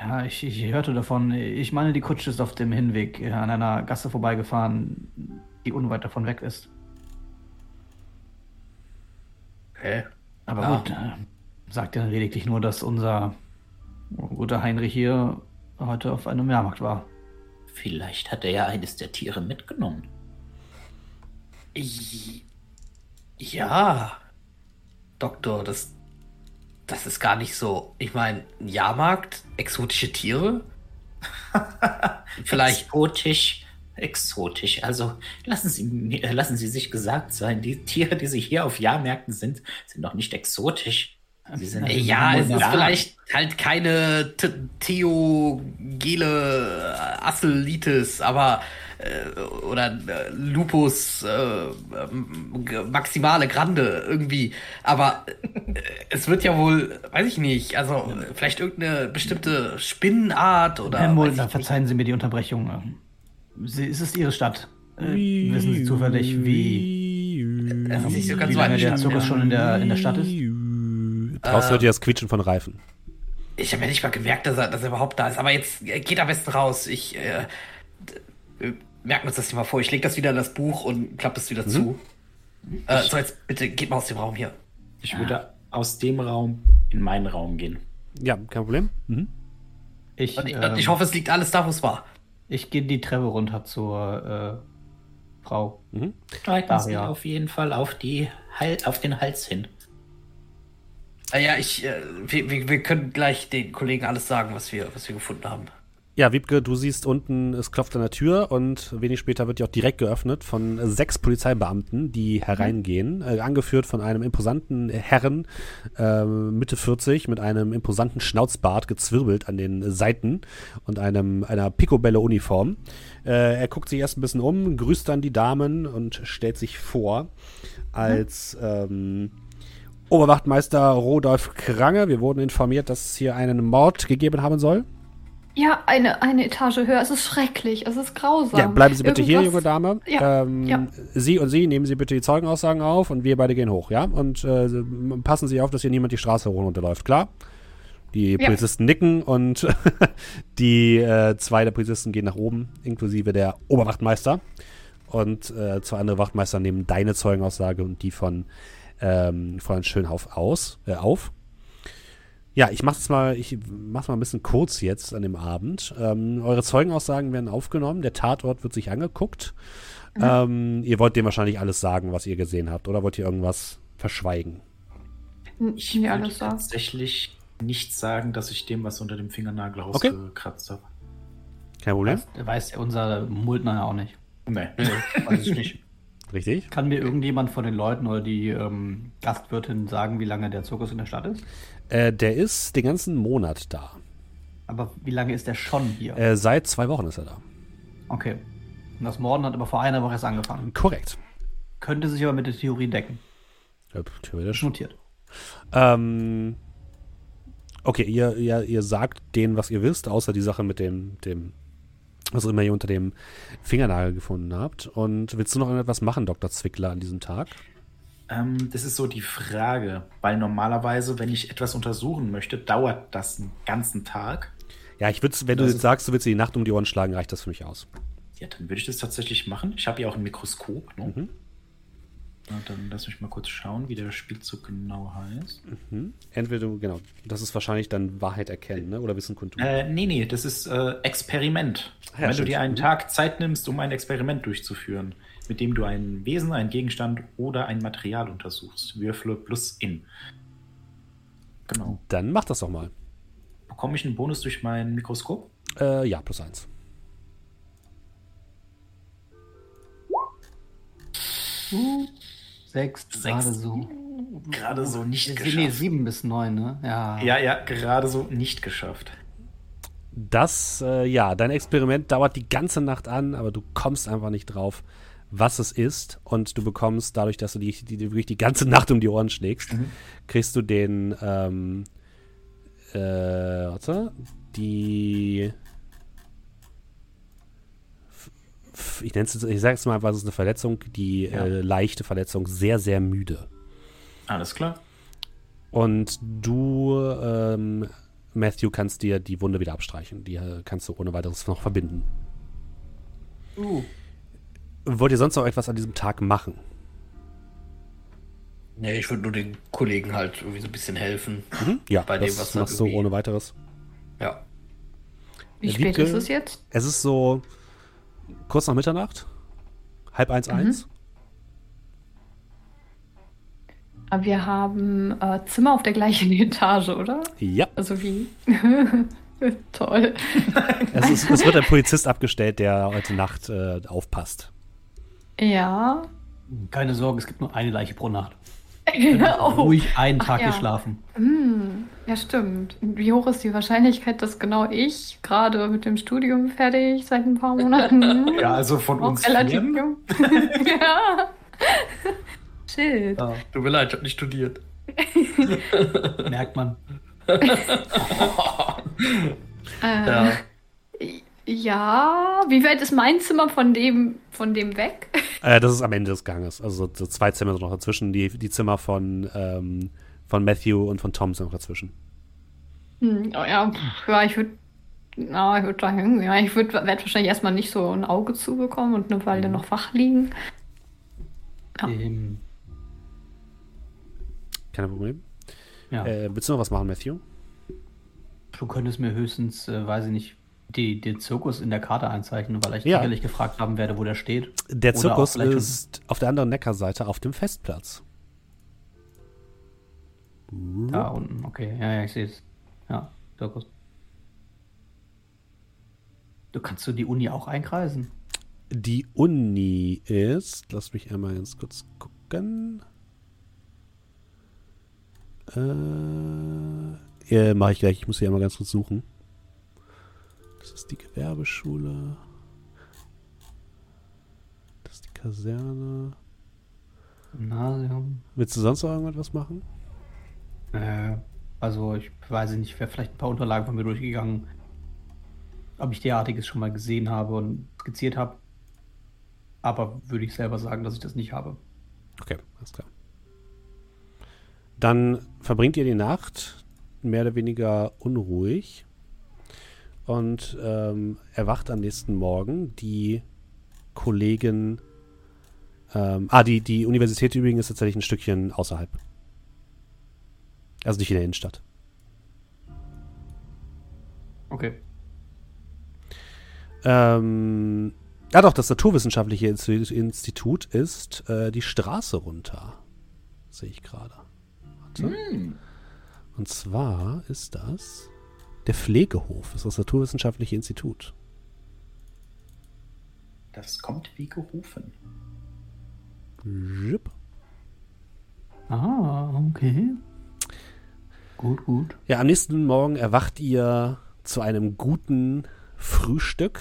Ja, ich, ich hörte davon. Ich meine, die Kutsche ist auf dem Hinweg äh, an einer Gasse vorbeigefahren, die unweit davon weg ist. Okay. Aber ja. gut, äh, sagt ja lediglich nur, dass unser guter Heinrich hier heute auf einem Jahrmarkt war. Vielleicht hat er ja eines der Tiere mitgenommen. Ja. Doktor, das, das ist gar nicht so. Ich meine, ein Jahrmarkt, exotische Tiere? Vielleicht. Exotisch, exotisch. Also lassen Sie, lassen Sie sich gesagt sein, die Tiere, die Sie hier auf Jahrmärkten sind, sind doch nicht exotisch. Sie sind ja, es ist vielleicht halt keine Theogele Acellitis, aber äh, oder äh, Lupus äh, maximale Grande irgendwie. Aber äh, es wird ja wohl, weiß ich nicht, also vielleicht irgendeine bestimmte Spinnenart oder. Herr Mulder, verzeihen Sie mir die Unterbrechung. Sie, es ist Ihre Stadt. Äh, wissen Sie zufällig, wie, Das ist nicht so ganz wie so lange der Zirkus ja. schon in der, in der Stadt ist? Draußen hört ihr das Quietschen von Reifen. Ich habe ja nicht mal gemerkt, dass er, dass er überhaupt da ist. Aber jetzt äh, geht am besten raus. Ich äh, d- wir merken uns das hier mal vor. Ich lege das wieder in das Buch und klappe es wieder zu. Äh, so, jetzt bitte geht mal aus dem Raum hier. Ich würde aus dem Raum in meinen Raum gehen. Ja, kein Problem. Mhm. Ich, Und ich, ähm, ich hoffe, es liegt alles da, wo es war. ich gehe die Treppe runter zur äh, Frau. Streiten Sie auf jeden Fall auf, die auf den Hals hin. Äh, ja, ich, äh, wir, wir, wir können gleich den Kollegen alles sagen, was wir, was wir gefunden haben. Ja, Wiebke, du siehst unten, es klopft an der Tür und wenig später wird die auch direkt geöffnet von sechs Polizeibeamten, die hereingehen, äh, angeführt von einem imposanten Herren, äh, Mitte 40, mit einem imposanten Schnauzbart, gezwirbelt an den Seiten und einem, einer Picobello-Uniform. Äh, er guckt sich erst ein bisschen um, grüßt dann die Damen und stellt sich vor als ähm, Oberwachtmeister Rodolf Krange. Wir wurden informiert, dass es hier einen Mord gegeben haben soll. Ja, eine, eine Etage höher. Es ist schrecklich. Es ist grausam. Ja, bleiben Sie bitte hier, Irgendwas- junge Dame. Ja, ähm, ja. Sie und Sie nehmen Sie bitte die Zeugenaussagen auf und wir beide gehen hoch, ja? Und äh, passen Sie auf, dass hier niemand die Straße runterläuft, klar? Die Ja. Polizisten nicken und die äh, zwei der Polizisten gehen nach oben, inklusive der Oberwachtmeister. Und äh, zwei andere Wachtmeister nehmen deine Zeugenaussage und die von ähm, Fräulein Schönhauf aus, äh, auf. Ja, ich mach's mal, ich mach's mal ein bisschen kurz jetzt an dem Abend. Ähm, eure Zeugenaussagen werden aufgenommen, der Tatort wird sich angeguckt. Ähm, ihr wollt dem wahrscheinlich alles sagen, was ihr gesehen habt, oder wollt ihr irgendwas verschweigen? Ich Mir würde alles sagen. tatsächlich nicht sagen, dass ich dem was unter dem Fingernagel Okay. rausgekratzt habe. Kein Problem. Weiß, weiß ja unser Muldner ja auch nicht. Nee. Weiß ich nicht. Richtig. Kann mir irgendjemand von den Leuten oder die ähm, Gastwirtin sagen, wie lange der Zirkus in der Stadt ist? Äh, der ist den ganzen Monat da. Aber wie lange ist der schon hier? Äh, seit zwei Wochen ist er da. Okay. Und das Morden hat aber vor einer Woche erst angefangen. Korrekt. Könnte sich aber mit der Theorie decken. Ja, theoretisch. Notiert. Ähm, okay, ihr, ihr, ihr sagt denen, was ihr wisst, außer die Sache mit dem, dem, was auch immer ihr unter dem Fingernagel gefunden habt. Und willst du noch irgendetwas machen, Dr. Zwickler, an diesem Tag? Ähm, das ist so die Frage, weil normalerweise, wenn ich etwas untersuchen möchte, dauert das einen ganzen Tag. Ja, ich würde, wenn du Das jetzt sagst, du willst dir die Nacht um die Ohren schlagen, reicht das für mich aus. Ja, dann würde ich das tatsächlich machen. Ich habe ja auch ein Mikroskop. Ne? Mhm. Na, dann lass mich mal kurz schauen, wie der Spielzug genau heißt. Entweder, du- genau, das ist wahrscheinlich dann Wahrheit erkennen, ne? oder Wissen kundtun. Äh, nee, nee, das ist äh, Experiment. Ja, Wenn du dir einen Mhm. Tag Zeit nimmst, um ein Experiment durchzuführen, mit dem du ein Wesen, einen Gegenstand oder ein Material untersuchst, würfle plus in. Genau. Dann mach das doch mal. Bekomme ich einen Bonus durch mein Mikroskop? Äh, ja, plus eins. Sechs, Sechs. gerade so. Gerade so nicht Nee, geschafft. sieben bis neun, ne? Ja. Ja, ja, gerade so nicht geschafft. Das, äh, ja, dein Experiment dauert die ganze Nacht an, aber du kommst einfach nicht drauf, was es ist. Und du bekommst, dadurch, dass du die, die, die wirklich die ganze Nacht um die Ohren schlägst, kriegst du den, ähm, äh, warte, die, ich nenne es, ich sage es mal einfach, es ist eine Verletzung, die Ja. äh, leichte Verletzung, sehr, sehr müde. Alles klar. Und du, ähm, Matthew, kannst dir die Wunde wieder abstreichen. Die äh, kannst du ohne weiteres noch verbinden. Uh, Wollt ihr sonst noch etwas an diesem Tag machen? Nee, ich würde nur den Kollegen halt irgendwie so ein bisschen helfen. Ja, Bei dem, das was dann machst du ohne weiteres. Ja. Wie Ja, spät Wiebke- ist es jetzt? Es ist so kurz nach Mitternacht. Halb eins, Mhm. eins. Aber wir haben äh, Zimmer auf der gleichen Etage, oder? Ja, Also wie? Toll. es, ist, es wird ein Polizist abgestellt, der heute Nacht äh, aufpasst. Ja. keine Sorge, es gibt nur eine Leiche pro Nacht. oh. Ruhig einen Ach Tag ja. geschlafen. Hm, ja, stimmt. Wie hoch ist die Wahrscheinlichkeit, dass genau ich, gerade mit dem Studium fertig, seit ein paar Monaten, Ja, also von uns relativ ja. Shit. Ja. Tut mir leid, ich habe nicht studiert. Merkt man. Äh, Ja. Ja, wie weit ist mein Zimmer von dem, von dem weg? Äh, das ist am Ende des Ganges. Also so zwei Zimmer sind noch dazwischen. Die, die Zimmer von, ähm, von Matthew und von Tom sind noch dazwischen. Hm, oh ja, ja, ich würde ja, ich würde sagen, ja, ich würde werde wahrscheinlich erstmal nicht so ein Auge zubekommen und eine Weile mhm. noch wach liegen. Ja. Ähm. Kein Problem. Ja. Äh, willst du noch was machen, Matthew? Du könntest mir höchstens, äh, weiß ich nicht, die, den Zirkus in der Karte einzeichnen, weil ich ja. sicherlich gefragt haben werde, wo der steht. Der Zirkus ist auf der anderen Neckarseite auf dem Festplatz. Da unten, okay. Ja, ja, ich sehe es. Ja, Zirkus. Du kannst du die Uni auch einkreisen? Die Uni ist, lass mich einmal ganz kurz gucken. Äh, ja, mache ich gleich. Ich muss hier einmal ganz kurz suchen. Das ist die Gewerbeschule. Das ist die Kaserne. Gymnasium. Willst du sonst noch irgendwas machen? Äh, also ich weiß nicht, wäre vielleicht ein paar Unterlagen von mir durchgegangen, ob ich derartiges schon mal gesehen habe und skizziert habe. Aber würde ich selber sagen, dass ich das nicht habe. Okay, alles klar. Dann verbringt ihr die Nacht mehr oder weniger unruhig und ähm, erwacht am nächsten Morgen. Die Kollegin, ähm, ah, die, die Universität übrigens ist tatsächlich ein Stückchen außerhalb. Also nicht in der Innenstadt. Okay. Ähm, ja doch, das Naturwissenschaftliche Institut ist äh, die Straße runter. Sehe ich gerade. Mm. Und zwar ist das der Pflegehof, das ist das Naturwissenschaftliche Institut. Das kommt wie gerufen. Jip. Ah, okay. Gut, gut. Ja, am nächsten Morgen erwacht ihr zu einem guten Frühstück.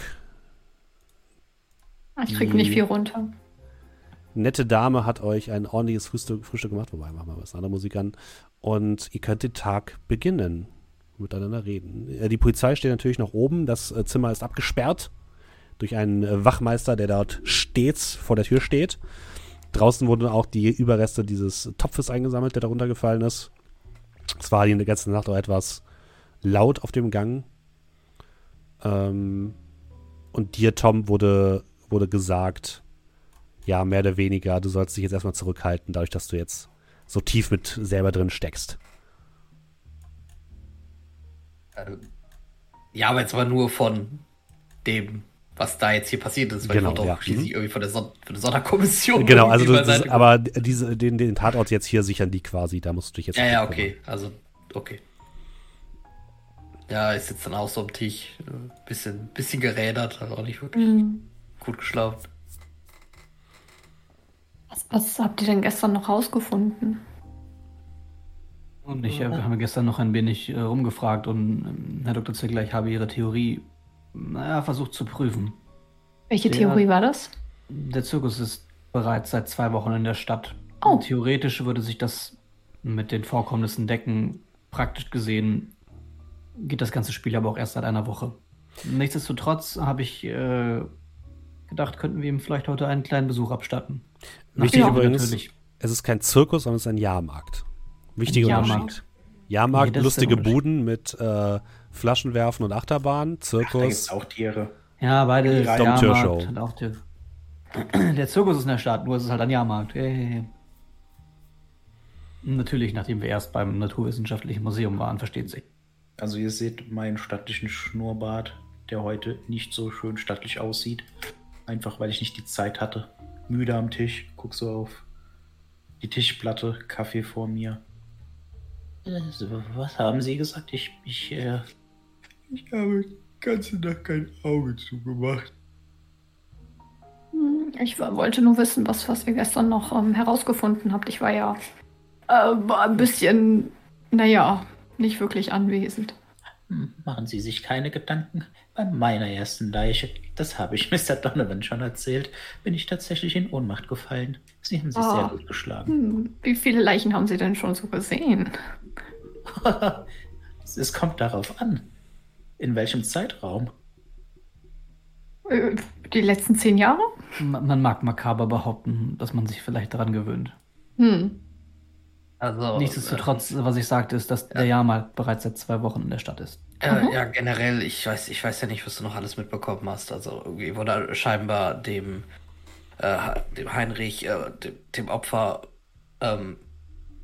Ich krieg nicht viel runter. Nette Dame hat euch ein ordentliches Frühstück, Frühstück gemacht, wobei machen wir was anderer Musik an. Und ihr könnt den Tag beginnen miteinander reden. Äh, die Polizei steht natürlich noch oben. Das äh, Zimmer ist abgesperrt durch einen äh, Wachmeister, der dort stets vor der Tür steht. Draußen wurden auch die Überreste dieses Topfes eingesammelt, der darunter gefallen ist. Es war die ganze Nacht auch etwas laut auf dem Gang. Ähm, und dir, Tom, wurde, wurde gesagt, ja, mehr oder weniger, du sollst dich jetzt erstmal zurückhalten, dadurch, dass du jetzt so tief mit selber drin steckst. Also, ja, aber jetzt aber nur von dem, was da jetzt hier passiert ist, weil genau, ich doch ja. schließlich mhm. irgendwie von der, Son von der Sonderkommission. Genau, also du, das, aber diese, den, den Tatort jetzt hier sichern die quasi, da musst du dich jetzt. Ja, ja, okay, also, okay. Ja, ist jetzt dann auch so am Tisch, ein äh, bisschen, bisschen gerädert, also auch nicht wirklich mhm. gut geschlafen. Was, was habt ihr denn gestern noch rausgefunden? Und ich habe gestern noch ein wenig äh, rumgefragt und ähm, Herr Dr. Ziegler, ich habe Ihre Theorie naja, versucht zu prüfen. Welche der, Theorie war das? Der Zirkus ist bereits seit zwei Wochen in der Stadt. Oh. Theoretisch würde sich das mit den Vorkommnissen decken. Praktisch gesehen geht das ganze Spiel aber auch erst seit einer Woche. Nichtsdestotrotz habe ich äh, gedacht, könnten wir ihm vielleicht heute einen kleinen Besuch abstatten. Wichtig übrigens, natürlich. es ist kein Zirkus, sondern es ist ein Jahrmarkt. Wichtiger Jahrmarkt. Unterschied. Jahrmarkt, nee, lustige Buden mit äh, Flaschenwerfen und Achterbahn, Zirkus. Ach, auch Tiere. Ja, beide Domtürshow. Auch der, der Zirkus ist in der Stadt, nur ist es halt ein Jahrmarkt. Hey. Natürlich, nachdem wir erst beim Naturwissenschaftlichen Museum waren, versteht sich. Also ihr seht meinen stattlichen Schnurrbart, der heute nicht so schön stattlich aussieht. Einfach weil ich nicht die Zeit hatte. Müde am Tisch, guck so auf die Tischplatte, Kaffee vor mir. Was haben Sie gesagt? Ich, ich, äh... Ich habe die ganze Nacht kein Auge zugemacht. Hm, ich wollte nur wissen, was, was ihr gestern noch ähm, herausgefunden habt. Ich war ja äh, war ein bisschen, naja, nicht wirklich anwesend. Machen Sie sich keine Gedanken. Bei meiner ersten Leiche, das habe ich Mr. Donovan schon erzählt, bin ich tatsächlich in Ohnmacht gefallen. Sie haben sich oh. sehr gut geschlagen. Hm, wie viele Leichen haben Sie denn schon so gesehen? es kommt darauf an. In welchem Zeitraum? Äh, die letzten zehn Jahre? Man mag makaber behaupten, dass man sich vielleicht daran gewöhnt. Hm. Also, Nichtsdestotrotz, was ich sagte, ist, dass der Jahrmarkt bereits seit zwei Wochen in der Stadt ist. Äh, ja, generell, ich weiß, ich weiß ja nicht, was du noch alles mitbekommen hast. Also irgendwie wurde scheinbar dem, äh, dem Heinrich, äh, dem, dem Opfer, ähm,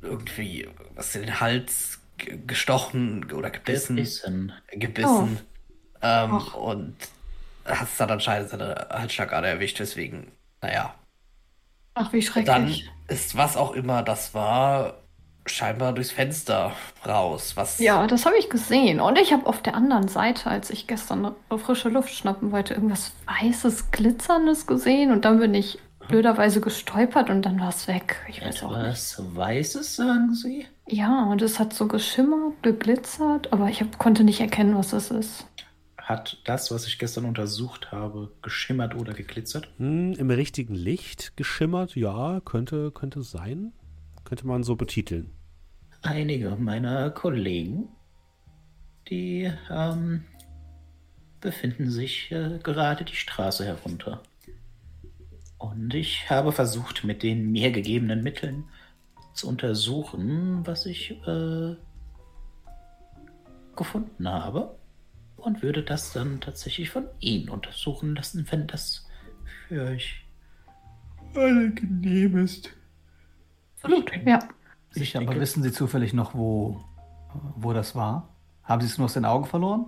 irgendwie was in den Hals gestochen oder gebissen. Gebissen. Gebissen. Oh. Ähm, und hat es dann anscheinend seine Halsschlagader erwischt, deswegen, naja. Ach, wie schrecklich. Dann ist was auch immer das war, scheinbar durchs Fenster raus. Was ja, das habe ich gesehen. Und ich habe auf der anderen Seite, als ich gestern frische Luft schnappen wollte, irgendwas Weißes, Glitzerndes gesehen. Und dann bin ich blöderweise gestolpert und dann war es weg. Ich weiß auch nicht. Weißes, sagen Sie? Ja, und es hat so geschimmert, geglitzert, aber ich hab, konnte nicht erkennen, was es ist. Hat das, was ich gestern untersucht habe, geschimmert oder geglitzert? Hm, Im richtigen Licht geschimmert, ja, könnte, könnte sein. Könnte man so betiteln. Einige meiner Kollegen, die ähm, befinden sich äh, gerade die Straße herunter. Und ich habe versucht, mit den mir gegebenen Mitteln zu untersuchen, was ich äh, gefunden habe. Und würde das dann tatsächlich von Ihnen untersuchen lassen, wenn das für euch angenehm ist. Absolut, ja. Ich, aber wissen Sie zufällig noch, wo, wo das war? Haben Sie es nur aus den Augen verloren?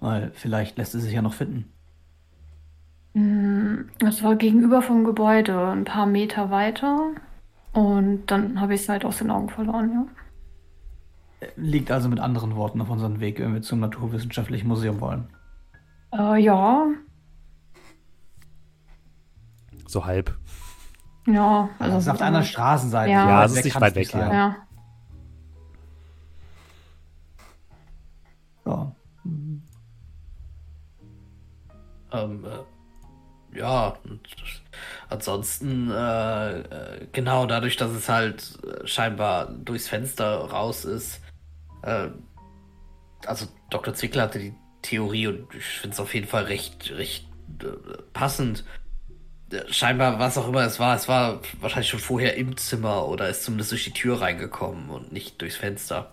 Weil vielleicht lässt es sich ja noch finden. Mm, es war gegenüber vom Gebäude, ein paar Meter weiter. Und dann habe ich es halt aus den Augen verloren, ja. Liegt also mit anderen Worten auf unserem Weg, wenn wir zum Naturwissenschaftlichen Museum wollen. Äh, ja. So halb. Ja, also. Das ist auf der anderen Straßenseite. Ja, ja es ist nicht weit weg, ja. ja. So. Ähm, äh, ja, ansonsten, äh, äh, genau dadurch, dass es halt äh, scheinbar durchs Fenster raus ist, äh, also Dr. Zwickler hatte die Theorie und ich finde es auf jeden Fall recht, recht äh, passend. Scheinbar, was auch immer es war, es war wahrscheinlich schon vorher im Zimmer oder ist zumindest durch die Tür reingekommen und nicht durchs Fenster.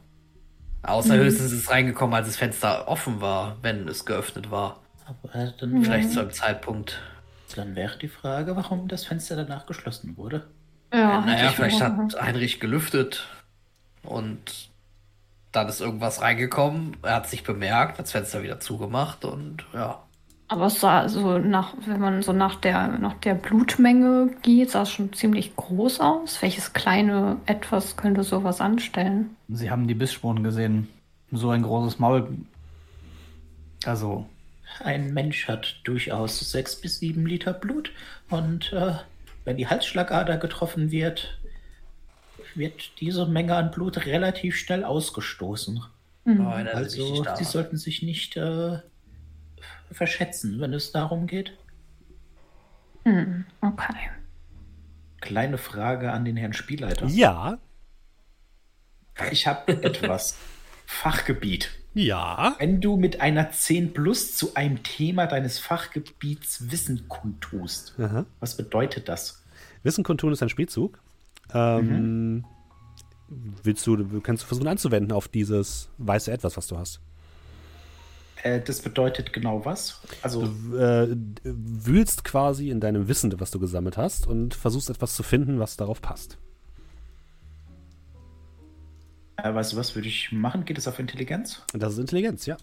Außer mhm. höchstens ist es reingekommen, als das Fenster offen war, wenn es geöffnet war. Aber dann vielleicht zu einem Zeitpunkt. Dann wäre die Frage, warum das Fenster danach geschlossen wurde. Ja, naja, vielleicht hat Heinrich gelüftet und dann ist irgendwas reingekommen. Er hat sich bemerkt, das Fenster wieder zugemacht und ja. Aber es sah so nach, wenn man so nach der, nach der Blutmenge geht, sah es schon ziemlich groß aus. Welches kleine Etwas könnte sowas anstellen? Sie haben die Bissspuren gesehen. So ein großes Maul. Also, ein Mensch hat durchaus sechs bis sieben Liter Blut und äh, wenn die Halsschlagader getroffen wird, wird diese Menge an Blut relativ schnell ausgestoßen. Mhm. Also sie sollten sich nicht äh, verschätzen, wenn es darum geht. Mhm. Okay. Kleine Frage an den Herrn Spielleiter. Ja. Ich habe etwas. Fachgebiet. Ja. Wenn du mit einer 10 plus zu einem Thema deines Fachgebiets Wissen kundtust, Aha. was bedeutet das? Wissen kundtun ist ein Spielzug. Ähm, mhm. Willst du, kannst du versuchen anzuwenden auf dieses weiße Etwas, was du hast? Äh, das bedeutet genau was? Also du äh, wühlst quasi in deinem Wissen, was du gesammelt hast, und versuchst etwas zu finden, was darauf passt. Äh, weißt du was, würde ich machen? Geht es auf Intelligenz? Das ist Intelligenz, ja.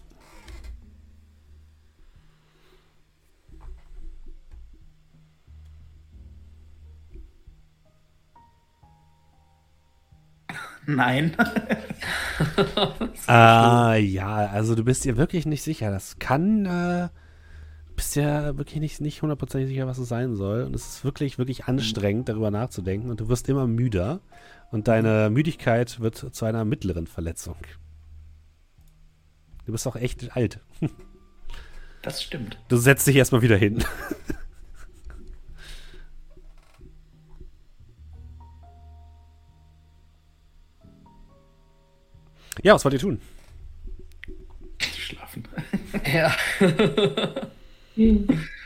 Nein. ah, ja, also du bist dir wirklich nicht sicher. Das kann, äh, bist ja wirklich nicht, nicht hundertprozentig sicher, was es sein soll. Und es ist wirklich, wirklich anstrengend, darüber nachzudenken. Und du wirst immer müder. Und deine Müdigkeit wird zu einer mittleren Verletzung. Du bist auch echt alt. Das stimmt. Du setzt dich erstmal wieder hin. ja, was wollt ihr tun? Schlafen. Ja.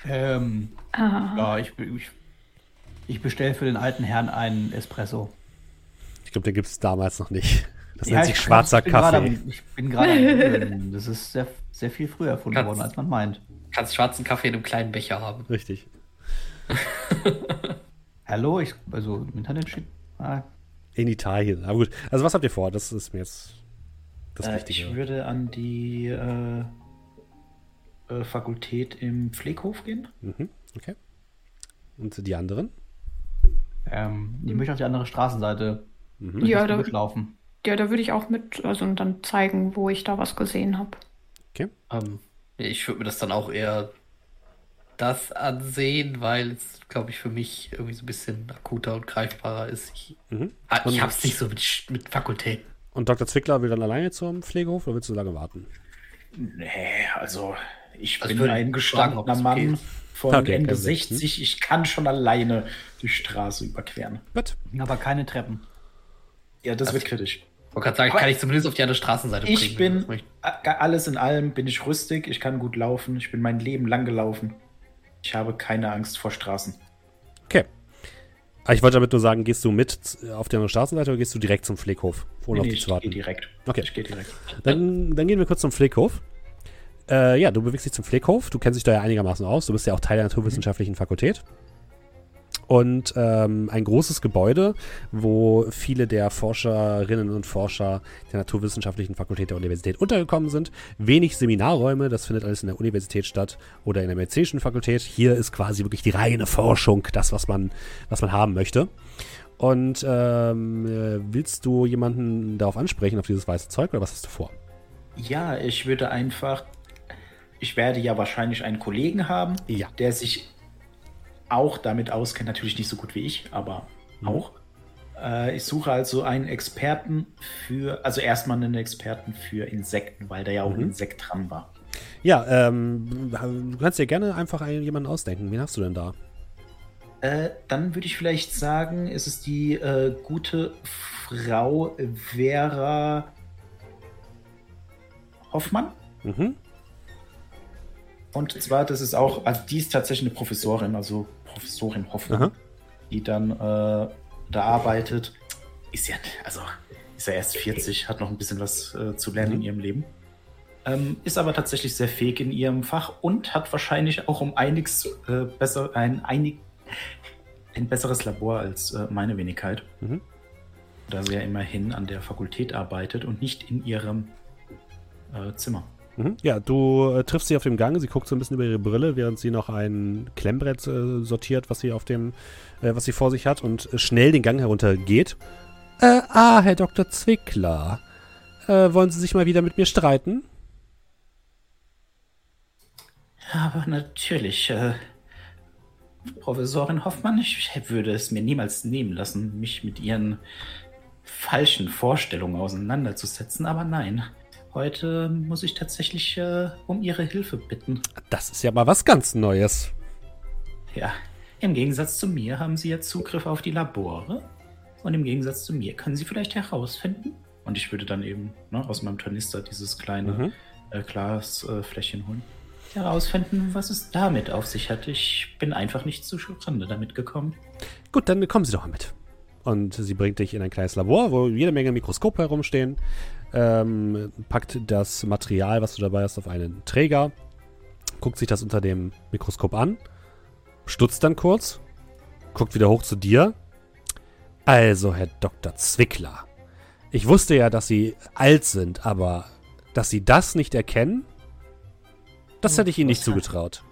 Ähm, Ah. ja, ich, ich, ich bestelle für den alten Herrn einen Espresso. Ich glaube, den gibt es damals noch nicht. Das Ja, nennt sich ich- schwarzer ich bin Kaffee. am- Ich bin gerade. Das ist sehr, sehr viel früher erfunden Kannst- worden, als man meint. Kannst schwarzen Kaffee in einem kleinen Becher haben. Richtig. Hallo, ich, also im Internet steht. Ah, In Italien. Aber gut. Also, was habt ihr vor? Das ist mir jetzt das Äh, Wichtige. ich würde an die äh, äh, Fakultät im Pfleghof gehen. Mhm. Okay. Und die anderen? ähm, ich möchte auf die andere Straßenseite Mhm. Ja, da, mitlaufen. ja, da würde ich auch mit, also und dann zeigen, wo ich da was gesehen habe. Ähm, ich würde mir das dann auch eher das ansehen, weil es, glaube ich, für mich irgendwie so ein bisschen akuter und greifbarer ist. Ich, Mhm. Ah, ich hab's nicht so mit, mit Fakultäten. Und Dr. Zwickler will dann alleine zum Pflegehof oder willst du lange warten? Nee, also ich Also bin ein gestandener Mann von Okay, Ende kein Sechsten. 60. Ich kann schon alleine die Straße überqueren. Gut. Aber keine Treppen. Ja, das Das- wird kritisch. Ich wollte gerade sagen, Aber- kann ich zumindest auf die andere Straßenseite Ich bringen. bin a- alles in allem bin ich rüstig, ich kann gut laufen, ich bin mein Leben lang gelaufen. Ich habe keine Angst vor Straßen. Okay. Aber ich wollte damit nur sagen, gehst du mit auf die andere Straßenseite oder gehst du direkt zum Pfleghof, ohne Nee, auf nee, die ich zu gehe warten? direkt. Okay. Ich gehe direkt. Dann, dann gehen wir kurz zum Pfleghof. Äh, ja, du bewegst dich zum Pfleghof. Du kennst dich da ja einigermaßen aus. Du bist ja auch Teil der naturwissenschaftlichen Fakultät. Und ähm, ein großes Gebäude, wo viele der Forscherinnen und Forscher der naturwissenschaftlichen Fakultät der Universität untergekommen sind. Wenig Seminarräume, das findet alles in der Universität statt oder in der medizinischen Fakultät. Hier ist quasi wirklich die reine Forschung, das, was man, was man haben möchte. Und ähm, äh, willst du jemanden darauf ansprechen, auf dieses weiße Zeug, oder was hast du vor? Ja, ich würde einfach. Ich werde ja wahrscheinlich einen Kollegen haben, Ja. der sich auch damit auskennt. Natürlich nicht so gut wie ich, aber auch. Äh, ich suche also einen Experten für, also erstmal einen Experten für Insekten, weil da ja auch ein Mhm. Insekt dran war. Ja, ähm, du kannst dir gerne einfach einen, jemanden ausdenken. Wen hast du denn da? Äh, dann würde ich vielleicht sagen, ist es die äh, gute Frau Vera Hoffmann. Mhm. Und zwar, das ist auch, also die ist tatsächlich eine Professorin, also Professorin Hoffmann, Aha. die dann äh, da arbeitet. Ist ja, also ist ja erst 40, hat noch ein bisschen was äh, zu lernen Mhm. in ihrem Leben. Ähm, ist aber tatsächlich sehr fähig in ihrem Fach und hat wahrscheinlich auch um einiges äh, besser, ein, einig, ein besseres Labor als äh, meine Wenigkeit. Mhm. Da sie ja immerhin an der Fakultät arbeitet und nicht in ihrem äh, Zimmer. Mhm. Ja, du äh, triffst sie auf dem Gang. Sie guckt so ein bisschen über ihre Brille, während sie noch ein Klemmbrett äh, sortiert, was sie auf dem, äh, was sie vor sich hat und äh, schnell den Gang herunter geht. Äh, ah, Herr Dr. Zwickler. Äh, wollen Sie sich mal wieder mit mir streiten? Aber natürlich, äh, Professorin Hoffmann, ich würde es mir niemals nehmen lassen, mich mit ihren falschen Vorstellungen auseinanderzusetzen. Aber nein, heute muss ich tatsächlich äh, um ihre Hilfe bitten. Das ist ja mal was ganz Neues. Ja, im Gegensatz zu mir haben Sie ja Zugriff auf die Labore. Und im Gegensatz zu mir können Sie vielleicht herausfinden. Und ich würde dann eben ne, aus meinem Tornister dieses kleine Mhm. äh, Glasfläschchen holen. Herausfinden, was es damit auf sich hat. Ich bin einfach nicht zu Rande damit gekommen. Gut, dann kommen Sie doch mal mit. Und sie bringt dich in ein kleines Labor, wo jede Menge Mikroskope herumstehen. Ähm, packt das Material, was du dabei hast, auf einen Träger. Guckt sich das unter dem Mikroskop an. Stutzt dann kurz. Guckt wieder hoch zu dir. Also, Herr Dr. Zwickler. Ich wusste ja, dass Sie alt sind, aber dass Sie das nicht erkennen, das hätte ich Ihnen nicht zugetraut.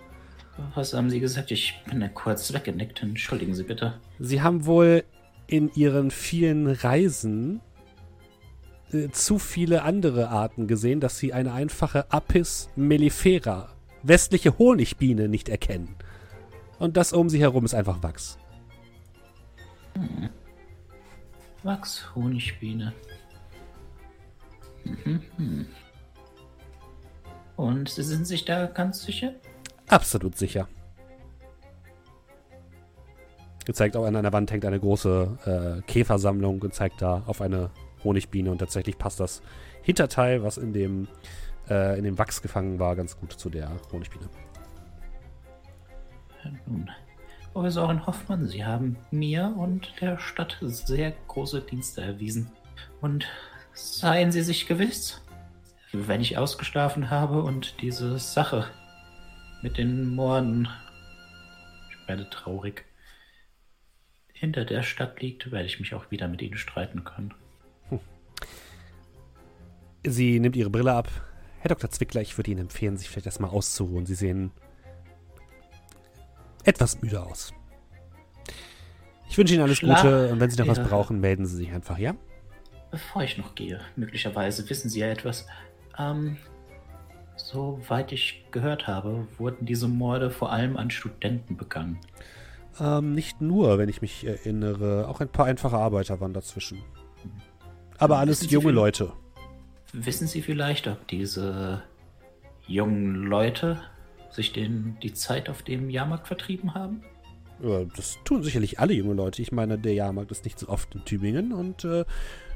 Was haben Sie gesagt? Ich bin da kurz weggenickt. Entschuldigen Sie bitte. Sie haben wohl in ihren vielen Reisen äh, zu viele andere Arten gesehen, dass sie eine einfache Apis mellifera, westliche Honigbiene, nicht erkennen. Und das um sie herum ist einfach Wachs. Wachs, Honigbiene. Hm. Und Sie sind sich da ganz sicher? Absolut sicher. Gezeigt auch an einer Wand hängt eine große äh, Käfersammlung und zeigt da auf eine Honigbiene und tatsächlich passt das Hinterteil, was in dem, äh, in dem Wachs gefangen war, ganz gut zu der Honigbiene. Nun, Professorin Hoffmann, Sie haben mir und der Stadt sehr große Dienste erwiesen. Und seien Sie sich gewiss, wenn ich ausgeschlafen habe und diese Sache mit den Morden, ich werde traurig, hinter der Stadt liegt, werde ich mich auch wieder mit Ihnen streiten können. Sie nimmt ihre Brille ab. Herr Dr. Zwickler, ich würde Ihnen empfehlen, sich vielleicht erstmal auszuruhen. Sie sehen etwas müde aus. Ich wünsche Ihnen alles Schlaf Gute und wenn Sie noch was wäre- brauchen, melden Sie sich einfach, ja? Bevor ich noch gehe, möglicherweise wissen Sie ja etwas. Ähm, soweit ich gehört habe, wurden diese Morde vor allem an Studenten begangen. Ähm, nicht nur, wenn ich mich erinnere. Auch ein paar einfache Arbeiter waren dazwischen. Aber alles junge Leute. Wissen Sie vielleicht, ob diese jungen Leute sich den, die Zeit auf dem Jahrmarkt vertrieben haben? Ja, das tun sicherlich alle junge Leute. Ich meine, der Jahrmarkt ist nicht so oft in Tübingen und äh,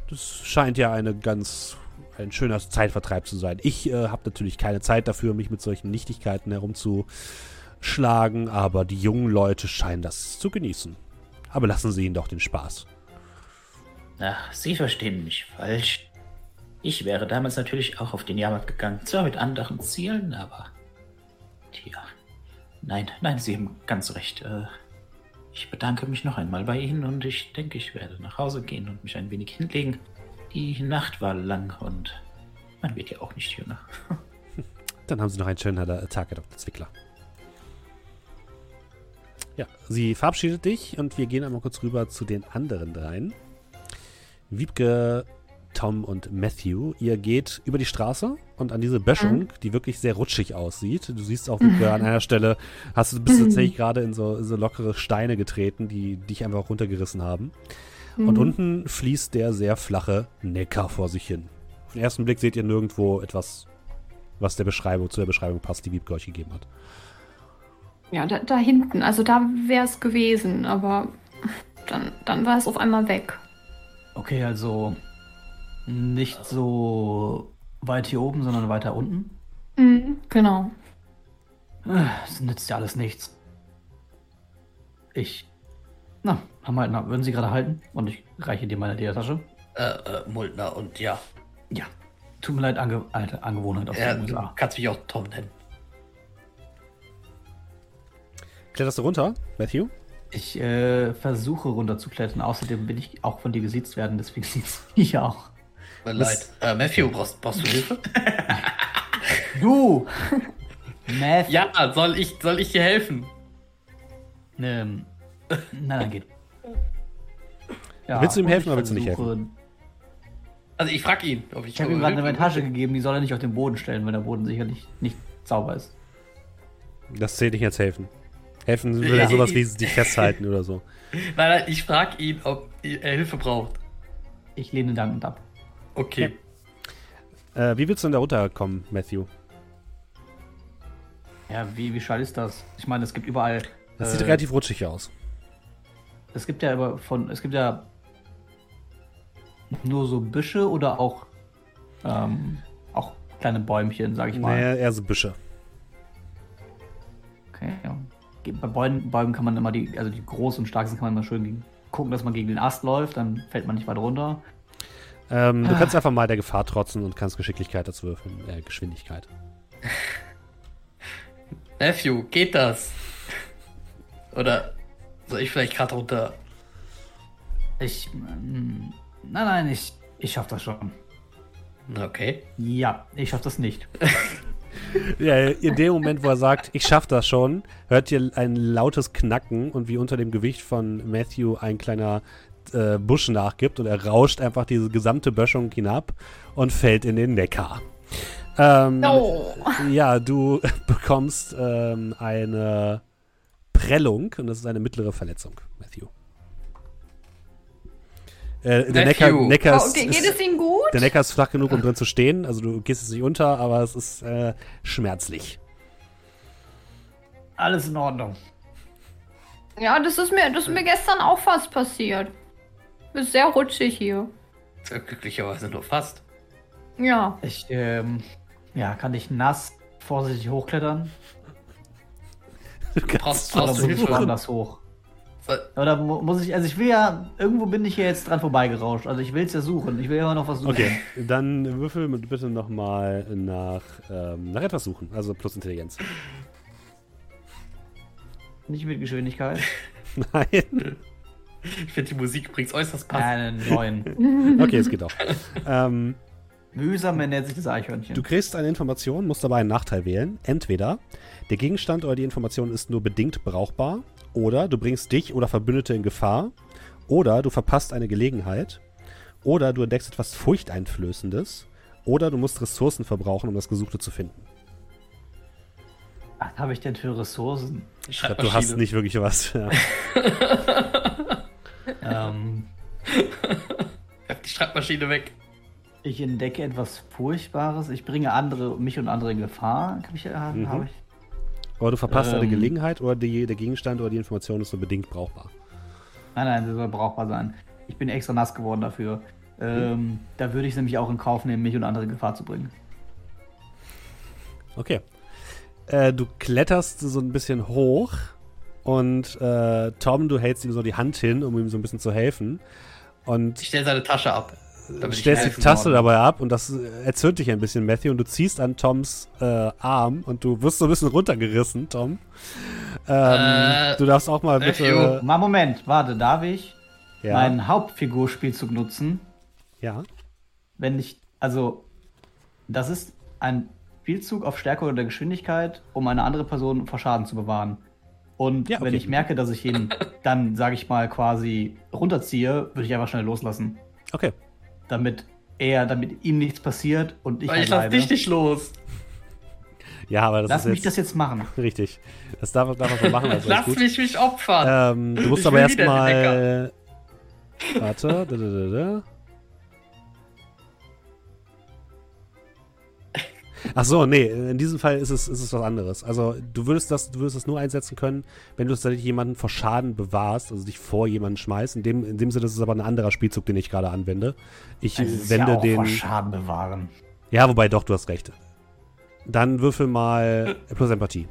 das scheint ja eine ganz ein schöner Zeitvertreib zu sein. Ich äh, habe natürlich keine Zeit dafür, mich mit solchen Nichtigkeiten herumzuschlagen, aber die jungen Leute scheinen das zu genießen. Aber lassen Sie ihnen doch den Spaß. Ach, Sie verstehen mich falsch. Ich wäre damals natürlich auch auf den Jahrmarkt gegangen, zwar mit anderen Zielen, aber. Tja. Nein, nein, Sie haben ganz recht. Äh, ich bedanke mich noch einmal bei Ihnen und ich denke, ich werde nach Hause gehen und mich ein wenig hinlegen. Die Nacht war lang und man wird ja auch nicht jünger. Dann haben Sie noch einen schönen Tag, Herr Dr. Zwickler. Ja, sie verabschiedet dich und wir gehen einmal kurz rüber zu den anderen dreien. Wiebke, Tom und Matthew. Ihr geht über die Straße und an diese Böschung, die wirklich sehr rutschig aussieht. Du siehst auch, Wiebke, an einer Stelle hast du bist tatsächlich gerade in so, so lockere Steine getreten, die dich einfach runtergerissen haben. Und unten fließt der sehr flache Neckar vor sich hin. Auf den ersten Blick seht ihr nirgendwo etwas, was der Beschreibung, zu der Beschreibung passt, die Wiebke euch gegeben hat. Ja, da, da hinten. Also da wäre es gewesen, aber dann, dann war es auf einmal weg. Okay, also nicht so weit hier oben, sondern weiter unten. Mhm, genau. Das nützt ja alles nichts. Ich. Na, Herr Meitner, würden Sie gerade halten? Und ich reiche dir meine Ledertasche. Äh, äh, Muldner und ja. Ja. Tut mir leid, Ange alte Angewohnheit aus ja den du USA. kannst mich auch Tom nennen. Kletterst du runter, Matthew? Ich äh, versuche runterzuklettern. Außerdem will ich auch von dir gesiezt werden, deswegen sieht's mich auch. Tut mir leid. Äh, Matthew, brauchst, brauchst du Hilfe? Du! Math. ja, soll ich, soll ich dir helfen? Ähm, na, dann geht. Ja, Willst du ihm helfen oder willst du nicht versuche- Also ich frag ihn, ob ich. Ich habe ihm gerade eine Tasche gegeben, die soll er nicht auf den Boden stellen, weil der Boden sicherlich nicht sauber ist. Das zählt nicht als helfen. Helfen würde Ja. sowas wie dich festhalten oder so. Nein, nein, ich frag ihn, ob er Hilfe braucht. Ich lehne dankend ab. Okay. Äh, wie willst du denn da runterkommen, Matthew? Ja, wie, wie schall ist das? Ich meine, es gibt überall. Das äh, sieht relativ rutschig aus. Es gibt ja aber von. Es gibt ja nur so Büsche oder auch ähm, auch kleine Bäumchen, sag ich mal. Naja, eher so Büsche. Okay, ja. Bei Bäumen, Bäumen kann man immer die, also die groß und stark sind, kann man immer schön gucken, dass man gegen den Ast läuft, dann fällt man nicht weit runter. Ähm, du kannst einfach mal der Gefahr trotzen und kannst Geschicklichkeit dazu würfeln. Äh, Geschwindigkeit. Matthew, geht das? Oder soll ich vielleicht gerade runter? Ich. mm, Nein, nein, ich, ich schaff das schon. Okay. Ja, ich schaff das nicht. Ja, in dem Moment, wo er sagt, ich schaff das schon, hört ihr ein lautes Knacken und wie unter dem Gewicht von Matthew ein kleiner äh, Busch nachgibt und er rauscht einfach diese gesamte Böschung hinab und fällt in den Neckar. Ähm, Oh. Ja, du bekommst ähm, eine Prellung und das ist eine mittlere Verletzung, Matthew. Äh, der Neckar. Neckar Oh, ist, okay, geht ist, es Ihnen gut? der Neckar ist flach genug, um drin zu stehen. Also du gehst jetzt nicht unter, aber es ist äh, schmerzlich. Alles in Ordnung. Ja, das ist mir, das ist mir gestern auch fast passiert. Ist sehr rutschig hier. Ja glücklicherweise nur fast. Ja. Ich, ähm, ja, kann ich nass vorsichtig hochklettern? Du brauchst, brauchst du Hilfe. das hoch. Oder muss ich, also ich will ja, irgendwo bin ich hier jetzt dran vorbeigerauscht. Also ich will es ja suchen. Ich will ja immer noch was suchen. Okay, dann würfel bitte nochmal nach, ähm, nach etwas suchen. Also plus Intelligenz. Nicht mit Geschwindigkeit. Nein. Ich finde, die Musik bringt äußerst passend. Einen neuen. Okay, es geht auch. ähm, Mühsam ernährt sich das Eichhörnchen. Du kriegst eine Information, musst dabei einen Nachteil wählen. Entweder der Gegenstand oder die Information ist nur bedingt brauchbar, oder du bringst dich oder Verbündete in Gefahr, oder du verpasst eine Gelegenheit, oder du entdeckst etwas Furchteinflößendes, oder du musst Ressourcen verbrauchen, um das Gesuchte zu finden. Was habe ich denn für Ressourcen? Ich glaube, du hast nicht wirklich was. Ja. ähm. die Schreibmaschine weg. Ich entdecke etwas Furchtbares. Ich bringe andere, mich und andere in Gefahr. Hab ich, äh, mhm. hab ich. Oder du verpasst ähm, eine Gelegenheit oder die, der Gegenstand oder die Information ist nur bedingt brauchbar. Nein, nein, sie soll brauchbar sein. Ich bin extra nass geworden dafür. Ähm, mhm. Da würde ich nämlich auch in Kauf nehmen, mich und andere in Gefahr zu bringen. Okay. Äh, du kletterst so ein bisschen hoch und äh, Tom, du hältst ihm so die Hand hin, um ihm so ein bisschen zu helfen. Und ich stelle seine Tasche ab stellst die Taste worden. dabei ab und das erzürnt dich ein bisschen, Matthew, und du ziehst an Toms äh, Arm und du wirst so ein bisschen runtergerissen, Tom. Ähm, äh, du darfst auch mal bitte. Mal Moment, warte, darf ich ja. meinen Hauptfigurspielzug nutzen? Ja. Wenn ich, also, das ist ein Spielzug auf Stärke oder Geschwindigkeit, um eine andere Person vor Schaden zu bewahren. Und ja, okay. wenn ich merke, dass ich ihn dann, sage ich mal, quasi runterziehe, würde ich einfach schnell loslassen. Okay damit er, damit ihm nichts passiert und ich Weil ich lass dich nicht los. Ja, aber das Lass ist mich das jetzt machen. Richtig. Das darf, darf man schon machen. Also Lass mich mich opfern. Ähm, du musst ich aber erstmal. Warte. Da, da, da, Ach so, nee, in diesem Fall ist es, ist es was anderes. Also du würdest das, du würdest das nur einsetzen können, wenn du tatsächlich jemanden vor Schaden bewahrst, also dich vor jemanden schmeißt. In dem, in dem Sinne ist es aber ein anderer Spielzug, den ich gerade anwende. Ich also wende ja auch den. Vor Schaden bewahren. Ja, wobei doch, du hast recht. Dann würfel mal plus Empathie.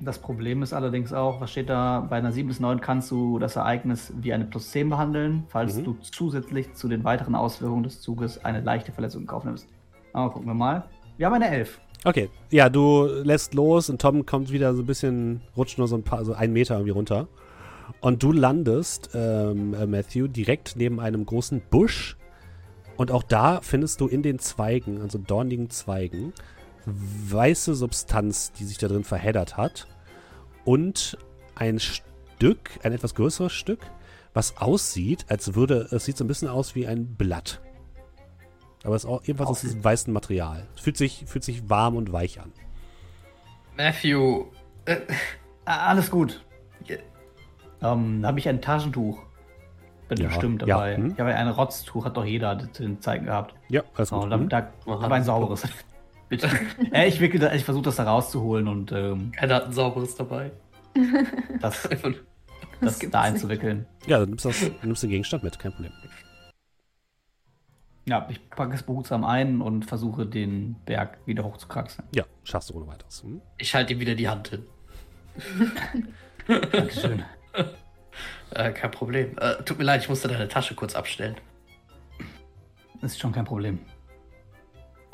Das Problem ist allerdings auch, was steht da? Bei einer 7 bis 9 kannst du das Ereignis wie eine plus 10 behandeln, falls mhm. du zusätzlich zu den weiteren Auswirkungen des Zuges eine leichte Verletzung in Kauf nimmst. Aber gucken wir mal. Wir haben eine 11. Okay, ja, du lässt los und Tom kommt wieder so ein bisschen, rutscht nur so ein paar, so einen Meter irgendwie runter. Und du landest, ähm, äh, Matthew, direkt neben einem großen Busch. Und auch da findest du in den Zweigen, also dornigen Zweigen, weiße Substanz, die sich da drin verheddert hat. Und ein Stück, ein etwas größeres Stück, was aussieht, als würde, es sieht so ein bisschen aus wie ein Blatt. Aber es ist auch ebenfalls aus diesem weißen Material. Es fühlt sich, fühlt sich warm und weich an. Matthew. Äh, Alles gut. Ähm, habe ich ein Taschentuch? Bin ja, bestimmt dabei. Ja, hm? Ich habe ein Rotztuch, hat doch jeder zu den Zeiten gehabt. Ja, alles gut. Oh, da, hm? da, aber ein sauberes. Bitte. äh, ich ich versuche das da rauszuholen und. Ähm, Keiner hat ein sauberes dabei. Das, das, das da einzuwickeln. Ja, dann nimmst du, das, nimmst den Gegenstand mit, kein Problem. Ja, ich packe es behutsam ein und versuche den Berg wieder hochzukraxeln. Ja, schaffst du ohne weiteres. Hm? Ich halte ihm wieder die Hand hin. Dankeschön. äh, kein Problem. Äh, tut mir leid, ich musste deine Tasche kurz abstellen. Ist schon kein Problem.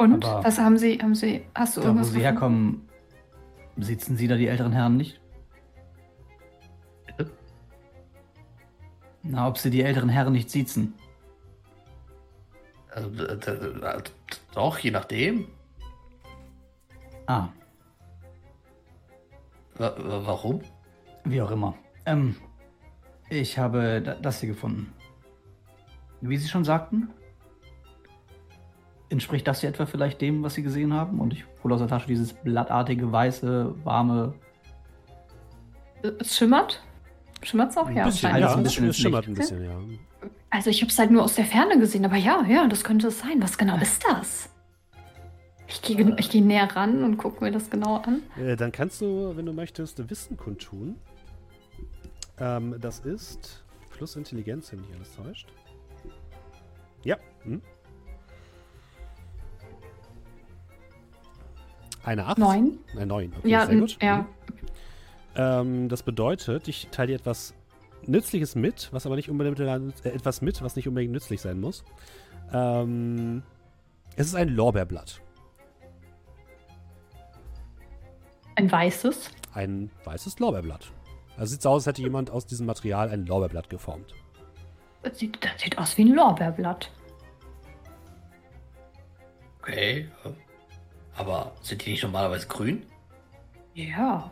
Und Aber was haben Sie, haben Sie, hast du da, irgendwas? Wo Sie herkommen, sitzen Sie da die älteren Herren nicht? Bitte? Na, ob Sie die älteren Herren nicht sitzen. Also, doch, je nachdem. Ah. warum? Wie auch immer. Ähm, ich habe das hier gefunden. Wie Sie schon sagten, Entspricht das hier etwa vielleicht dem, was Sie gesehen haben? Und ich hole aus der Tasche dieses blattartige, weiße, warme. Es schimmert? Schimmert es auch? Ein ja, bisschen, ja, ein bisschen, es schimmert ein bisschen, ja. Also ich habe es halt nur aus der Ferne gesehen, aber ja, ja, das könnte es sein. Was genau ist das? Ich gehe ich geh näher ran und gucke mir das genau an. Äh, dann kannst du, wenn du möchtest, Wissen kundtun. Ähm, das ist plus Intelligenz, wenn mich alles täuscht. Ja. Hm? Eine 8? Neun. Eine 9. Okay, Ja, sehr gut. ja. Mhm. Ähm, das bedeutet, ich teile dir etwas Nützliches mit, was aber nicht unbedingt äh, etwas mit, was nicht unbedingt nützlich sein muss. Ähm, es ist ein Lorbeerblatt. Ein weißes. Ein weißes Lorbeerblatt. Also sieht so aus, als hätte jemand aus diesem Material ein Lorbeerblatt geformt. Das sieht, das sieht aus wie ein Lorbeerblatt. Okay. Aber sind die nicht normalerweise grün? Ja.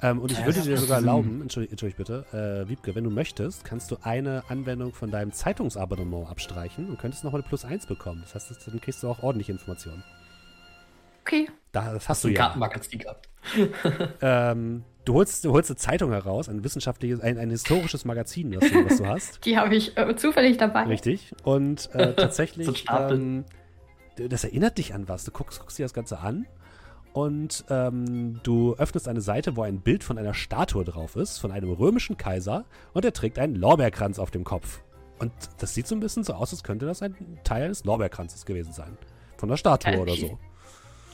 Ähm, und ich Ja, würde dir sogar erlauben, entschuldige, entschuldige bitte, äh, Wiebke, wenn du möchtest, kannst du eine Anwendung von deinem Zeitungsabonnement abstreichen und könntest nochmal eine Plus 1 bekommen. Das heißt, das- dann kriegst du auch ordentliche Informationen. Okay. Da, das hast du Ein ja. Kartenmagazin gehabt. Ähm, du, holst, du holst eine Zeitung heraus, ein wissenschaftliches, ein, ein historisches Magazin, das du, was du hast. Die habe ich äh, zufällig dabei. Richtig. Und äh, So tatsächlich, Stapel. ähm, das erinnert dich an was. Du guckst, guckst dir das Ganze an und ähm, du öffnest eine Seite, wo ein Bild von einer Statue drauf ist, von einem römischen Kaiser und er trägt einen Lorbeerkranz auf dem Kopf. Und das sieht so ein bisschen so aus, als könnte das ein Teil des Lorbeerkranzes gewesen sein. Von der Statue Ja, oder ich- so.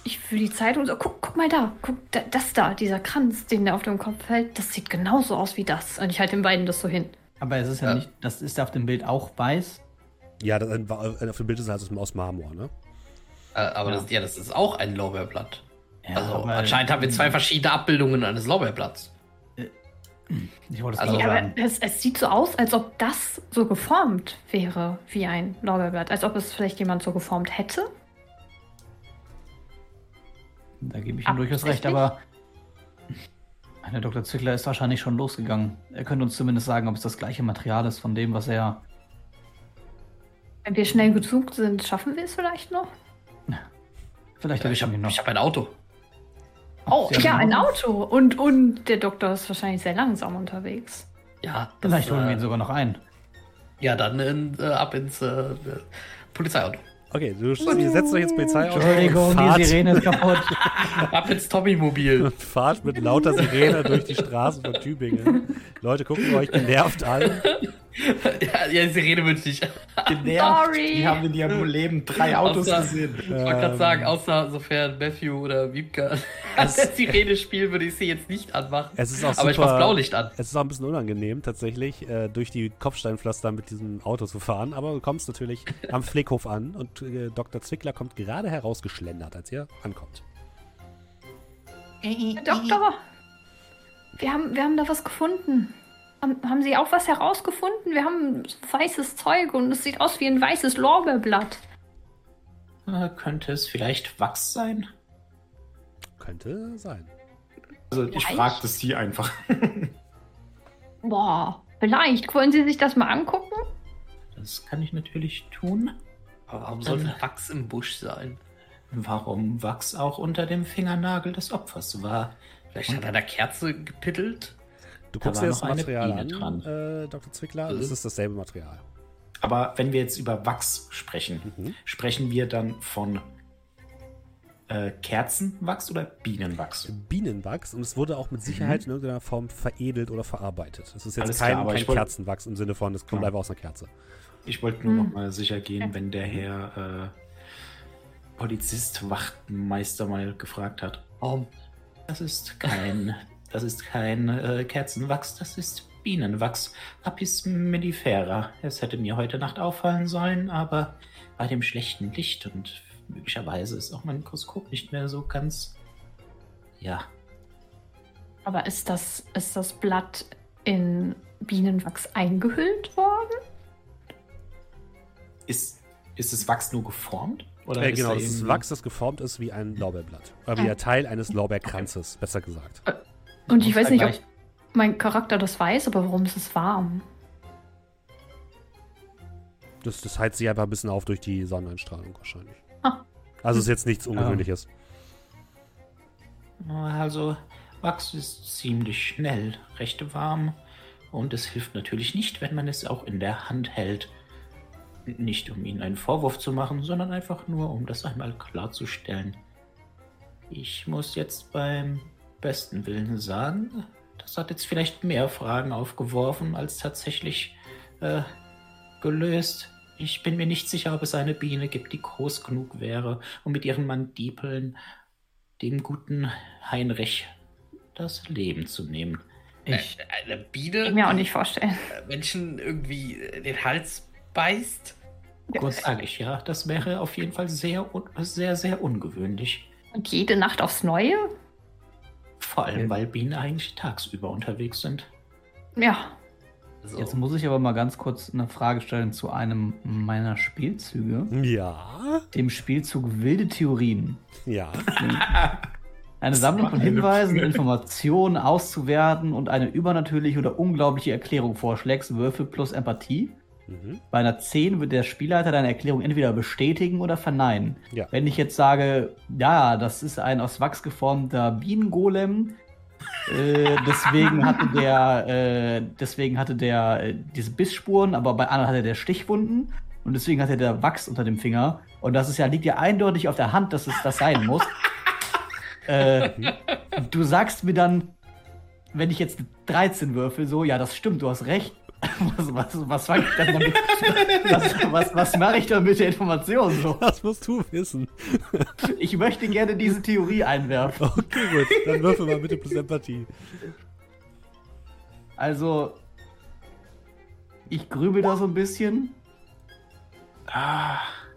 Ich für die Zeitung so, guck, guck mal da, guck, da, das da, dieser Kranz, den der auf dem Kopf hält, das sieht genauso aus wie das. Und ich halte den beiden das so hin. Aber es ist ja, Ja. nicht, das ist auf dem Bild auch weiß. Ja, das, äh, auf dem Bild ist es halt aus Marmor, ne? Äh, aber Ja. Das, ja, das ist auch ein Lorbeerblatt. Ja, also aber- anscheinend haben wir zwei verschiedene Abbildungen eines Lorbeerblatts. Ich wollte es Also- Ja, aber es, es sieht so aus, als ob das so geformt wäre wie ein Lorbeerblatt. Als ob es vielleicht jemand so geformt hätte. Da gebe ich ihm durchaus recht, aber Herr Dr. Zickler ist wahrscheinlich schon losgegangen. Er könnte uns zumindest sagen, ob es das gleiche Material ist von dem, was er. Wenn wir schnell gesucht sind, schaffen wir es vielleicht noch? Vielleicht Ja, ich habe ich hab ein Auto. Oh, Sie ja, ein Auto? Und, und der Doktor ist wahrscheinlich sehr langsam unterwegs. Ja, das, Vielleicht holen wir ihn äh, sogar noch ein. Ja, dann in, äh, ab ins äh, äh, Polizeiauto. Okay, du ihr setzt euch ins Polizeiauto Entschuldigung, fahrt, die Sirene ist kaputt. ab ins Tommy-Mobil. und fahrt mit lauter Sirene durch die Straßen von Tübingen. Leute gucken euch genervt an. Ja, ja, die Sirene wünsche ich. Genervt. Sorry. Die haben in ihrem Leben drei Autos Außer- gesehen. Ich wollte gerade sagen, außer sofern Matthew oder Wiebke an der Sirene spielen, würde ich sie jetzt nicht anmachen. Es ist auch Aber ich super- mach Blaulicht an. Es ist auch ein bisschen unangenehm, tatsächlich, äh, durch die Kopfsteinpflaster mit diesem Auto zu fahren. Aber du kommst natürlich am Fleckhof an und äh, Dr. Zwickler kommt gerade herausgeschlendert, als ihr ankommt. Herr Doktor, wir haben, wir haben da was gefunden. Haben, haben Sie auch was herausgefunden? Wir haben so weißes Zeug und es sieht aus wie ein weißes Lorbeerblatt. Äh, könnte es vielleicht Wachs sein? Könnte sein. Also ich fragte sie einfach. Boah, vielleicht. Wollen Sie sich das mal angucken? Das kann ich natürlich tun. Aber warum sollte Wachs im Busch sein? Warum Wachs auch unter dem Fingernagel des Opfers war? Vielleicht hat er eine Kerze gepittelt? Du Da guckst war dir das noch eine Material Biene an, dran. äh, Dr. Zwickler. Mhm. Es ist dasselbe Material. Aber wenn wir jetzt über Wachs sprechen, Mhm. sprechen wir dann von äh, Kerzenwachs oder Bienenwachs? Bienenwachs und es wurde auch mit Sicherheit in irgendeiner Form veredelt oder verarbeitet. Es ist jetzt Alles kein, klar, kein wollt- Kerzenwachs im Sinne von, es kommt Ja. einfach aus einer Kerze. Ich wollte nur Hm. noch mal sicher gehen, wenn der Herr äh, Polizist, Wachtmeister mal gefragt hat. Warum? Das ist kein, das ist kein äh, Kerzenwachs, das ist Bienenwachs. Apis mellifera. Es hätte mir heute Nacht auffallen sollen, aber bei dem schlechten Licht und möglicherweise ist auch mein Mikroskop nicht mehr so ganz. Ja, Aber ist das, ist das Blatt in Bienenwachs eingehüllt worden? Ist, ist das Wachs nur geformt? Oder Äh, ist genau, es ist Wachs, das geformt ist wie ein Lorbeerblatt. Oder wie Ah. der Teil eines Lorbeerkranzes, besser gesagt. Und ich weiß nicht, ob mein Charakter das weiß, aber warum ist es warm? Das, das heizt sich einfach ein bisschen auf durch die Sonneneinstrahlung wahrscheinlich. Ah. Also ist jetzt nichts Ungewöhnliches. Also, Wachs ist ziemlich schnell recht warm und es hilft natürlich nicht, wenn man es auch in der Hand hält. Nicht um Ihnen einen Vorwurf zu machen, sondern einfach nur, um das einmal klarzustellen. Ich muss jetzt beim besten Willen sagen, das hat jetzt vielleicht mehr Fragen aufgeworfen als tatsächlich äh, gelöst. Ich bin mir nicht sicher, ob es eine Biene gibt, die groß genug wäre, um mit ihren Mandibeln dem guten Heinrich das Leben zu nehmen. Ich, eine Biene, ich mir auch nicht vorstellen. Menschen irgendwie den Hals beißt. Kurz sage ich ja, das wäre auf jeden Fall sehr, sehr, sehr ungewöhnlich. Und jede Nacht aufs Neue? Vor allem, weil Bienen eigentlich tagsüber unterwegs sind. Ja. So. Jetzt muss ich aber mal ganz kurz eine Frage stellen zu einem meiner Spielzüge. Ja. Dem Spielzug Wilde Theorien. Ja. Eine Sammlung von Hinweisen, Informationen auszuwerten und eine übernatürliche oder unglaubliche Erklärung vorschlägst, Würfel plus Empathie. Mhm. Bei einer 10 wird der Spielleiter deine Erklärung entweder bestätigen oder verneinen. Ja. Wenn ich jetzt sage, ja, das ist ein aus Wachs geformter Bienengolem, äh, deswegen hatte der, äh, deswegen hatte der äh, diese Bissspuren, aber bei anderen hatte der Stichwunden und deswegen hatte der Wachs unter dem Finger. Und das ist ja, liegt ja eindeutig auf der Hand, dass es das sein muss. Äh, du sagst mir dann, wenn ich jetzt 13 würfel, so, ja, das stimmt, du hast recht. Was, was, was fange ich damit? Was, was, was mache ich dann mit der Information so? Das musst du wissen. Ich möchte gerne diese Theorie einwerfen. Okay, gut. Dann würfel mal bitte plus Empathie. Also, ich grübel da so ein bisschen.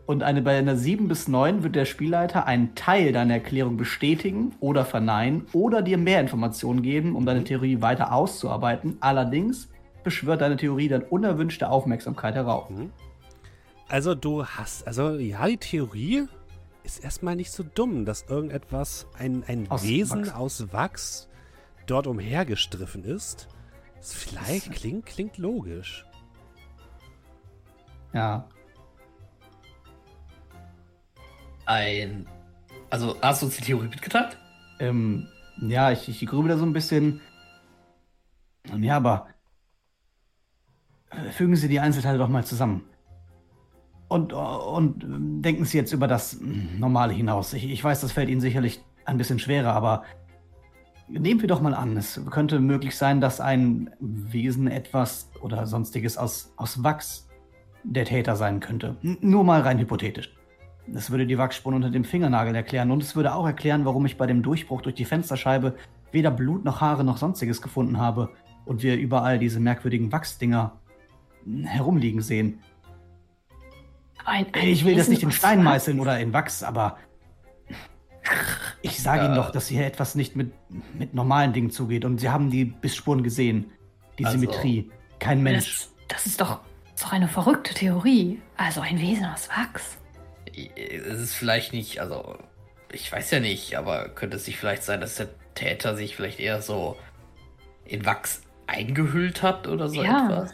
Und eine, bei einer 7 bis 9 wird der Spielleiter einen Teil deiner Erklärung bestätigen oder verneinen oder dir mehr Informationen geben, um deine Theorie weiter auszuarbeiten. Allerdings beschwört deine Theorie dann unerwünschte Aufmerksamkeit herauf. Mhm. Also du hast, also ja, die Theorie ist erstmal nicht so dumm, dass irgendetwas, ein, ein aus Wesen Wachs. aus Wachs dort umhergestriffen ist. Das vielleicht das klingt, klingt logisch. Ja. Ein. Also, hast du uns die Theorie mitgeteilt? Ähm, ja, ich, ich grübel da so ein bisschen. Ja, aber Fügen Sie die Einzelteile doch mal zusammen. Und, und denken Sie jetzt über das Normale hinaus. Ich, ich weiß, das fällt Ihnen sicherlich ein bisschen schwerer, aber nehmen wir doch mal an, es könnte möglich sein, dass ein Wesen etwas oder sonstiges aus, aus Wachs der Täter sein könnte. Nur mal rein hypothetisch. Das würde die Wachsspuren unter dem Fingernagel erklären und es würde auch erklären, warum ich bei dem Durchbruch durch die Fensterscheibe weder Blut noch Haare noch sonstiges gefunden habe und wir überall diese merkwürdigen Wachsdinger herumliegen sehen. Ein, ein ich will das nicht in Stein meißeln oder in Wachs, aber ich sage Ihnen doch, dass hier etwas nicht mit, mit normalen Dingen zugeht. Und Sie haben die Bissspuren gesehen. Die also, Symmetrie. Kein Mensch. Das, das ist doch, ist doch eine verrückte Theorie. Also ein Wesen aus Wachs. Es ist vielleicht nicht, also ich weiß ja nicht, aber könnte es sich vielleicht sein, dass der Täter sich vielleicht eher so in Wachs eingehüllt hat oder so ja. etwas?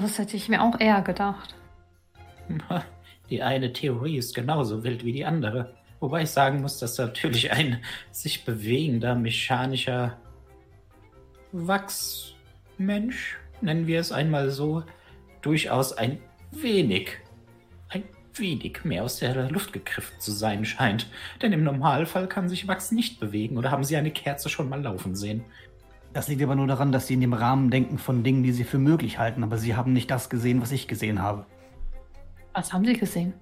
Das hätte ich mir auch eher gedacht. Die eine Theorie ist genauso wild wie die andere. Wobei ich sagen muss, dass natürlich ein sich bewegender, mechanischer Wachsmensch, nennen wir es einmal so, durchaus ein wenig, ein wenig mehr aus der Luft gegriffen zu sein scheint. Denn im Normalfall kann sich Wachs nicht bewegen. Oder haben Sie eine Kerze schon mal laufen sehen? Das liegt aber nur daran, dass sie in dem Rahmen denken von Dingen, die sie für möglich halten, aber sie haben nicht das gesehen, was ich gesehen habe. Was haben sie gesehen?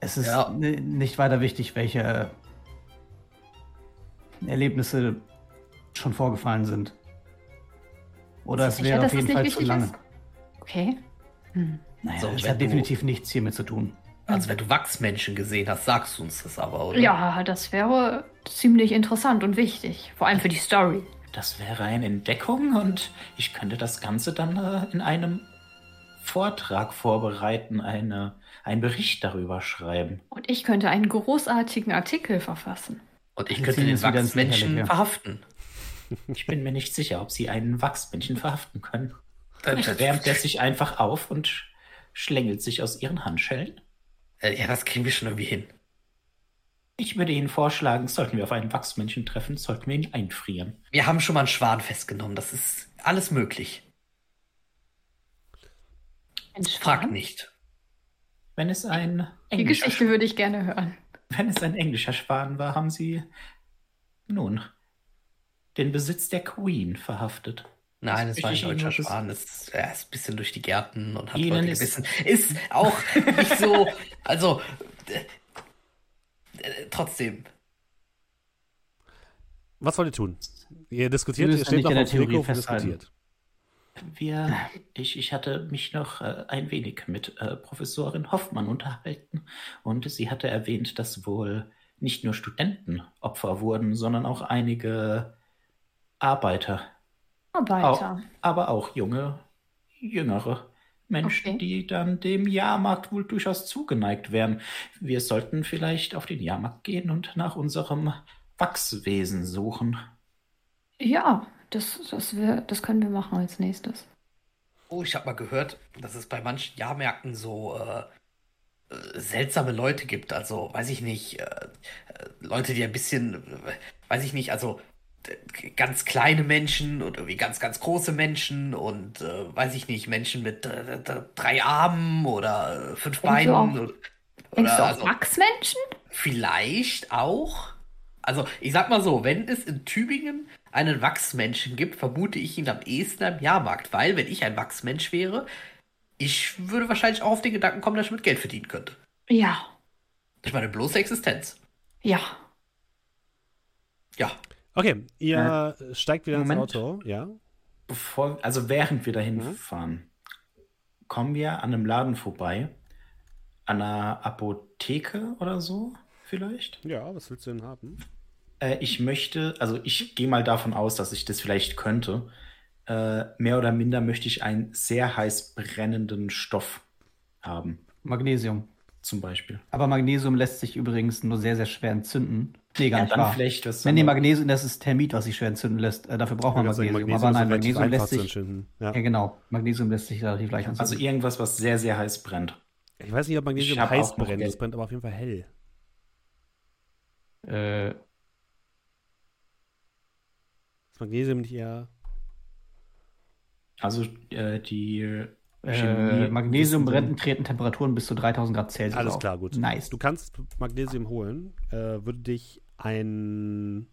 Es ist ja. nicht weiter wichtig, welche Erlebnisse schon vorgefallen sind. Oder es wäre auf jeden Fall zu lange. Ist? Okay. Hm. Naja, so, das hat definitiv nichts hiermit zu tun. Also wenn du Wachsmenschen gesehen hast, sagst du uns das aber, oder? Ja, das wäre ziemlich interessant und wichtig. Vor allem für die Story. Das wäre eine Entdeckung und ich könnte das Ganze dann äh, in einem Vortrag vorbereiten, eine, einen Bericht darüber schreiben. Und ich könnte einen großartigen Artikel verfassen. Und ich könnte den Wachsmenschen verhaften. Ich bin mir nicht sicher, ob sie einen Wachsmenschen verhaften können. Dann wärmt er sich einfach auf und schlängelt sich aus ihren Handschellen. Äh, ja, das kriegen wir schon irgendwie hin. Ich würde Ihnen vorschlagen, sollten wir auf einen Wachsmännchen treffen, sollten wir ihn einfrieren. Wir haben schon mal einen Schwan festgenommen. Das ist alles möglich. Ein Frag nicht. Wenn es ein Die Geschichte würde ich gerne hören. Wenn es ein englischer Schwan war, haben Sie nun den Besitz der Queen verhaftet. Nein, es war ein deutscher Schwan. Es er ist ein bisschen durch die Gärten und hat Ihnen Leute gebissen. Ist auch nicht so. Also, äh, trotzdem. Was wollt ihr tun? Ihr diskutiert, ihr steht noch auf dem Friedhof und diskutiert. Wir, ich, ich hatte mich noch äh, ein wenig mit äh, Professorin Hoffmann unterhalten und sie hatte erwähnt, dass wohl nicht nur Studenten Opfer wurden, sondern auch einige Arbeiter. Arbeiter. Auch, aber auch junge, jüngere Menschen, okay. die dann dem Jahrmarkt wohl durchaus zugeneigt wären. Wir sollten vielleicht auf den Jahrmarkt gehen und nach unserem Wachswesen suchen. Ja, das, das, wir, das können wir machen als nächstes. Oh, ich habe mal gehört, dass es bei manchen Jahrmärkten so äh, äh seltsame Leute gibt. Also, weiß ich nicht, äh, äh Leute, die ein bisschen, äh, weiß ich nicht, also ganz kleine Menschen und irgendwie ganz, ganz große Menschen und äh, weiß ich nicht, Menschen mit drei Armen oder fünf Beinen. Auch, oder, du auch also, Wachsmenschen? Vielleicht auch. Also, ich sag mal so, wenn es in Tübingen einen Wachsmenschen gibt, vermute ich ihn am ehesten am Jahrmarkt, weil wenn ich ein Wachsmensch wäre, ich würde wahrscheinlich auch auf den Gedanken kommen, dass ich mit Geld verdienen könnte. Ja. Ich meine, bloße Existenz. Ja. Ja. Okay, ihr äh, steigt wieder Moment. ins Auto, ja. Bevor, also während wir dahin mhm. fahren, kommen wir an einem Laden vorbei. An einer Apotheke oder so, vielleicht? Ja, was willst du denn haben? Äh, ich möchte, also ich gehe mal davon aus, dass ich das vielleicht könnte. Äh, mehr oder minder möchte ich einen sehr heiß brennenden Stoff haben. Magnesium. Zum Beispiel. Aber Magnesium lässt sich übrigens nur sehr, sehr schwer entzünden. Nee, gar ja, nicht wahr. Vielleicht was nee, nee, Magnesium, das ist Thermit, was sich schwer entzünden lässt. Äh, dafür braucht man Magnesium. Magnesium. Aber nein, Magnesium lässt sich. Ja. ja. genau. Magnesium lässt sich relativ leicht entzünden. Also irgendwas, was sehr, sehr heiß brennt. Ich weiß nicht, ob Magnesium heiß brennt. Es brennt aber auf jeden Fall hell. Äh, Magnesium nicht eher. Also äh, die äh, Magnesium brennt treten Temperaturen bis zu 3000 Grad Celsius. Alles klar, gut. Nice. Du kannst Magnesium holen, äh, würde dich ein,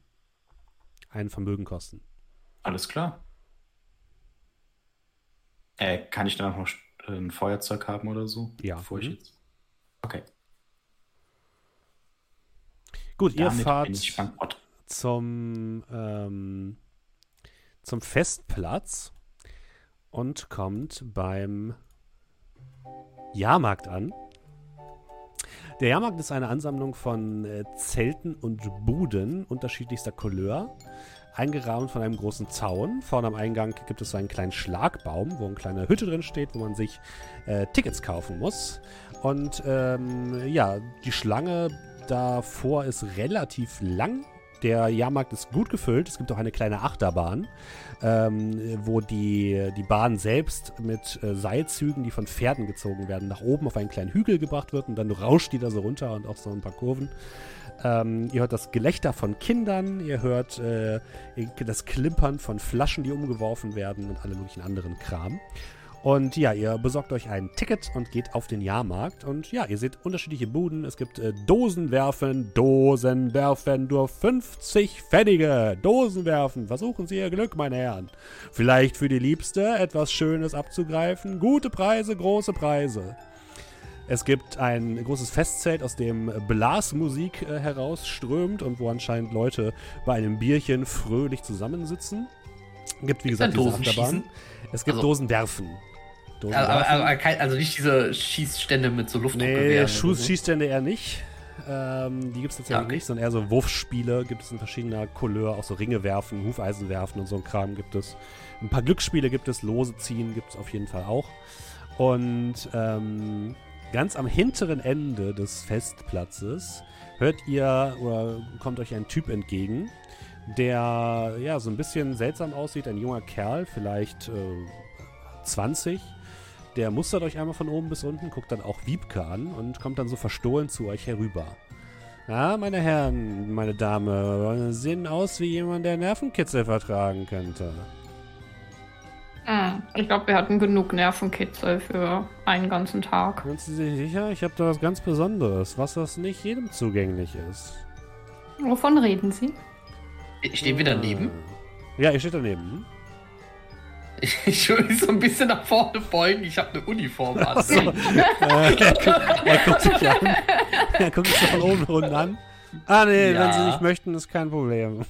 ein Vermögen kosten. Alles klar. Äh, kann ich dann auch noch ein Feuerzeug haben oder so? Ja. Bevor ich mhm. jetzt... Okay. Gut, Damit ihr fahrt zum ähm, zum Festplatz und kommt beim Jahrmarkt an. Der Jahrmarkt ist eine Ansammlung von äh, Zelten und Buden unterschiedlichster Couleur, eingerahmt von einem großen Zaun. Vorne am Eingang gibt es so einen kleinen Schlagbaum, wo eine kleine Hütte drin steht, wo man sich äh, Tickets kaufen muss. Und ähm, ja, die Schlange davor ist relativ lang der Jahrmarkt ist gut gefüllt. Es gibt auch eine kleine Achterbahn, ähm, wo die, die Bahn selbst mit äh, Seilzügen, die von Pferden gezogen werden, nach oben auf einen kleinen Hügel gebracht wird und dann rauscht die da so runter und auch so ein paar Kurven. Ähm, ihr hört das Gelächter von Kindern, ihr hört äh, das Klimpern von Flaschen, die umgeworfen werden und alle möglichen anderen Kram. Und ja, ihr besorgt euch ein Ticket und geht auf den Jahrmarkt. Und ja, ihr seht unterschiedliche Buden. Es gibt äh, Dosenwerfen, Dosenwerfen, nur 50 Pfennige. Dosenwerfen, versuchen Sie Ihr Glück, meine Herren. Vielleicht für die Liebste etwas Schönes abzugreifen. Gute Preise, große Preise. Es gibt ein großes Festzelt, aus dem Blasmusik äh, herausströmt und wo anscheinend Leute bei einem Bierchen fröhlich zusammensitzen. Gibt, wie gesagt, diese Achterbahn. Es gibt also, Dosenwerfen. Also, also, also, nicht diese Schießstände mit so Luftdruckgewehren. Nee, so. Schießstände eher nicht. Ähm, die gibt es tatsächlich ja, okay. nicht, sondern eher so Wurfspiele gibt es in verschiedener Couleur, auch so Ringe werfen, Hufeisen werfen und so ein Kram gibt es. Ein paar Glücksspiele gibt es, Lose ziehen gibt es auf jeden Fall auch. Und ähm, ganz am hinteren Ende des Festplatzes hört ihr oder kommt euch ein Typ entgegen, der ja so ein bisschen seltsam aussieht, ein junger Kerl, vielleicht äh, 20 der mustert euch einmal von oben bis unten, guckt dann auch Wiebke an und kommt dann so verstohlen zu euch herüber. Ja, meine Herren, meine Dame, sehen aus wie jemand, der Nervenkitzel vertragen könnte. Hm, ich glaube, wir hatten genug Nervenkitzel für einen ganzen Tag. Sind Sie sich sicher? Ich habe da was ganz Besonderes, was das nicht jedem zugänglich ist. Wovon reden Sie? Stehen wir daneben? Ja, ihr steht daneben. Hm? Ich will mich so ein bisschen nach vorne beugen. Ich habe eine Uniform an. Äh, er, guckt, sich an. Er guckt sich von oben unten an. Ah, nee, ja. wenn Sie nicht möchten, ist kein Problem.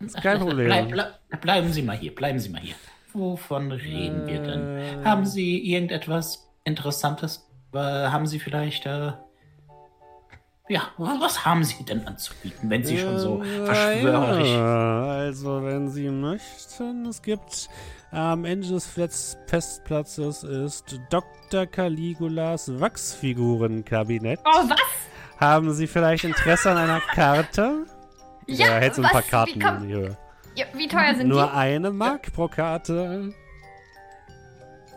Ist kein Problem. Bleib, bleib, bleiben Sie mal hier, bleiben Sie mal hier. Wovon reden äh, wir denn? Haben Sie irgendetwas Interessantes? Äh, haben Sie vielleicht, äh, ja, was haben Sie denn anzubieten, wenn Sie schon so äh, verschwörerisch... Ja, also, wenn Sie möchten, es gibt am Ende des Festplatzes ist Dr. Caligulas Wachsfigurenkabinett. Oh, was? Haben Sie vielleicht Interesse an einer Karte? Ja, ja hält so ein paar Karten in die Höhe. Ja, wie teuer sind Nur die? Nur eine Mark pro Karte.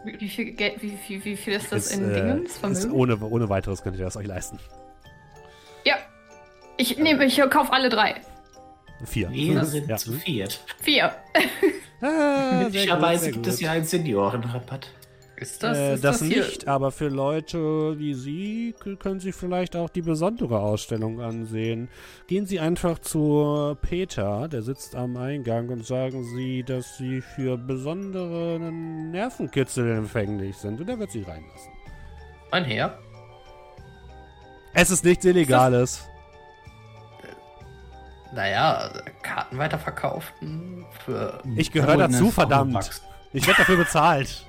Wie viel, Geld, wie, wie, wie viel ist das ist, in äh, Dingens? Ist ohne, ohne weiteres könnt ihr das euch leisten. Ich nehme, ich kaufe alle drei. Vier. Wir sind ja. zu viert. Vier. ah, Möglicherweise gibt es ja einen Seniorenrabatt. Ist das, äh, ist das, das nicht, aber für Leute wie Sie können Sie vielleicht auch die besondere Ausstellung ansehen. Gehen Sie einfach zu Peter, der sitzt am Eingang, und sagen Sie, dass Sie für besondere Nervenkitzel empfänglich sind. Und er wird Sie reinlassen. Mein Herr? Es ist nichts Illegales. Naja, Karten weiterverkauften für. Ich gehöre dazu, verdammt. Ich werde dafür bezahlt.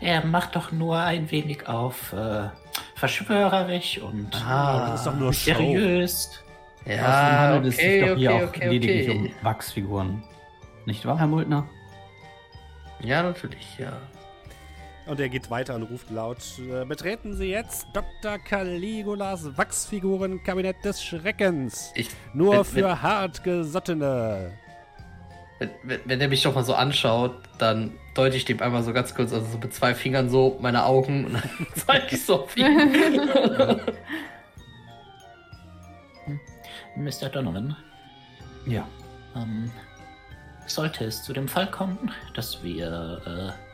Er macht doch nur ein wenig auf äh, verschwörerisch und ah, das ist doch nur seriös. Ja, handelt okay, es sich doch hier okay, auch okay, lediglich um Wachsfiguren. Nicht wahr, Herr Multner? Ja, natürlich, ja. Und er geht weiter und ruft laut: äh, Betreten Sie jetzt Dr. Caligulas Wachsfigurenkabinett des Schreckens. Ich, Nur wenn, für wenn, hartgesottene. Wenn, wenn, wenn er mich doch mal so anschaut, dann deute ich dem einmal so ganz kurz, also so mit zwei Fingern so meine Augen und dann zeige ich so viel. Mr. Donovan? Ja. Ähm, sollte es zu dem Fall kommen, dass wir äh,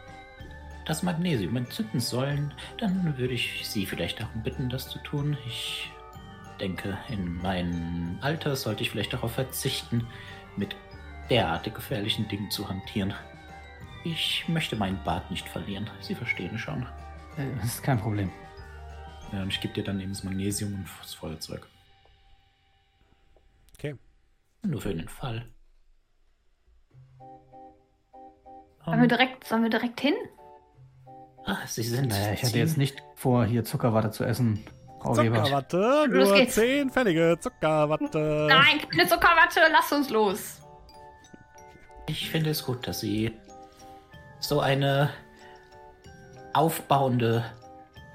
das Magnesium entzünden sollen, dann würde ich Sie vielleicht darum bitten, das zu tun. Ich denke, in meinem Alter sollte ich vielleicht darauf verzichten, mit derartig gefährlichen Dingen zu hantieren. Ich möchte meinen Bart nicht verlieren. Sie verstehen schon. Äh, das ist kein Problem. Ja, und ich gebe dir dann eben das Magnesium und das Feuerzeug. Okay. Nur für den Fall. Sollen wir direkt, sollen wir direkt hin? Ach, Sie sind. Naja, ich hatte jetzt nicht vor, hier Zuckerwatte zu essen. Frau Zuckerwatte, Weber. nur 10 Pfennige Zuckerwatte. Nein, keine Zuckerwatte, lass uns los. Ich finde es gut, dass Sie so eine aufbauende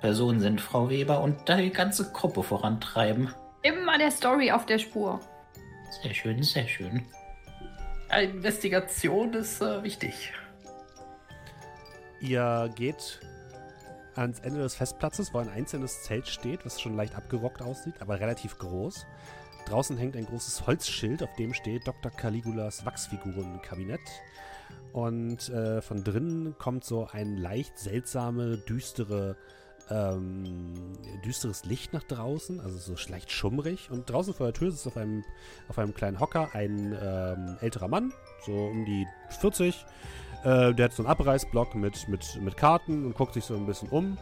Person sind, Frau Weber, und die ganze Gruppe vorantreiben. Immer der Story auf der Spur. Sehr schön, sehr schön. Investigation ist äh, wichtig. Ihr geht ans Ende des Festplatzes, wo ein einzelnes Zelt steht, was schon leicht abgerockt aussieht, aber relativ groß. Draußen hängt ein großes Holzschild, auf dem steht Dr. Caligulas Wachsfigurenkabinett. Und äh, von drinnen kommt so ein leicht seltsame, düstere, ähm, düsteres Licht nach draußen, also so leicht schummrig. Und draußen vor der Tür sitzt auf einem, auf einem kleinen Hocker ein ähm, älterer Mann, so um die 40, äh, der hat so einen Abreißblock mit, mit, mit Karten und guckt sich so ein bisschen um.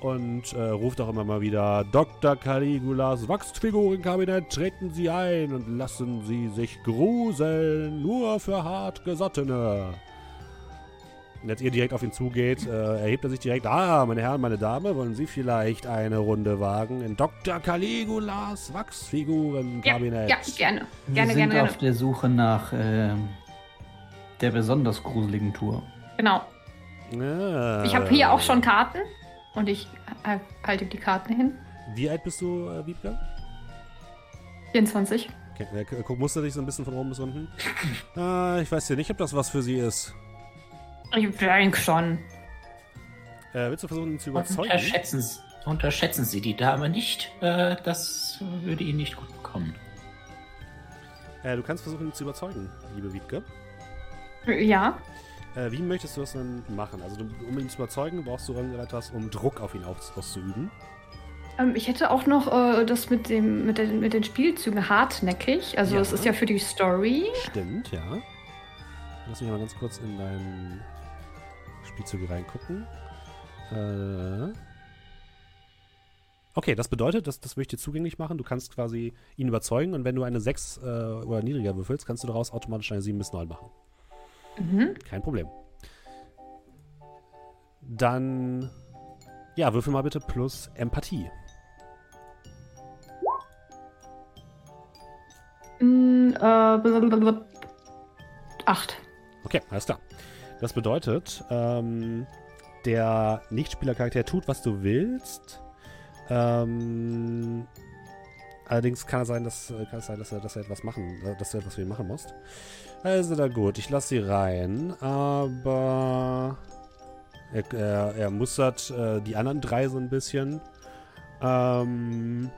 Und äh, ruft auch immer mal wieder: Dr. Caligulas Wachsfigurenkabinett, treten Sie ein und lassen Sie sich gruseln, nur für hartgesottene. Und als ihr direkt auf ihn zugeht, äh, erhebt er sich direkt: Ah, meine Herren, meine Dame, wollen Sie vielleicht eine Runde wagen in Dr. Caligulas Wachsfigurenkabinett? Ja, ja gerne. Wir gerne, sind gerne, auf der Suche nach äh, der besonders gruseligen Tour. Genau. Ah. Ich habe hier auch schon Karten und ich halte die Karten hin. Wie alt bist du, äh, Wiebke? 24. Okay, äh, guck, musst du dich so ein bisschen von oben bis unten? ah, ich weiß ja nicht, ob das was für sie ist. Ich denke schon. Äh, willst du versuchen, ihn zu überzeugen? Unterschätzen, unterschätzen Sie die Dame nicht. Äh, das würde Ihnen nicht gut bekommen. Äh, du kannst versuchen, ihn zu überzeugen, liebe Wiebke. Ja. Äh, wie möchtest du das denn machen? Also, um ihn zu überzeugen, brauchst du irgendetwas, um Druck auf ihn aus, auszuüben? Ähm, ich hätte auch noch äh, das mit, dem, mit, den, mit den Spielzügen hartnäckig. Also, ja. das ist ja für die Story. Stimmt, ja. Lass mich mal ganz kurz in deinen Spielzüge reingucken. Äh. Okay, das bedeutet, das, das würde ich dir zugänglich machen. Du kannst quasi ihn überzeugen und wenn du eine 6 äh, oder niedriger würfelst, kannst du daraus automatisch eine 7 bis 9 machen. Mhm. Kein Problem. Dann, ja, würfel mal bitte plus Empathie. Mm, äh, acht. Okay, alles klar. Das bedeutet, ähm, der Nichtspielercharakter tut, was du willst. Ähm, allerdings kann es sein, dass, äh, kann es sein, dass, er, dass er etwas machen, äh, dass du etwas für ihn machen musst. Also da gut, ich lasse sie rein, aber er, er, er mustert äh, die anderen drei so ein bisschen. Ähm,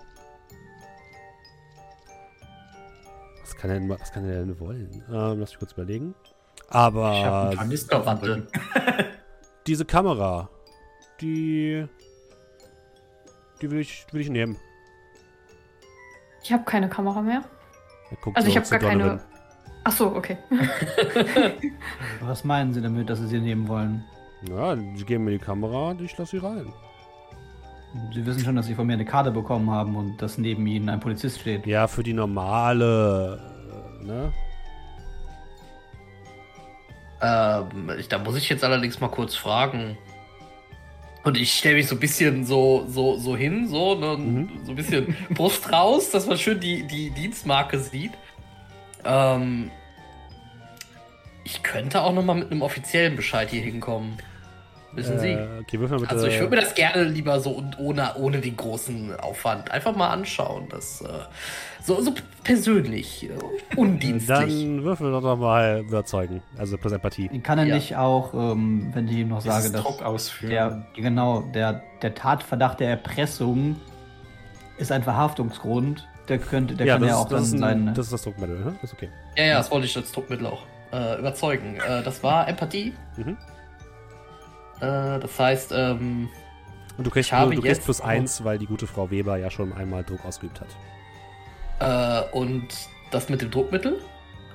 was kann er denn, was kann er denn wollen? Ähm, lass mich kurz überlegen. Ich Aber ein Kanister auf dem Rücken. diese Kamera, die, die will ich, will ich nehmen. Ich habe keine Kamera mehr. Guckt Also so ich habe gar keine. Donovan. Ach so, okay. Was meinen Sie damit, dass Sie sie nehmen wollen? Ja, sie geben mir die Kamera und ich lasse sie rein. Sie wissen schon, dass Sie von mir eine Karte bekommen haben und dass neben Ihnen ein Polizist steht. Ja, für die normale, äh, ne? Ähm, da muss ich jetzt allerdings mal kurz fragen. Und ich stelle mich so ein bisschen so, so, so hin, so, ne, Mhm. so ein bisschen Brust raus, dass man schön die, die Dienstmarke sieht. Ähm, ich könnte auch noch mal mit einem offiziellen Bescheid hier hinkommen. Wissen Sie? Äh, okay, würfel mal bitte. Also ich würde mir das gerne lieber so und ohne, ohne den großen Aufwand einfach mal anschauen. Das äh, so, so persönlich, äh, undienstlich. Dann würfel doch mal überzeugen. Also plus Empathie. Kann er Ja. nicht auch, ähm, wenn ich ihm noch sage, dass Druck ausführen. der, genau, der, der Tatverdacht der Erpressung ist ein Verhaftungsgrund, der könnte, der kann das, ja ist- auch dann das, ein, sein. das ist das Druckmittel, ne? Das ist okay. Ja, ja, das wollte ich als Druckmittel auch äh, überzeugen. Äh, das war Empathie. Mhm. Äh, das heißt, ähm, Und du kriegst, Ich habe du kriegst jetzt- plus eins, weil die gute Frau Weber ja schon einmal Druck ausgeübt hat. äh, und das mit dem Druckmittel?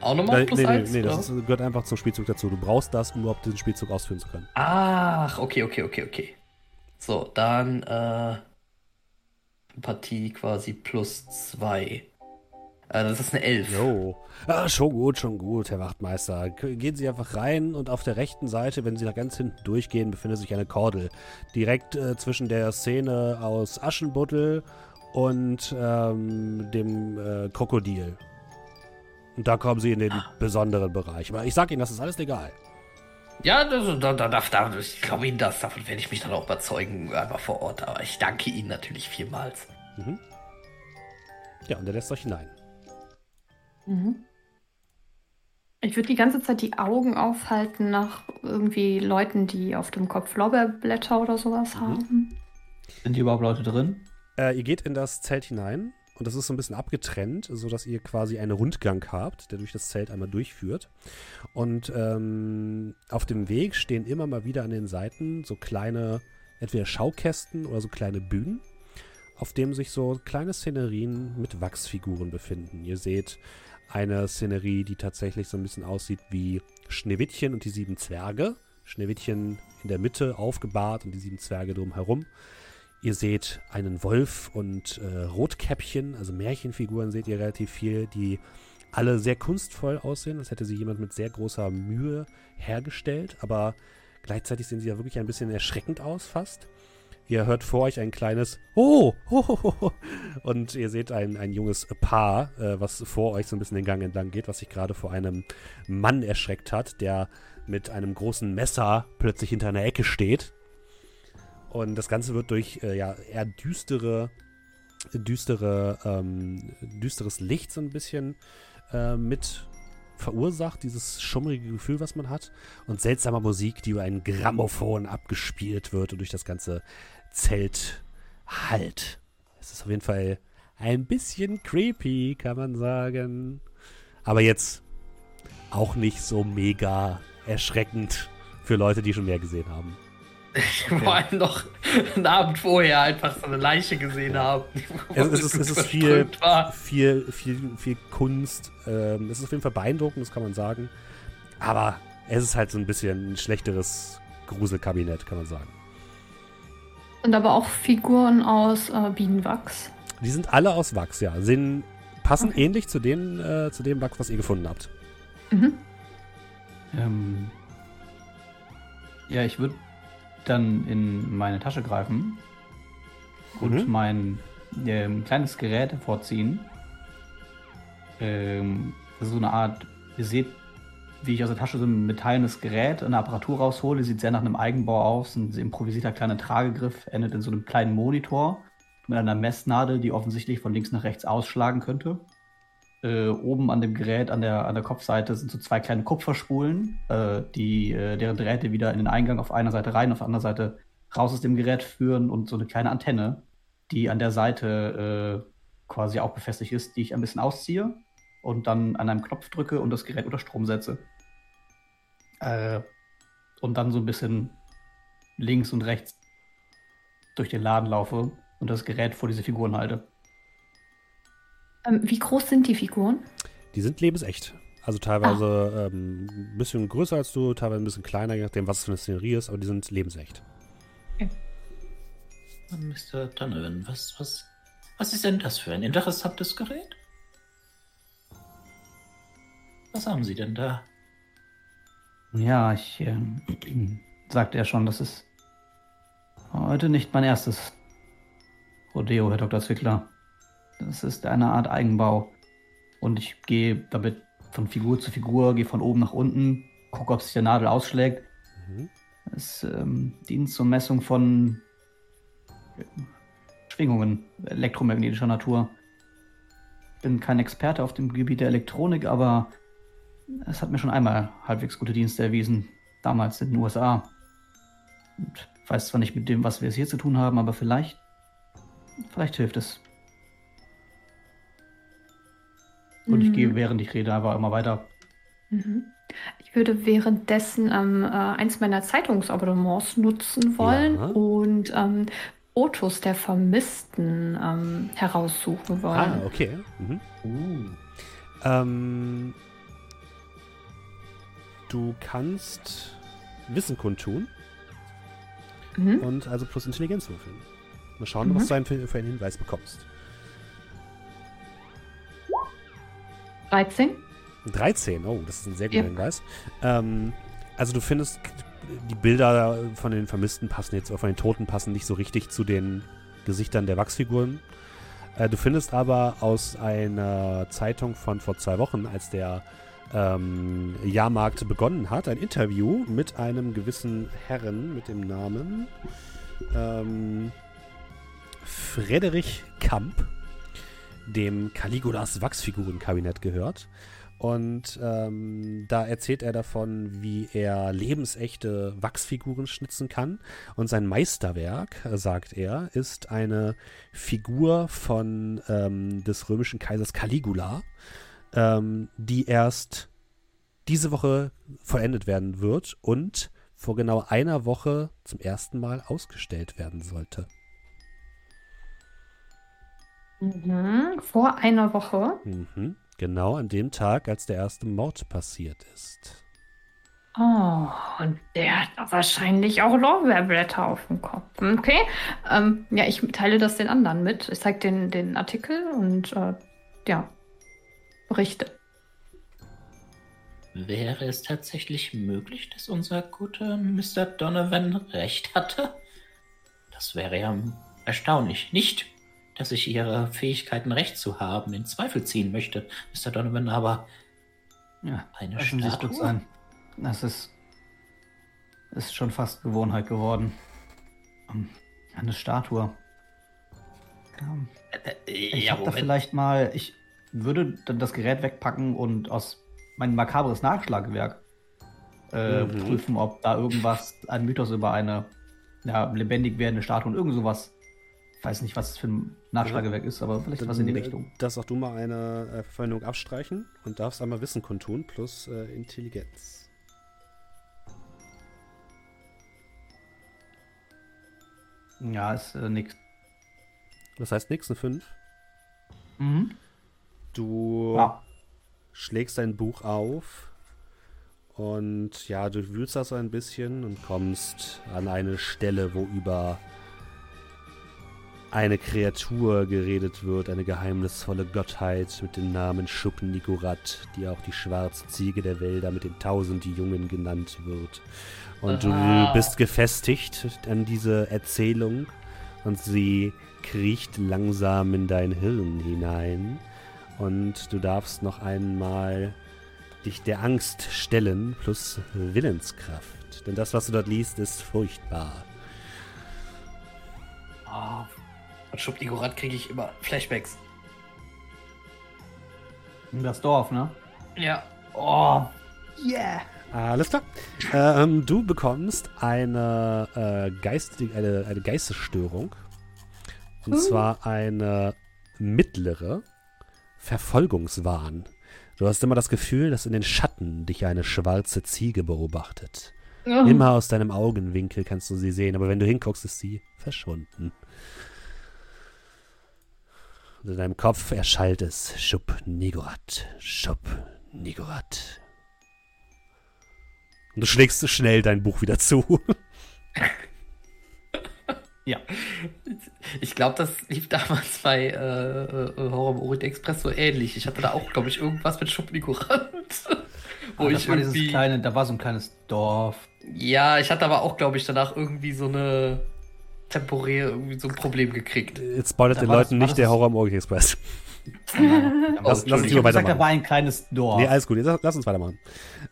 Auch nochmal plus nee, nee, eins? nee, das ist, gehört einfach zum Spielzug dazu. Du brauchst das, um überhaupt diesen Spielzug ausführen zu können. Ach, okay, okay, okay, okay. So, dann äh, Empathie quasi plus zwei. Äh, das ist eine Elf. Jo. Ah, schon gut, schon gut, Herr Wachtmeister. Gehen Sie einfach rein und auf der rechten Seite, wenn Sie nach ganz hinten durchgehen, befindet sich eine Kordel. Direkt äh, zwischen der Szene aus Aschenbuttel und ähm, dem äh, Krokodil. Und da kommen Sie in den besonderen Bereich. Aber ich sag Ihnen, das ist alles legal. Ja, das, da, da, da, da, ich glaube Ihnen das. Davon werde ich mich dann auch überzeugen, einfach vor Ort. Aber ich danke Ihnen natürlich vielmals. Mhm. Ja, und er lässt euch hinein. Mhm. Ich würde die ganze Zeit die Augen aufhalten nach irgendwie Leuten, die auf dem Kopf Lorbeerblätter oder sowas Mhm. haben. Sind hier überhaupt Leute drin? Äh, ihr geht in das Zelt hinein und das ist so ein bisschen abgetrennt, sodass ihr quasi einen Rundgang habt, der durch das Zelt einmal durchführt. Und ähm, auf dem Weg stehen immer mal wieder an den Seiten so kleine, entweder Schaukästen oder so kleine Bühnen, auf dem sich so kleine Szenerien mit Wachsfiguren befinden. Ihr seht eine Szenerie, die tatsächlich so ein bisschen aussieht wie Schneewittchen und die sieben Zwerge. Schneewittchen in der Mitte aufgebahrt und die sieben Zwerge drumherum. Ihr seht einen Wolf und äh, Rotkäppchen, also Märchenfiguren seht ihr relativ viel, die alle sehr kunstvoll aussehen, als hätte sie jemand mit sehr großer Mühe hergestellt, aber gleichzeitig sehen sie ja wirklich ein bisschen erschreckend aus fast. Ihr hört vor euch ein kleines Oh! oh, oh, oh. Und ihr seht ein, ein junges Paar, äh, was vor euch so ein bisschen den Gang entlang geht, was sich gerade vor einem Mann erschreckt hat, der mit einem großen Messer plötzlich hinter einer Ecke steht. Und das Ganze wird durch äh, ja, eher düstere, düstere, ähm, düsteres Licht so ein bisschen äh, mit verursacht, dieses schummrige Gefühl, was man hat. Und seltsame Musik, die über ein Grammophon abgespielt wird und durch das ganze Zelt halt. Es ist auf jeden Fall ein bisschen creepy, kann man sagen. Aber jetzt auch nicht so mega erschreckend für Leute, die schon mehr gesehen haben. Vor allem noch einen Abend vorher einfach so eine Leiche gesehen haben. Es, es, ist, es ist viel, viel, viel, viel Kunst. Ähm, es ist auf jeden Fall beeindruckend, das kann man sagen. Aber es ist halt so ein bisschen ein schlechteres Gruselkabinett, kann man sagen. Und aber auch Figuren aus äh, Bienenwachs. Die sind alle aus Wachs, ja. Sehen, passen okay. ähnlich zu, denen, äh, zu dem Wachs, was ihr gefunden habt. Mhm. Ähm, ja, ich würde dann in meine Tasche greifen und mhm. mein äh, kleines Gerät vorziehen. Ähm, das ist so eine Art, ihr seht, wie ich aus der Tasche so ein metallenes Gerät, eine Apparatur raushole. Sieht sehr nach einem Eigenbau aus. Ein improvisierter kleiner Tragegriff endet in so einem kleinen Monitor mit einer Messnadel, die offensichtlich von links nach rechts ausschlagen könnte. Äh, oben an dem Gerät, an der, an der Kopfseite, sind so zwei kleine Kupferspulen, äh, die, äh, deren Drähte wieder in den Eingang auf einer Seite rein, auf der anderen Seite raus aus dem Gerät führen und so eine kleine Antenne, die an der Seite äh, quasi auch befestigt ist, die ich ein bisschen ausziehe und dann an einem Knopf drücke und das Gerät unter Strom setze. Äh, und dann so ein bisschen links und rechts durch den Laden laufe und das Gerät vor diese Figuren halte. Ähm, wie groß sind die Figuren? Die sind lebensecht. Also teilweise ah. ähm, ein bisschen größer als du, teilweise ein bisschen kleiner, je nachdem, was es für eine Szenerie ist, aber die sind lebensecht. Okay. Mr. Donovan, was, was, was ist denn das für ein interessantes Gerät? Was haben Sie denn da? Ja, ich äh, sagte ja schon, das ist heute nicht mein erstes Rodeo, Herr Dr. Zwickler. Das ist eine Art Eigenbau. Und ich gehe damit von Figur zu Figur, gehe von oben nach unten, gucke, ob sich der Nadel ausschlägt. Mhm. Es ähm, dient zur Messung von Schwingungen elektromagnetischer Natur. Ich bin kein Experte auf dem Gebiet der Elektronik, aber es hat mir schon einmal halbwegs gute Dienste erwiesen, damals in den USA. Und weiß zwar nicht mit dem, was wir es hier zu tun haben, aber vielleicht, vielleicht hilft es. Und mhm. ich gehe, während ich rede, aber immer weiter. Mhm. Ich würde währenddessen ähm, äh, eins meiner Zeitungsabonnements nutzen wollen ja. und ähm, Fotos der Vermissten ähm, heraussuchen wollen. Ah, okay. Mhm. Uh. Ähm, du kannst Wissen kundtun mhm. und also plus Intelligenz würfeln. Mal schauen, mhm. was du für, für einen Hinweis bekommst. 13. 13, oh, das ist ein sehr guter ja. Hinweis. Ähm, also du findest, die Bilder von den Vermissten passen jetzt, oder von den Toten passen nicht so richtig zu den Gesichtern der Wachsfiguren. Äh, du findest aber aus einer Zeitung von vor zwei Wochen, als der ähm, Jahrmarkt begonnen hat, ein Interview mit einem gewissen Herren mit dem Namen ähm, Frederik Kamp dem Caligulas Wachsfigurenkabinett gehört. Und ähm, da erzählt er davon, wie er lebensechte Wachsfiguren schnitzen kann. Und sein Meisterwerk, sagt er, ist eine Figur von ähm, des römischen Kaisers Caligula, ähm, die erst diese Woche vollendet werden wird und vor genau einer Woche zum ersten Mal ausgestellt werden sollte. Mhm, vor einer Woche. Mhm, genau an dem Tag, als der erste Mord passiert ist. Oh, und der hat wahrscheinlich auch Lorbeerblätter auf dem Kopf. Okay. Ähm, ja, ich teile das den anderen mit. Ich zeige den, den Artikel und äh, ja, berichte. Wäre es tatsächlich möglich, dass unser guter Mr. Donovan recht hatte? Das wäre ja erstaunlich, nicht? dass ich ihre Fähigkeiten recht zu haben in Zweifel ziehen möchte, Mr. Donovan, aber ja, eine Statue? An. Das ist, ist schon fast Gewohnheit geworden. Um, eine Statue. Um, äh, äh, ich ja, habe da vielleicht mal, ich würde dann das Gerät wegpacken und aus meinem makabres Nachschlagwerk äh, mhm. prüfen, ob da irgendwas, ein Mythos über eine ja, lebendig werdende Statue und irgend sowas weiß nicht, was es für ein Nachschlagewerk ist, aber vielleicht Dann, was in die Richtung. Darfst auch du mal eine äh, Verwendung abstreichen und darfst einmal Wissen kundtun plus äh, Intelligenz. Ja, ist äh, nix. Das heißt nix, eine 5. Mhm. Du ja. schlägst dein Buch auf und ja, du wühlst das so ein bisschen und kommst an eine Stelle, wo über eine Kreatur geredet wird, eine geheimnisvolle Gottheit mit dem Namen Schupp Nikorat, die auch die schwarze Ziege der Wälder mit den tausend Jungen genannt wird. Und Aha. du bist gefestigt an diese Erzählung und sie kriecht langsam in dein Hirn hinein. Und du darfst noch einmal dich der Angst stellen plus Willenskraft. Denn das, was du dort liest, ist furchtbar. Oh, von Schubdigorat kriege ich immer Flashbacks. Das Dorf, ne? Ja. Oh, yeah. Alles klar. Ähm, du bekommst eine, äh, geistig, eine, eine Geistesstörung. Und uh. zwar eine mittlere Verfolgungswahn. Du hast immer das Gefühl, dass in den Schatten dich eine schwarze Ziege beobachtet. Oh. Immer aus deinem Augenwinkel kannst du sie sehen, aber wenn du hinguckst, ist sie verschwunden. Und in deinem Kopf erschallt es Schub Nigorat, Schub Nigorat. Und du schlägst schnell dein Buch wieder zu. ja. Ich glaube, das lief damals bei äh, äh, Horror im Orient Express so ähnlich. Ich hatte da auch, glaube ich, irgendwas mit Schubnikurant. wo ah, ich war irgendwie... kleine, da war so ein kleines Dorf. Ja, ich hatte aber auch, glaube ich, danach irgendwie so eine temporär irgendwie so ein Problem gekriegt. Jetzt spoilert den Leuten nicht der Horror im Orient Express. lass, lass uns lieber weitermachen. da war ein kleines Dorf. Nee, alles gut. Jetzt, lass uns weitermachen.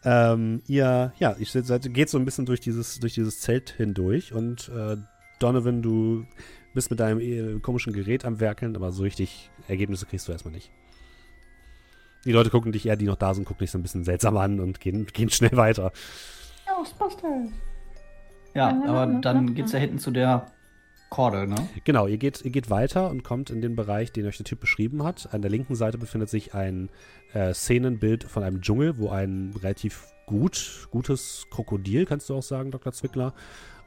Ähm, ihr, ja, ich seid, geht so ein bisschen durch dieses, durch dieses Zelt hindurch und äh, Donovan, du bist mit deinem äh, komischen Gerät am Werkeln, aber so richtig Ergebnisse kriegst du erstmal nicht. Die Leute gucken dich eher, die noch da sind, gucken dich so ein bisschen seltsam an und gehen, gehen schnell weiter. Ghostbusters. Ja, aber dann geht's ja hinten zu der Kordel, ne? Genau, ihr geht, ihr geht weiter und kommt in den Bereich, den euch der Typ beschrieben hat. An der linken Seite befindet sich ein äh, Szenenbild von einem Dschungel, wo ein relativ gut, gutes Krokodil, kannst du auch sagen, Dr. Zwickler,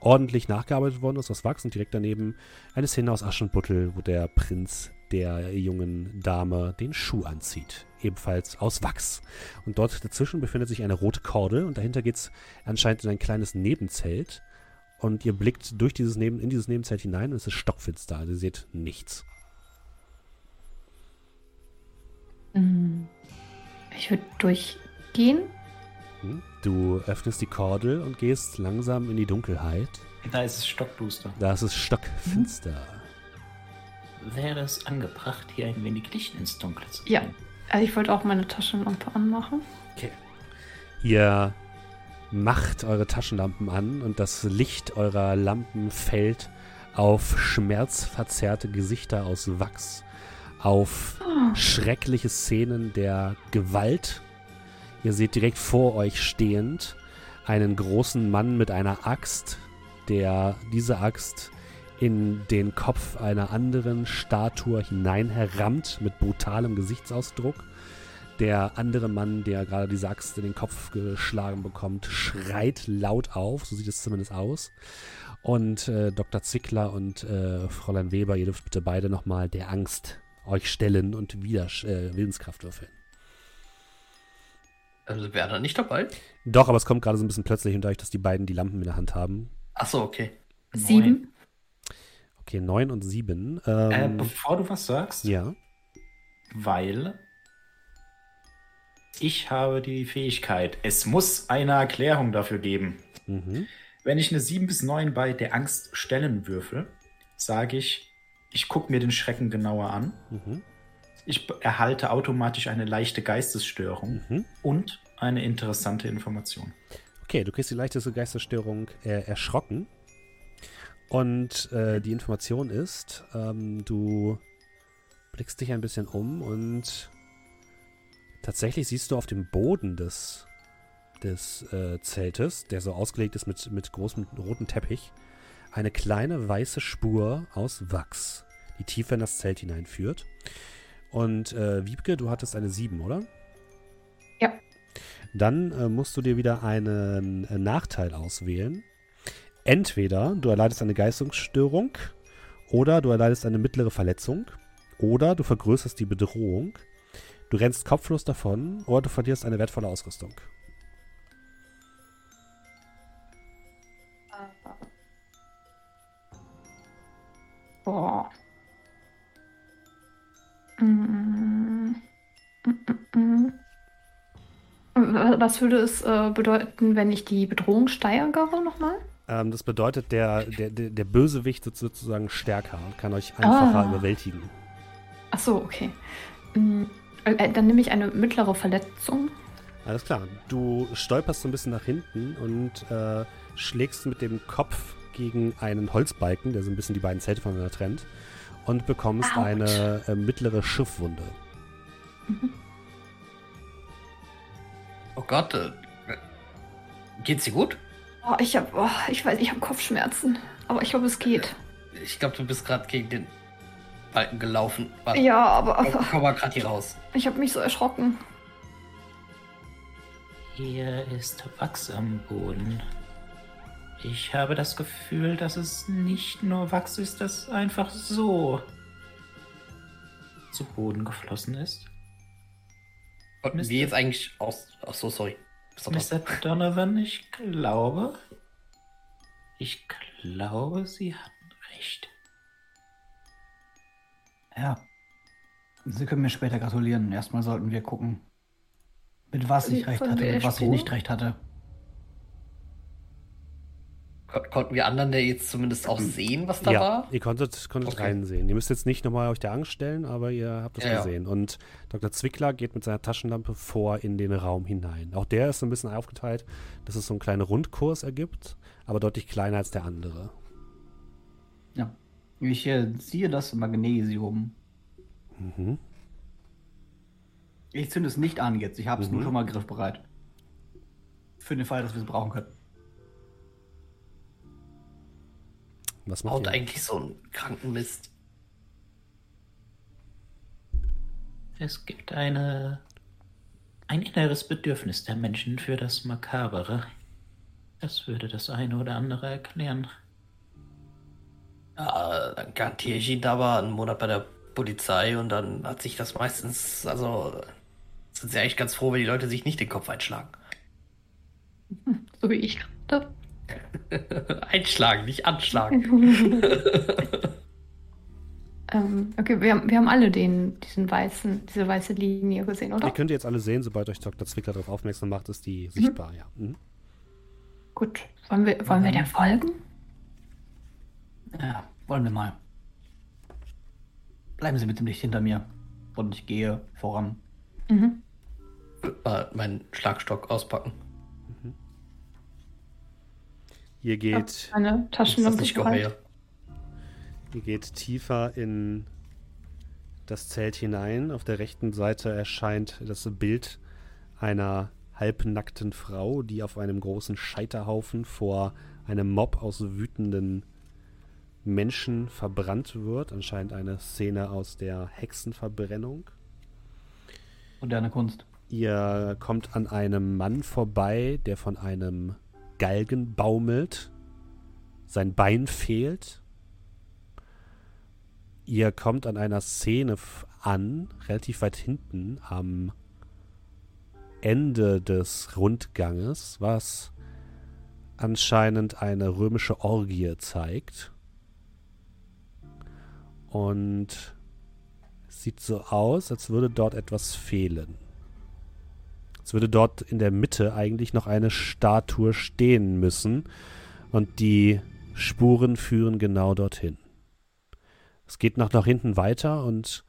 ordentlich nachgearbeitet worden ist aus Wachs und direkt daneben eine Szene aus Aschenputtel, wo der Prinz der jungen Dame den Schuh anzieht. Ebenfalls aus Wachs. Und dort dazwischen befindet sich eine rote Kordel und dahinter geht es anscheinend in ein kleines Nebenzelt und ihr blickt durch dieses Neben, in dieses Nebenzelt hinein und es ist stockfinster. Also ihr seht nichts. Mm. Ich würde durchgehen. Hm? Du öffnest die Kordel und gehst langsam in die Dunkelheit. Da ist es stockduster. Da ist es stockfinster. Wäre es angebracht, hier ein wenig Licht ins Dunkle zu bringen? Ja, also ich wollte auch meine Taschenlampe anmachen. Okay. Ihr macht eure Taschenlampen an und das Licht eurer Lampen fällt auf schmerzverzerrte Gesichter aus Wachs, auf oh. schreckliche Szenen der Gewalt. Ihr seht direkt vor euch stehend einen großen Mann mit einer Axt, der diese Axt in den Kopf einer anderen Statue hineinherrammt mit brutalem Gesichtsausdruck. Der andere Mann, der gerade diese Axt in den Kopf geschlagen bekommt, schreit laut auf, so sieht es zumindest aus. Und äh, Dr. Zickler und äh, Fräulein Weber, ihr dürft bitte beide nochmal der Angst euch stellen und wieder äh, Willenskraft würfeln. Also wäre da nicht dabei? Doch, aber es kommt gerade so ein bisschen plötzlich und dadurch, dass die beiden die Lampen in der Hand haben. Ach so, okay. Sieben. Okay, neun und sieben. Ähm, äh, bevor du was sagst. Ja. Weil ich habe die Fähigkeit, es muss eine Erklärung dafür geben. Mhm. Wenn ich eine 7 bis 9 bei der Angst stellen würfel, sage ich, ich gucke mir den Schrecken genauer an. Mhm. Ich erhalte automatisch eine leichte Geistesstörung mhm. und eine interessante Information. Okay, du kriegst die leichteste Geistesstörung äh, erschrocken. Und äh, die Information ist, ähm, du blickst dich ein bisschen um und Tatsächlich siehst du auf dem Boden des, des äh, Zeltes, der so ausgelegt ist mit, mit großem rotem Teppich, eine kleine weiße Spur aus Wachs, die tiefer in das Zelt hineinführt. Und äh, Wiebke, du hattest eine 7, oder? Ja. Dann äh, musst du dir wieder einen äh, Nachteil auswählen. Entweder du erleidest eine Geistungsstörung oder du erleidest eine mittlere Verletzung oder du vergrößerst die Bedrohung Du rennst kopflos davon oder du verlierst eine wertvolle Ausrüstung. Boah. Mm, mm, mm, Was würde es äh, bedeuten, wenn ich die Bedrohung steigere nochmal? Ähm, das bedeutet, der, der, der Bösewicht ist sozusagen stärker und kann euch einfacher ah. überwältigen. Ach so, okay. Äh, äh, dann nehme ich eine mittlere Verletzung. Alles klar. Du stolperst so ein bisschen nach hinten und äh, schlägst mit dem Kopf gegen einen Holzbalken, der so ein bisschen die beiden Zelte voneinander trennt und bekommst Ouch. eine äh, mittlere Schiffwunde. Oh Gott, äh, geht's dir gut? Oh, ich hab, oh, ich weiß, ich habe Kopfschmerzen, aber ich glaube, es geht. Ich glaube, du bist gerade gegen den Balken gelaufen. Warte. Ja, aber. Komm, komm mal gerade hier raus. Ich habe mich so erschrocken. Hier ist Wachs am Boden. Ich habe das Gefühl, dass es nicht nur Wachs ist, das einfach so zu Boden geflossen ist. Und wie jetzt eigentlich aus. Ach so, sorry. Mr. Donovan, ich glaube. Ich glaube, Sie hatten recht. Ja. Sie können mir später gratulieren. Erstmal sollten wir gucken, mit was ich recht hatte und was ich nicht recht hatte. Konnten wir anderen der jetzt zumindest auch sehen, was da ja, war? Ihr konntet, konntet okay. reinsehen. Ihr müsst jetzt nicht nochmal euch der Angst stellen, aber ihr habt das ja, gesehen. Ja. Und Dr. Zwickler geht mit seiner Taschenlampe vor in den Raum hinein. Auch der ist so ein bisschen aufgeteilt, dass es so einen kleinen Rundkurs ergibt, aber deutlich kleiner als der andere. Ja. Ich äh, ziehe das Magnesium. Mhm. Ich zünde es nicht an jetzt. Ich habe es mhm. nur schon mal griffbereit. Für den Fall, dass wir es brauchen können. Was macht Haut eigentlich so einen kranken Mist? Es gibt eine ein inneres Bedürfnis der Menschen für das Makabere. Das würde das eine oder andere erklären. Ja, dann garantiere ich ihn aber einen Monat bei der Polizei und dann hat sich das meistens, also sind sie eigentlich ganz froh, wenn die Leute sich nicht den Kopf einschlagen. So wie ich gerade. Einschlagen, nicht anschlagen. ähm, okay, wir haben, wir haben alle den, diesen weißen, diese weiße Linie gesehen, oder? Die könnt ihr jetzt alle sehen, sobald euch Dr. Zwickler darauf aufmerksam macht, ist die mhm. sichtbar, ja. Mhm. Gut. Wollen wir, wollen wir der folgen? Ja, wollen wir mal. Bleiben Sie mit dem Licht hinter mir. Und ich gehe voran. Mhm. Äh, meinen Schlagstock auspacken. Ihr geht. Eine Taschenlampe. Ihr geht tiefer in das Zelt hinein. Auf der rechten Seite erscheint das Bild einer halbnackten Frau, die auf einem großen Scheiterhaufen vor einem Mob aus wütenden Menschen verbrannt wird. Anscheinend eine Szene aus der Hexenverbrennung. Moderne Kunst. Ihr kommt an einem Mann vorbei, der von einem Galgen baumelt. Sein Bein fehlt. Ihr kommt an einer Szene an, relativ weit hinten am Ende des Rundganges, was anscheinend eine römische Orgie zeigt. Und sieht so aus, als würde dort etwas fehlen. Es würde dort in der Mitte eigentlich noch eine Statue stehen müssen. Und die Spuren führen genau dorthin. Es geht noch nach hinten weiter und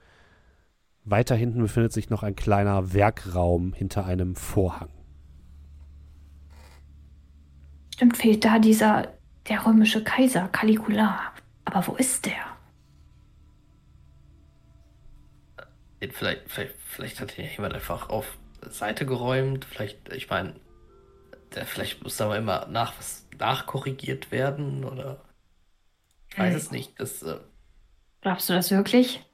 weiter hinten befindet sich noch ein kleiner Werkraum hinter einem Vorhang. Stimmt, fehlt da dieser, der römische Kaiser Caligula. Aber wo ist der? Vielleicht, vielleicht, vielleicht hat ihn jemand einfach auf Seite geräumt. Vielleicht, ich meine, vielleicht muss da mal immer nach was nachkorrigiert werden oder ich weiß hm. es nicht. Das, äh, Glaubst du das wirklich?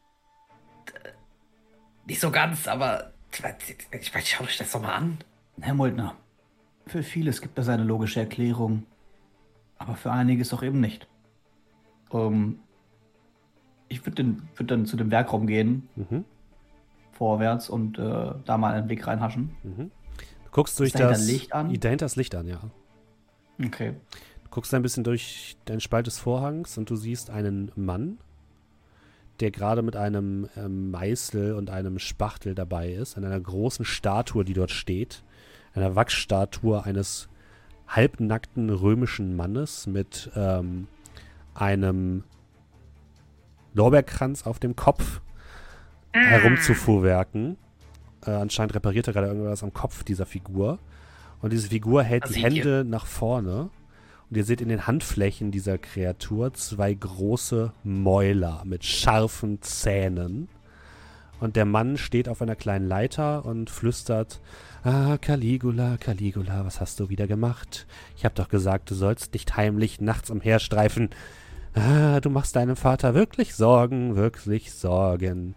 Nicht so ganz, aber ich meine, schaut euch das doch mal an. Herr Muldner, für vieles gibt es eine logische Erklärung, aber für einiges auch eben nicht. Um, ähm, ich würde würd dann zu dem Werkraum gehen. Mhm vorwärts und äh, da mal einen Blick reinhaschen. Mhm. Du guckst durch das Licht an. Dahinter das Licht an, ja. Okay. Du guckst ein bisschen durch den Spalt des Vorhangs und du siehst einen Mann, der gerade mit einem ähm, Meißel und einem Spachtel dabei ist, an einer großen Statue, die dort steht. einer Wachsstatue eines halbnackten römischen Mannes mit ähm, einem Lorbeerkranz auf dem Kopf herumzufuhrwerken. Äh, anscheinend repariert er gerade irgendwas am Kopf dieser Figur. Und diese Figur hält die? Hände nach vorne. Und ihr seht in den Handflächen dieser Kreatur zwei große Mäuler mit scharfen Zähnen. Und der Mann steht auf einer kleinen Leiter und flüstert: Ah, Caligula, Caligula, was hast du wieder gemacht? Ich hab doch gesagt, du sollst nicht heimlich nachts umherstreifen. Ah, du machst deinem Vater wirklich Sorgen, wirklich Sorgen.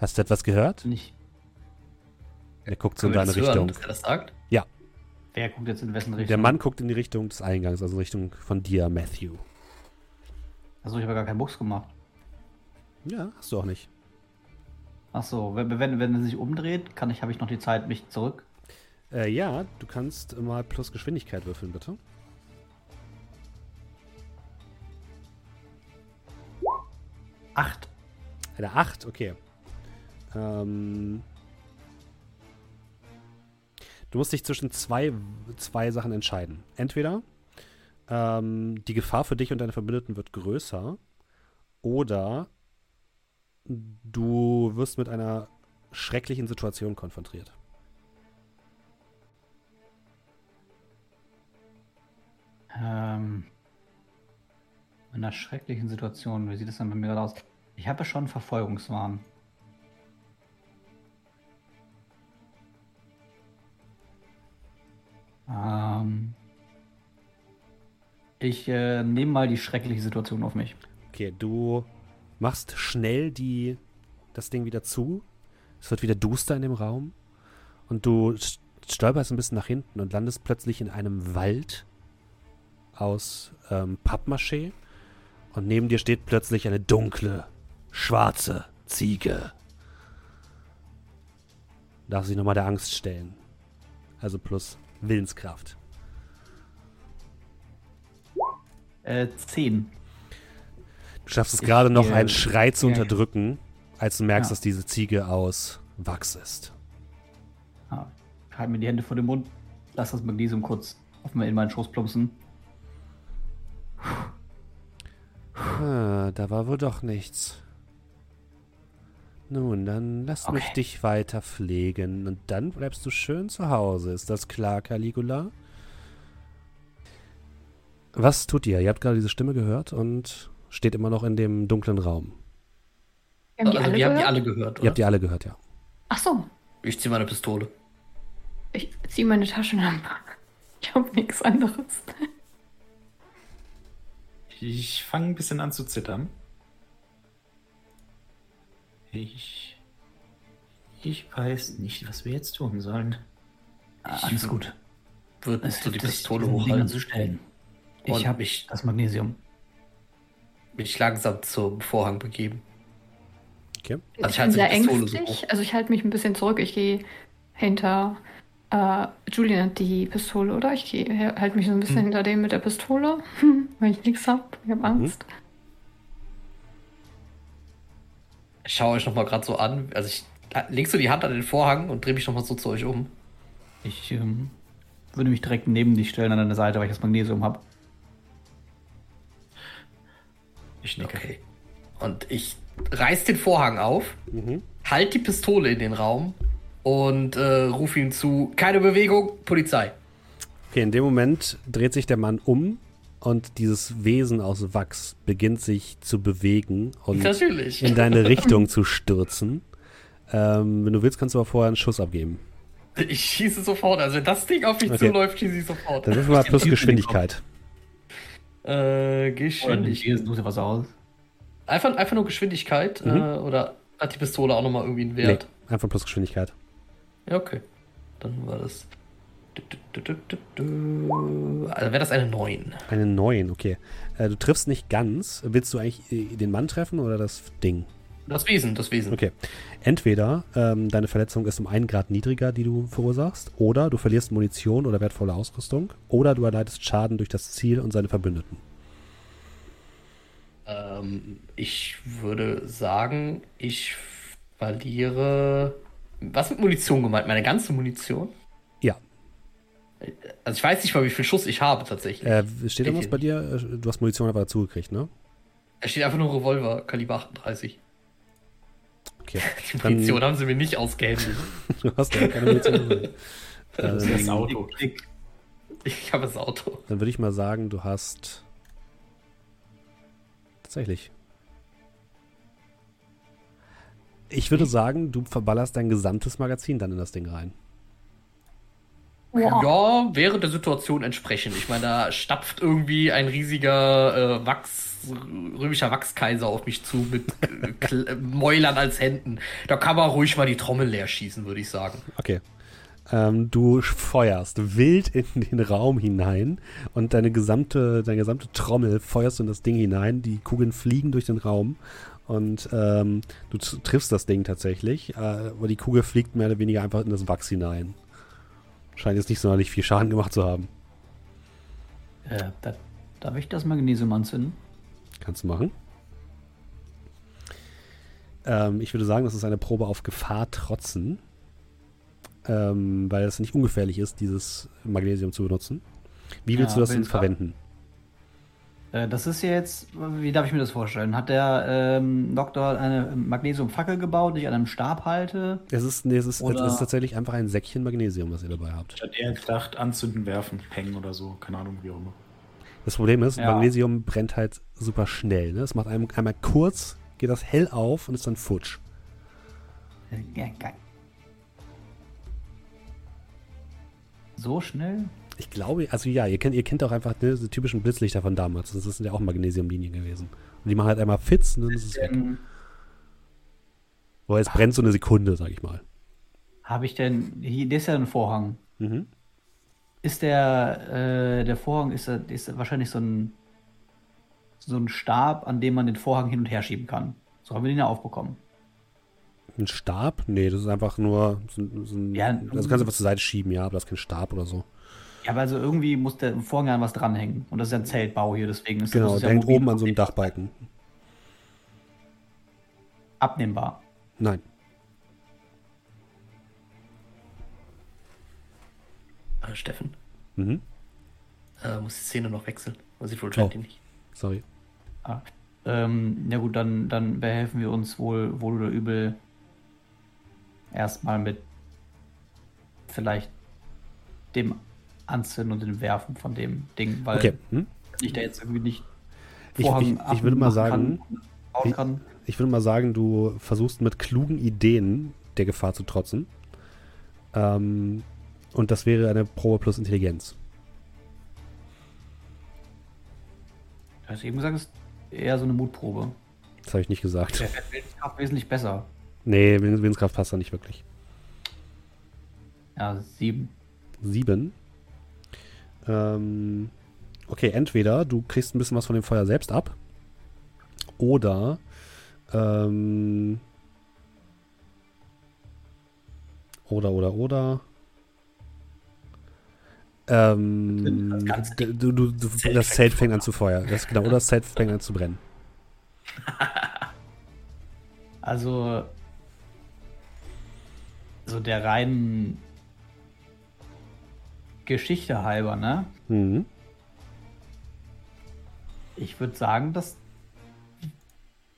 Hast du etwas gehört? Nicht. Er guckt so in deine das hören, Richtung. dass er das sagt? Wer guckt jetzt in wessen Richtung? Der Mann guckt in die Richtung des Eingangs, also in Richtung von dir, Matthew. Achso, ich habe gar keinen Mucks gemacht. Ja, hast du auch nicht. Achso, wenn, wenn, wenn er sich umdreht, kann ich, habe ich noch die Zeit, mich zurück. Äh, ja, du kannst mal plus Geschwindigkeit würfeln, bitte. Acht. Eine 8, okay. Ähm, du musst dich zwischen zwei, zwei Sachen entscheiden. Entweder ähm, die Gefahr für dich und deine Verbündeten wird größer oder du wirst mit einer schrecklichen Situation konfrontiert. Ähm, in einer schrecklichen Situation, wie sieht es denn bei mir gerade aus? Ich habe schon Verfolgungswahn. Ähm, ich äh, nehme mal die schreckliche Situation auf mich. Okay, du machst schnell die, das Ding wieder zu. Es wird wieder duster in dem Raum. Und du st- stolperst ein bisschen nach hinten und landest plötzlich in einem Wald aus ähm, Pappmaché. Und neben dir steht plötzlich eine dunkle, schwarze Ziege. Darf sich nochmal der Angst stellen. Also plus Willenskraft. Äh, zehn. Du schaffst es gerade noch, einen Schrei zu unterdrücken, als du merkst, Ja. dass diese Ziege aus Wachs ist. Ah, ich halte mir die Hände vor den Mund, lass das Magnesium kurz auf in meinen Schoß plumpsen. Ah, da war wohl doch nichts. Nun, dann lass mich Okay. dich weiter pflegen und dann bleibst du schön zu Hause. Ist das klar, Caligula? Was tut ihr? Ihr habt gerade diese Stimme gehört und steht immer noch in dem dunklen Raum. Wir haben die also alle wir haben die gehört? alle gehört, Ihr habt oder? die alle gehört, ja. Ach so. Ich ziehe meine Pistole. Ich ziehe meine Taschenlampe. Ich habe nichts anderes. Ich fange ein bisschen an zu zittern. Ich. Ich weiß nicht, was wir jetzt tun sollen. Ah, alles gut. Würdest du die Pistole hochhalten? zu stellen. Ich habe mich- das Magnesium. Mich langsam zum Vorhang begeben. Okay. Also ich ich halte bin sehr so ängstlich. hoch. also ich halte mich ein bisschen zurück. Ich gehe hinter äh, Julian hat die Pistole, oder? Ich halte mich so ein bisschen Mhm. hinter dem mit der Pistole, weil ich nichts habe. Ich habe Angst. Ich schaue euch nochmal gerade so an. Also ich legst du die Hand an den Vorhang und drehe mich nochmal so zu euch um. Ich ähm, würde mich direkt neben dich stellen an deine Seite, weil ich das Magnesium habe. Ich nicke. Okay. Und ich reiß den Vorhang auf, Mhm. halt die Pistole in den Raum und äh, ruf ihm zu: Keine Bewegung, Polizei. Okay, in dem Moment dreht sich der Mann um und dieses Wesen aus Wachs beginnt sich zu bewegen und Natürlich. in deine Richtung zu stürzen. Ähm, wenn du willst, kannst du aber vorher einen Schuss abgeben. Ich schieße sofort. Also wenn das Ding auf mich Okay. zuläuft, schieße ich sofort. Dann würfel mal plus Geschwindigkeit. Äh, Geschwindigkeit. du dir was aus. Einfach, einfach nur Geschwindigkeit Mhm. äh, oder hat die Pistole auch nochmal irgendwie einen Nee, Wert? einfach plus Geschwindigkeit. Ja, okay. Dann war das. Also wäre das eine 9. Eine 9, okay. Äh, du triffst nicht ganz. Willst du eigentlich äh, den Mann treffen oder das Ding? Das Wesen, das Wesen. Okay. Entweder ähm, deine Verletzung ist um einen Grad niedriger, die du verursachst, oder du verlierst Munition oder wertvolle Ausrüstung, oder du erleidest Schaden durch das Ziel und seine Verbündeten. Ähm, ich würde sagen, ich verliere. Was mit Munition gemeint? Meine ganze Munition? Also ich weiß nicht mal, wie viel Schuss ich habe tatsächlich. Äh, steht da was bei dir? Du hast Munition aber dazugekriegt, ne? Da steht einfach nur Revolver, Kaliber 38. Okay. Die Munition haben sie mir nicht ausgehändigt. du hast ja keine Munition. das ist das Auto. Ich habe das Auto. Dann würde ich mal sagen, du hast tatsächlich. Ich würde sagen, du verballerst dein gesamtes Magazin dann in das Ding rein. Ja. ja, während der Situation entsprechend. Ich meine, da stapft irgendwie ein riesiger äh, Wachs, römischer Wachskaiser auf mich zu mit äh, Mäulern als Händen. Da kann man ruhig mal die Trommel leer schießen, würde ich sagen. Okay. Ähm, du feuerst wild in den Raum hinein und deine gesamte, deine gesamte Trommel feuerst in das Ding hinein. Die Kugeln fliegen durch den Raum und ähm, du triffst das Ding tatsächlich, äh, aber die Kugel fliegt mehr oder weniger einfach in das Wachs hinein. Scheint jetzt nicht sonderlich viel Schaden gemacht zu haben. Äh, da, darf ich das Magnesium anzünden? Kannst du machen. Ähm, ich würde sagen, das ist eine Probe auf Gefahr trotzen. Ähm, weil es nicht ungefährlich ist, dieses Magnesium zu benutzen. Wie willst ja, du das denn verwenden? Äh, das ist ja jetzt, wie darf ich mir das vorstellen? Hat der ähm, Doktor eine Magnesiumfackel gebaut, die ich an einem Stab halte? Es ist, nee, es ist, es ist tatsächlich einfach ein Säckchen Magnesium, was ihr dabei habt. Ich hatte eher gedacht, anzünden, werfen, hängen oder so. Keine Ahnung, wie auch immer. Das Problem ist, ja. Magnesium brennt halt super schnell. Ne? Es macht einem, einmal kurz, geht das hell auf und ist dann futsch. Ja, geil. So schnell? Ich glaube, also ja, ihr kennt, ihr kennt auch einfach ne, diese typischen Blitzlichter von damals. Das sind ja auch Magnesiumlinien gewesen. Und die machen halt einmal Fitz und dann ist es weg. Wo jetzt brennt so eine Sekunde, sag ich mal. Habe ich denn, hier, ist ja ein Vorhang. Mhm. Ist der, äh, der Vorhang, ist, ist wahrscheinlich so ein, so ein Stab, an dem man den Vorhang hin und her schieben kann. So haben wir den ja aufbekommen. Ein Stab? Nee, das ist einfach nur so, so ein, ja, das kannst du einfach zur Seite schieben, ja, aber das ist kein Stab oder so. Ja, aber also irgendwie muss der Vorhang an was dranhängen. Und das ist ja ein Zeltbau hier, deswegen ist Genau, der hängt oben an so einem Dachbalken. Abnehmbar. Nein. Äh, Steffen. Mhm. Äh, muss die Szene noch wechseln. Man sieht wohl oh. nicht. Sorry. Ah. Ähm, ja gut, dann, dann behelfen wir uns wohl, wohl oder übel erstmal mit vielleicht dem Anzünden und dem Werfen von dem Ding, weil okay. hm? ich da jetzt irgendwie nicht ich, ich, ich würde mal sagen, kann, ich, ich, würde mal sagen, du versuchst mit klugen Ideen der Gefahr zu trotzen. Ähm, und das wäre eine Probe plus Intelligenz. Du hast eben gesagt, es ist eher so eine Mutprobe. Das habe ich nicht gesagt. Der Willenskraft wesentlich besser. Nee, Willenskraft passt da nicht wirklich. Ja, sieben. Sieben? Ähm, okay, entweder du kriegst ein bisschen was von dem Feuer selbst ab oder ähm, oder oder oder ähm, du, du, du, das Zelt fängt an zu feuern. Das, genau, oder das Zelt fängt an zu brennen. Also, so der reinen Geschichte halber, ne? Mhm. Ich würde sagen, das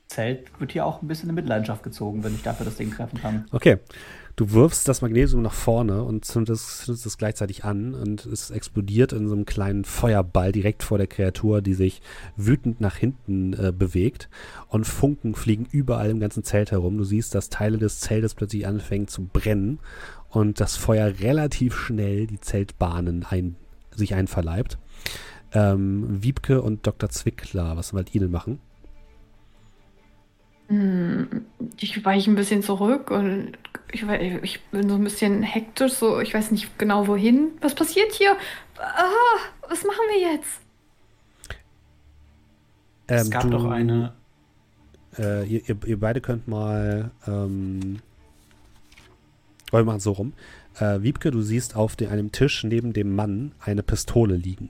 Zelt wird hier auch ein bisschen in Mitleidenschaft gezogen, wenn ich dafür das Ding treffen kann. Okay. Du wirfst das Magnesium nach vorne und zündest, zündest es gleichzeitig an und es explodiert in so einem kleinen Feuerball direkt vor der Kreatur, die sich wütend nach hinten äh, bewegt und Funken fliegen überall im ganzen Zelt herum. Du siehst, dass Teile des Zeltes plötzlich anfangen zu brennen und das Feuer relativ schnell die Zeltbahnen ein, sich einverleibt. Ähm, Wiebke und Dr. Zwickler, was wollt ihr denn machen? Hm, ich weiche ein bisschen zurück und ich, ich, bin so ein bisschen hektisch, so ich weiß nicht genau wohin. Was passiert hier? Ah, was machen wir jetzt? Ähm, es gab du, doch eine. Äh, ihr, ihr, ihr, beide könnt mal ähm, wir machen es so rum. Äh, Wiebke, du siehst auf den, einem Tisch neben dem Mann eine Pistole liegen.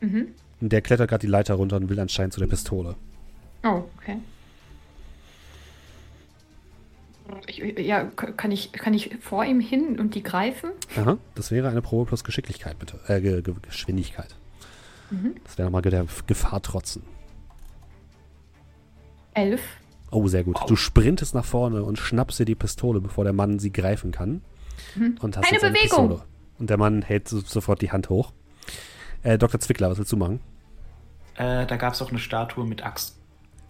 Mhm. Und der klettert gerade die Leiter runter und will anscheinend zu der Pistole. Oh, okay. Ich, ja, kann ich, kann ich vor ihm hin und die greifen? Aha, das wäre eine Probe plus Geschicklichkeit, bitte. Äh, Ge Ge Geschwindigkeit. Mhm. Das wäre nochmal der Gefahr trotzen. Elf. Oh, sehr gut. Du sprintest nach vorne und schnappst dir die Pistole, bevor der Mann sie greifen kann. Mhm. Und hast Eine Bewegung. Pistole. Und der Mann hält so, sofort die Hand hoch. Äh, Dr. Zwickler, was willst du machen? Äh, da gab es auch eine Statue mit Axt.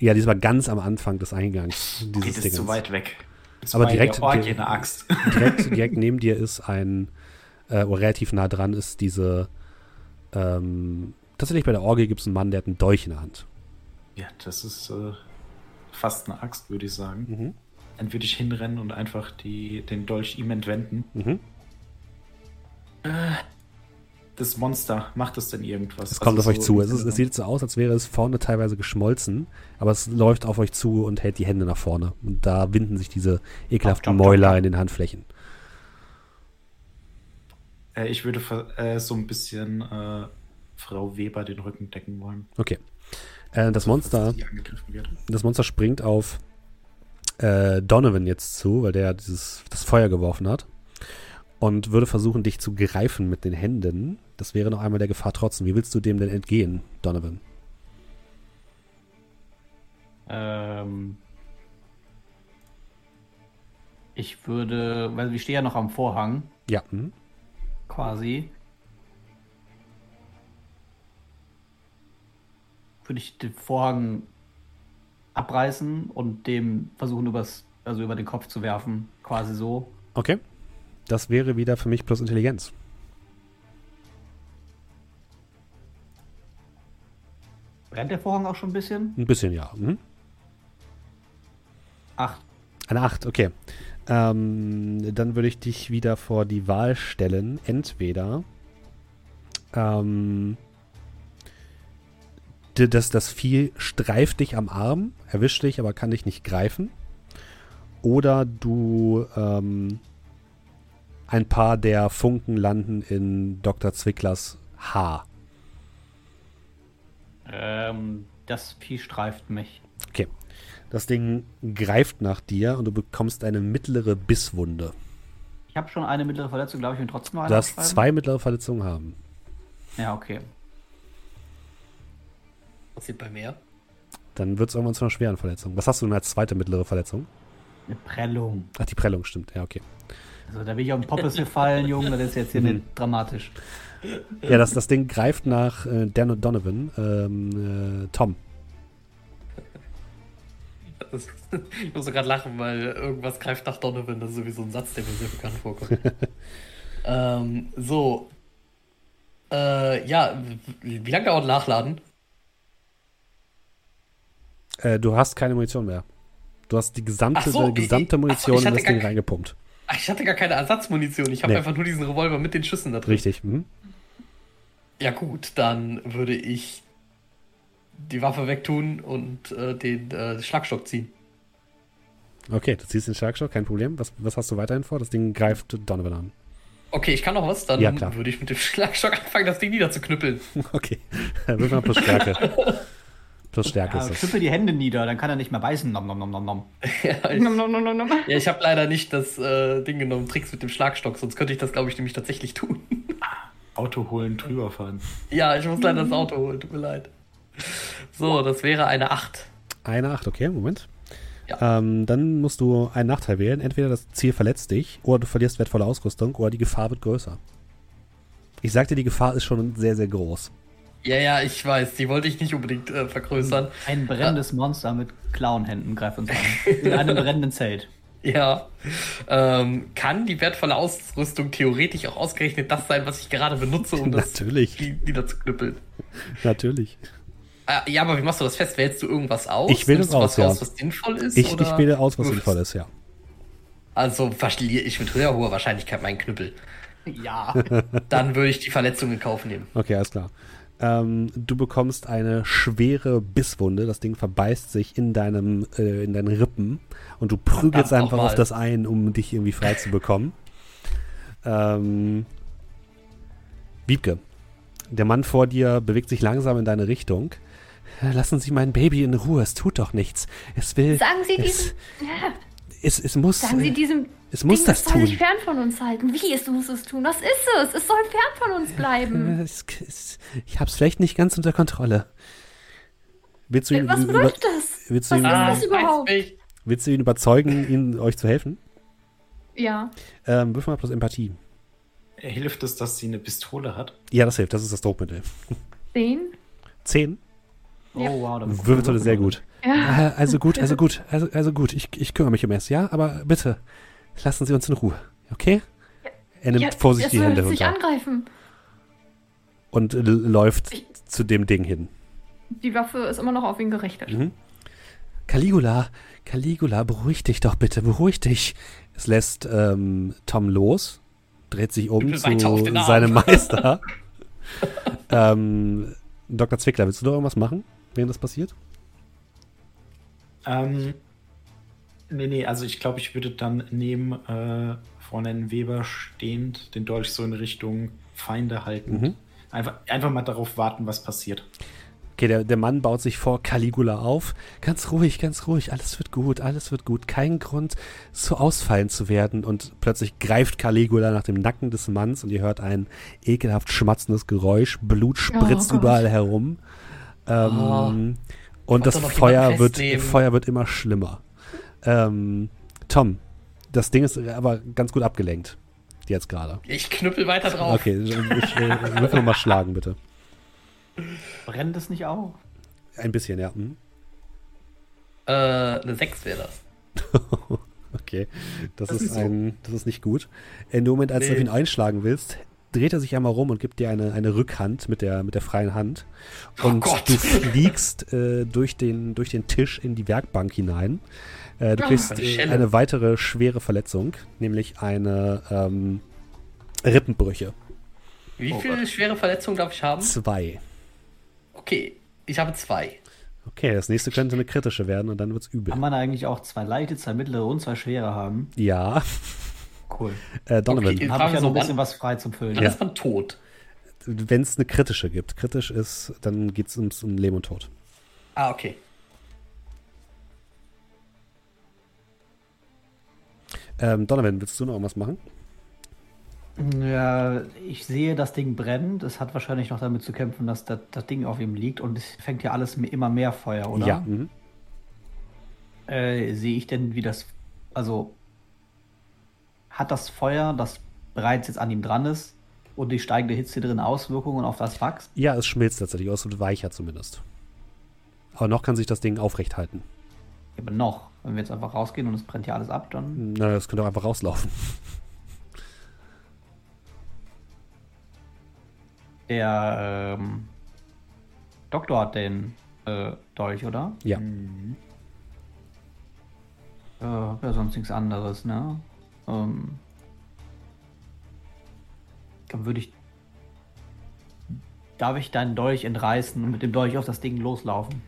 Ja, die war ganz am Anfang des Eingangs. Dieses okay, das ist zu weit weg. Jetzt Aber direkt, direkt, direkt, direkt neben dir ist ein, äh, oder relativ nah dran ist diese, ähm, tatsächlich bei der Orgie gibt es einen Mann, der hat einen Dolch in der Hand. Ja, das ist äh, fast eine Axt, würde ich sagen. Mhm. Dann würde ich hinrennen und einfach die, den Dolch ihm entwenden. Mhm. Äh, das Monster, macht es denn irgendwas? Es kommt also auf so euch zu. Es, ist, es, sieht so aus, als wäre es vorne teilweise geschmolzen, aber es läuft auf euch zu und hält die Hände nach vorne. Und da winden sich diese ekelhaften Mäuler in den Handflächen. Äh, ich würde äh, so ein bisschen Frau Weber den Rücken decken wollen. Okay. Äh, das Monster. Das Monster springt auf äh, Donovan jetzt zu, weil der dieses, das Feuer geworfen hat und würde versuchen, dich zu greifen mit den Händen. Das wäre noch einmal der Gefahr trotzen. Wie willst du dem denn entgehen, Donovan? Ähm ich würde, weil ich stehe ja noch am Vorhang. Ja. Hm. Quasi. Würde ich den Vorhang abreißen und dem versuchen, übers, also über den Kopf zu werfen. Quasi so. Okay. Das wäre wieder für mich plus Intelligenz. Brennt der Vorhang auch schon ein bisschen? Ein bisschen, ja. Mhm. Acht. Eine Acht, okay. Ähm, dann würde ich dich wieder vor die Wahl stellen. Entweder ähm, das, das Vieh streift dich am Arm, erwischt dich, aber kann dich nicht greifen. Oder du ähm, ein paar der Funken landen in Dr. Zwicklers Haar. Ähm, das Vieh streift mich. Okay. Das Ding greift nach dir und du bekommst eine mittlere Bisswunde. Ich habe schon eine mittlere Verletzung, glaube ich, und trotzdem noch eine. Du hast zwei mittlere Verletzungen haben. Ja, okay. Passiert bei mir? Dann wird es irgendwann zu einer schweren Verletzung. Was hast du denn als zweite mittlere Verletzung? Eine Prellung. Ach, die Prellung stimmt. Ja, okay. Also da bin ich auf den Poppes gefallen, Junge, das ist jetzt hier nicht dramatisch. Ja, das, das Ding greift nach äh, Dan Donovan, ähm, äh, Tom. ich muss gerade lachen, weil irgendwas greift nach Donovan, das ist sowieso ein Satz, der mir sehr bekannt vorkommt. ähm, so. Äh, ja, wie lange dauert Nachladen? Äh, du hast keine Munition mehr. Du hast die gesamte, so, gesamte Munition in das Ding reingepumpt. Ach, ich hatte gar keine Ersatzmunition. Ich habe nee. einfach nur diesen Revolver mit den Schüssen da drin. Richtig. Mhm. Ja, gut, dann würde ich die Waffe wegtun und äh, den äh, Schlagstock ziehen. Okay, du ziehst den Schlagstock, kein Problem. Was, was hast du weiterhin vor? Das Ding greift Donovan an. Okay, ich kann noch was, dann ja, würde ich mit dem Schlagstock anfangen, das Ding niederzuknüppeln. Okay, wirf mal plus Stärke. Plus Stärke ja, ist. Knüppel die Hände nieder, dann kann er nicht mehr beißen. Nom, nom, nom, nom, nom. ja, ich, nom, nom, nom, nom. ja, ich habe leider nicht das äh, Ding genommen, Tricks mit dem Schlagstock, sonst könnte ich das, glaube ich, nämlich tatsächlich tun. Auto holen, drüber fahren. Ja, ich muss leider das Auto holen, tut mir leid. So, das wäre eine 8. Eine 8, okay, Moment. Ja. Ähm, dann musst du einen Nachteil wählen. Entweder das Ziel verletzt dich, oder du verlierst wertvolle Ausrüstung, oder die Gefahr wird größer. Ich sagte, die Gefahr ist schon sehr, sehr groß. Ja, ja, ich weiß. Die wollte ich nicht unbedingt äh, vergrößern. Ein brennendes Monster mit Clownhänden greift uns an. In einem brennenden Zelt. Ja. Ähm, kann die wertvolle Ausrüstung theoretisch auch ausgerechnet das sein, was ich gerade benutze, um das wieder zu knüppeln? Natürlich. Äh, ja, aber wie machst du das fest? Wählst du irgendwas aus? Ich wähle aus, was, ja. aus, was sinnvoll ist? Ich, ich wähle aus, was sinnvoll ist, ja. Also verliere ich mit höher hoher Wahrscheinlichkeit meinen Knüppel. Ja. Dann würde ich die Verletzung in Kauf nehmen. Okay, alles klar. Ähm, du bekommst eine schwere Bisswunde. Das Ding verbeißt sich in deinem, äh, in deinen Rippen und du prügelst Verdammt einfach auf das ein, um dich irgendwie frei zu bekommen. Ähm, Wiebke, der Mann vor dir bewegt sich langsam in deine Richtung. Lassen Sie mein Baby in Ruhe, es tut doch nichts. Es will. Sagen Sie diesen. Ja. Es, es muss. Sagen Sie diesem es muss Ding, das es soll tun. sich fern von uns halten. Wie, es muss es tun? Was ist es? Es soll fern von uns bleiben. Ich hab's vielleicht nicht ganz unter Kontrolle. Willst du ihn, Was über, bedeutet das? willst du Was ihn, ist Ah, das überhaupt? willst du ihn überzeugen, ihn, euch zu helfen? Ja. Ähm, wirf mal plus Empathie. Hilft es, dass sie eine Pistole hat? Ja, das hilft. Das ist das Druckmittel. Den? Zehn. Oh, wow. da bekommen Würfel wir sehr gut. Ja. Also gut, also gut, also, also gut. Ich, ich kümmere mich um es, ja? Aber bitte, lassen Sie uns in Ruhe, okay? Er nimmt ja, vorsichtig die Hände runter angreifen. und läuft Ich- zu dem Ding hin. Die Waffe ist immer noch auf ihn gerichtet. Mhm. Caligula, Caligula, beruhig dich doch bitte, beruhig dich. Es lässt ähm, Tom los, dreht sich um zu seinem Meister. ähm, Dr. Zwickler, willst du noch irgendwas machen, während das passiert? Ähm, nee, nee, also ich glaube, ich würde dann neben äh, Fräulein Weber stehend den Dolch so in Richtung Feinde halten. Mhm. Einfach, einfach mal darauf warten, was passiert. Okay, der, der Mann baut sich vor Caligula auf. Ganz ruhig, ganz ruhig. Alles wird gut, alles wird gut. Kein Grund, so ausfallen zu werden. Und plötzlich greift Caligula nach dem Nacken des Manns und ihr hört ein ekelhaft schmatzendes Geräusch. Blut spritzt Oh. überall herum. Ähm, Oh. und das Feuer wird. Feuer wird immer schlimmer. Ähm, Tom, das Ding ist aber ganz gut abgelenkt. Jetzt gerade. Ich knüppel weiter drauf. Okay, ich äh, würfel nochmal schlagen, bitte. Brennt es nicht auf? Ein bisschen, ja. Hm. Äh, eine 6 wäre das. Okay, das, Das ist, ist so. ein, das ist nicht gut. In dem Moment, als du Nee. auf ihn einschlagen willst, dreht er sich einmal rum und gibt dir eine, eine Rückhand mit der, mit der freien Hand. Und Oh du fliegst äh, durch, den, durch den Tisch in die Werkbank hinein. Äh, du Ah. kriegst Eine eine weitere schwere Verletzung, nämlich eine ähm, Rippenbrüche. Wie Oh viele Gott. schwere Verletzungen darf ich haben? Zwei. Okay, ich habe zwei. Okay, das nächste könnte eine kritische werden und dann wird's übel. Kann man eigentlich auch zwei leichte, zwei mittlere und zwei schwere haben? Ja, Cool. äh, Donovan, Okay. Dann habe ich ja so, noch ein bisschen was frei zum Füllen. Dann Ja. ist man tot. wenn es eine kritische gibt, kritisch ist, dann geht's ums um Leben und Tod. Ah, okay. Ähm, Donovan, willst du noch irgendwas machen? Ja, ich sehe, das Ding brennt. Es hat wahrscheinlich noch damit zu kämpfen, dass das, das Ding auf ihm liegt und es fängt ja alles immer mehr Feuer, oder? Ja. Mhm. Äh, sehe ich denn, wie das. Also. Hat das Feuer, das bereits jetzt an ihm dran ist, und die steigende Hitze drin Auswirkungen auf das Wachs? Ja, es schmilzt tatsächlich aus und weicher zumindest. Aber noch kann sich das Ding aufrecht halten. Aber noch. Wenn wir jetzt einfach rausgehen und es brennt ja alles ab, dann. Na, das könnte auch einfach rauslaufen. Der ähm, Doktor hat den äh, Dolch, oder? Ja. Äh, hab ja sonst nichts anderes, ne? Ähm, dann würde ich. Darf ich deinen Dolch entreißen und mit dem Dolch auf das Ding loslaufen?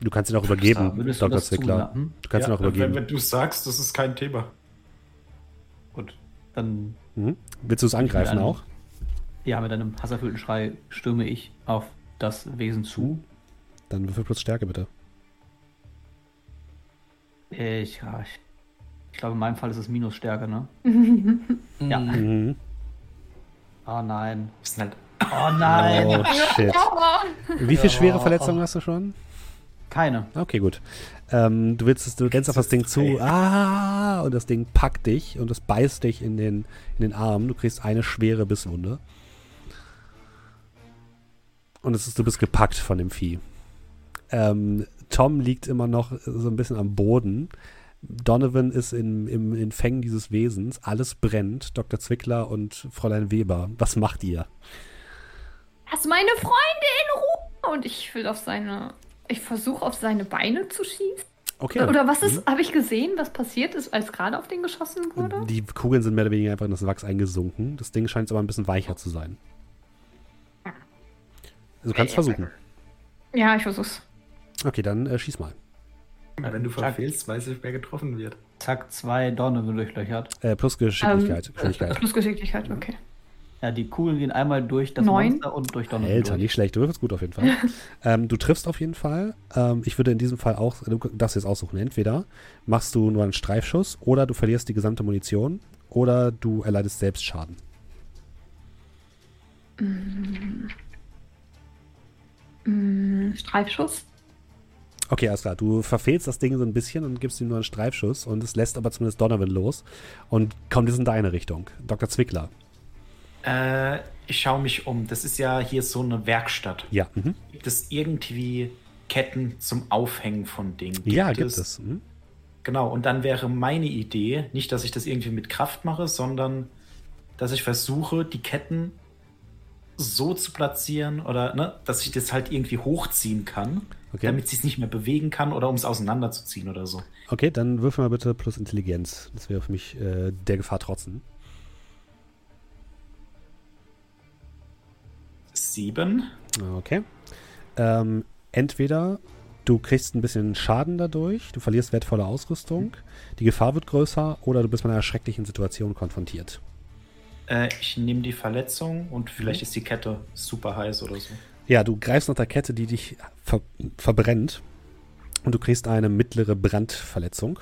Du kannst ihn auch übergeben, Würdest du Dr. das Zwickler. Du kannst ihn auch wenn, übergeben. wenn du sagst, das ist kein Thema. Gut. Dann, Mhm. Willst du es angreifen Dann- auch? ja, mit einem hasserfüllten Schrei stürme ich auf das Wesen zu. Dann würfel plus Stärke bitte. Ich, ja, ich, ich glaube, in meinem Fall ist es Minusstärke, ne? Ja. Mhm. Oh nein. Halt Oh nein. Oh, shit. Wie viele schwere Verletzungen hast du schon? Keine. Okay, gut. Ähm, du willst, es- du rennst auf das Ding zu. Ah! Und das Ding packt dich und es beißt dich in den, in den Arm. Du kriegst eine schwere Bisswunde. Und es ist, du bist gepackt von dem Vieh. Ähm, Tom liegt immer noch so ein bisschen am Boden. Donovan ist in, im, in Fängen dieses Wesens. Alles brennt. Dr. Zwickler und Fräulein Weber. Was macht ihr? Lass meine Freunde in Ruhe! Und ich will auf seine. Ich versuche auf seine Beine zu schießen. Okay. Oder was ist, Mhm. habe ich gesehen, was passiert ist, als gerade auf den geschossen wurde? Die Kugeln sind mehr oder weniger einfach in das Wachs eingesunken. Das Ding scheint aber ein bisschen weicher zu sein. Also du kannst versuchen. Ja, ich versuch's. Okay, dann äh, schieß mal. Wenn du verfehlst, weiß ich, wer getroffen wird. Zack, zwei Donovan durchlöchert. Äh, plus Geschicklichkeit. Geschwindigkeit. Plus Geschicklichkeit, okay. Ja, die Kugeln gehen einmal durch das Neun. Monster und durch Donovan. Alter, durch. nicht schlecht. Du würfelst gut auf jeden Fall. ähm, du triffst auf jeden Fall. Ähm, ich würde in diesem Fall auch, du darfst jetzt aussuchen. Entweder machst du nur einen Streifschuss oder du verlierst die gesamte Munition oder du erleidest selbst Schaden. Mm, Streifschuss. Okay, alles klar. Du verfehlst das Ding so ein bisschen und gibst ihm nur einen Streifschuss und es lässt aber zumindest Donovan los und kommt jetzt in deine Richtung. Dr. Zwickler. Äh, ich schaue mich um. Das ist ja hier so eine Werkstatt. Ja, mhm. Gibt es irgendwie Ketten zum Aufhängen von Dingen? ja, gibt es. Mhm. Genau, und dann wäre meine Idee, nicht, dass ich das irgendwie mit Kraft mache, sondern dass ich versuche, die Ketten so zu platzieren oder ne, dass ich das halt irgendwie hochziehen kann, Okay. damit sie es nicht mehr bewegen kann oder um es auseinanderzuziehen oder so. Okay, dann würfel mal bitte plus Intelligenz. Das wäre für mich äh, der Gefahr trotzen. Sieben. Okay. Ähm, entweder du kriegst ein bisschen Schaden dadurch, du verlierst wertvolle Ausrüstung, die Gefahr wird größer oder du bist mit einer schrecklichen Situation konfrontiert. Äh, ich nehme die Verletzung und vielleicht ist die Kette super heiß oder so. Ja, du greifst nach der Kette, die dich ver verbrennt und du kriegst eine mittlere Brandverletzung.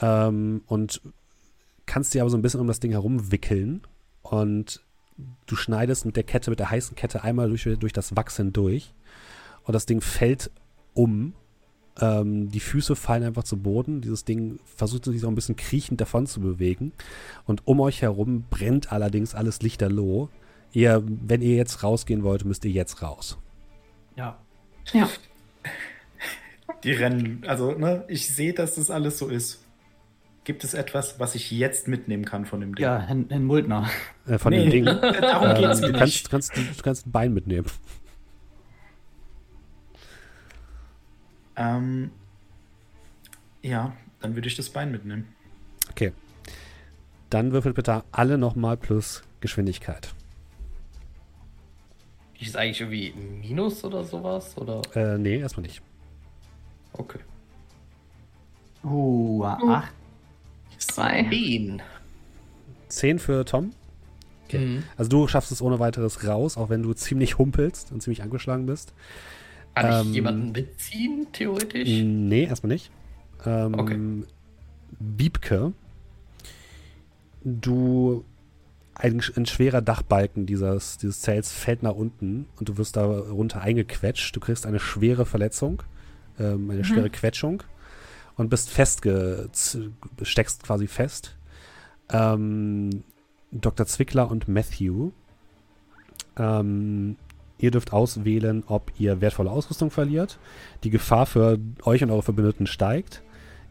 Ähm, und kannst dir aber so ein bisschen um das Ding herumwickeln und du schneidest mit der Kette, mit der heißen Kette einmal durch, durch das Wachsen durch und das Ding fällt um. Ähm, die Füße fallen einfach zu Boden. Dieses Ding versucht sich so ein bisschen kriechend davon zu bewegen. Und um euch herum brennt allerdings alles lichterloh. Ihr, wenn ihr jetzt rausgehen wollt, müsst ihr jetzt raus. Ja. Ja. Die rennen, also ne, ich sehe, dass das alles so ist. Gibt es etwas, was ich jetzt mitnehmen kann von dem Ding? Ja, Herrn, Herrn Muldner. Äh, von Nee, dem Ding. darum Ähm, geht's du, mir kannst, nicht. du, kannst, du kannst ein Bein mitnehmen. Ähm, ja, dann würde ich das Bein mitnehmen. Okay. Dann würfelt bitte alle nochmal plus Geschwindigkeit. Ist eigentlich irgendwie ein Minus oder sowas? Oder? Äh, nee, erstmal nicht. Okay. Uh, acht. Zwei. Zehn. 10 für Tom. Okay. Mhm. Also du schaffst es ohne weiteres raus, auch wenn du ziemlich humpelst und ziemlich angeschlagen bist. Kann Ähm, ich jemanden mitziehen, theoretisch? Nee, erstmal nicht. Ähm, Okay. Biebke, du, ein, ein schwerer Dachbalken dieses, dieses Zells fällt nach unten und du wirst darunter eingequetscht. Du kriegst eine schwere Verletzung, ähm, eine schwere Quetschung und bist festge, steckst quasi fest. Ähm, Dr. Zwickler und Matthew, ähm, ihr dürft auswählen, ob ihr wertvolle Ausrüstung verliert, die Gefahr für euch und eure Verbündeten steigt,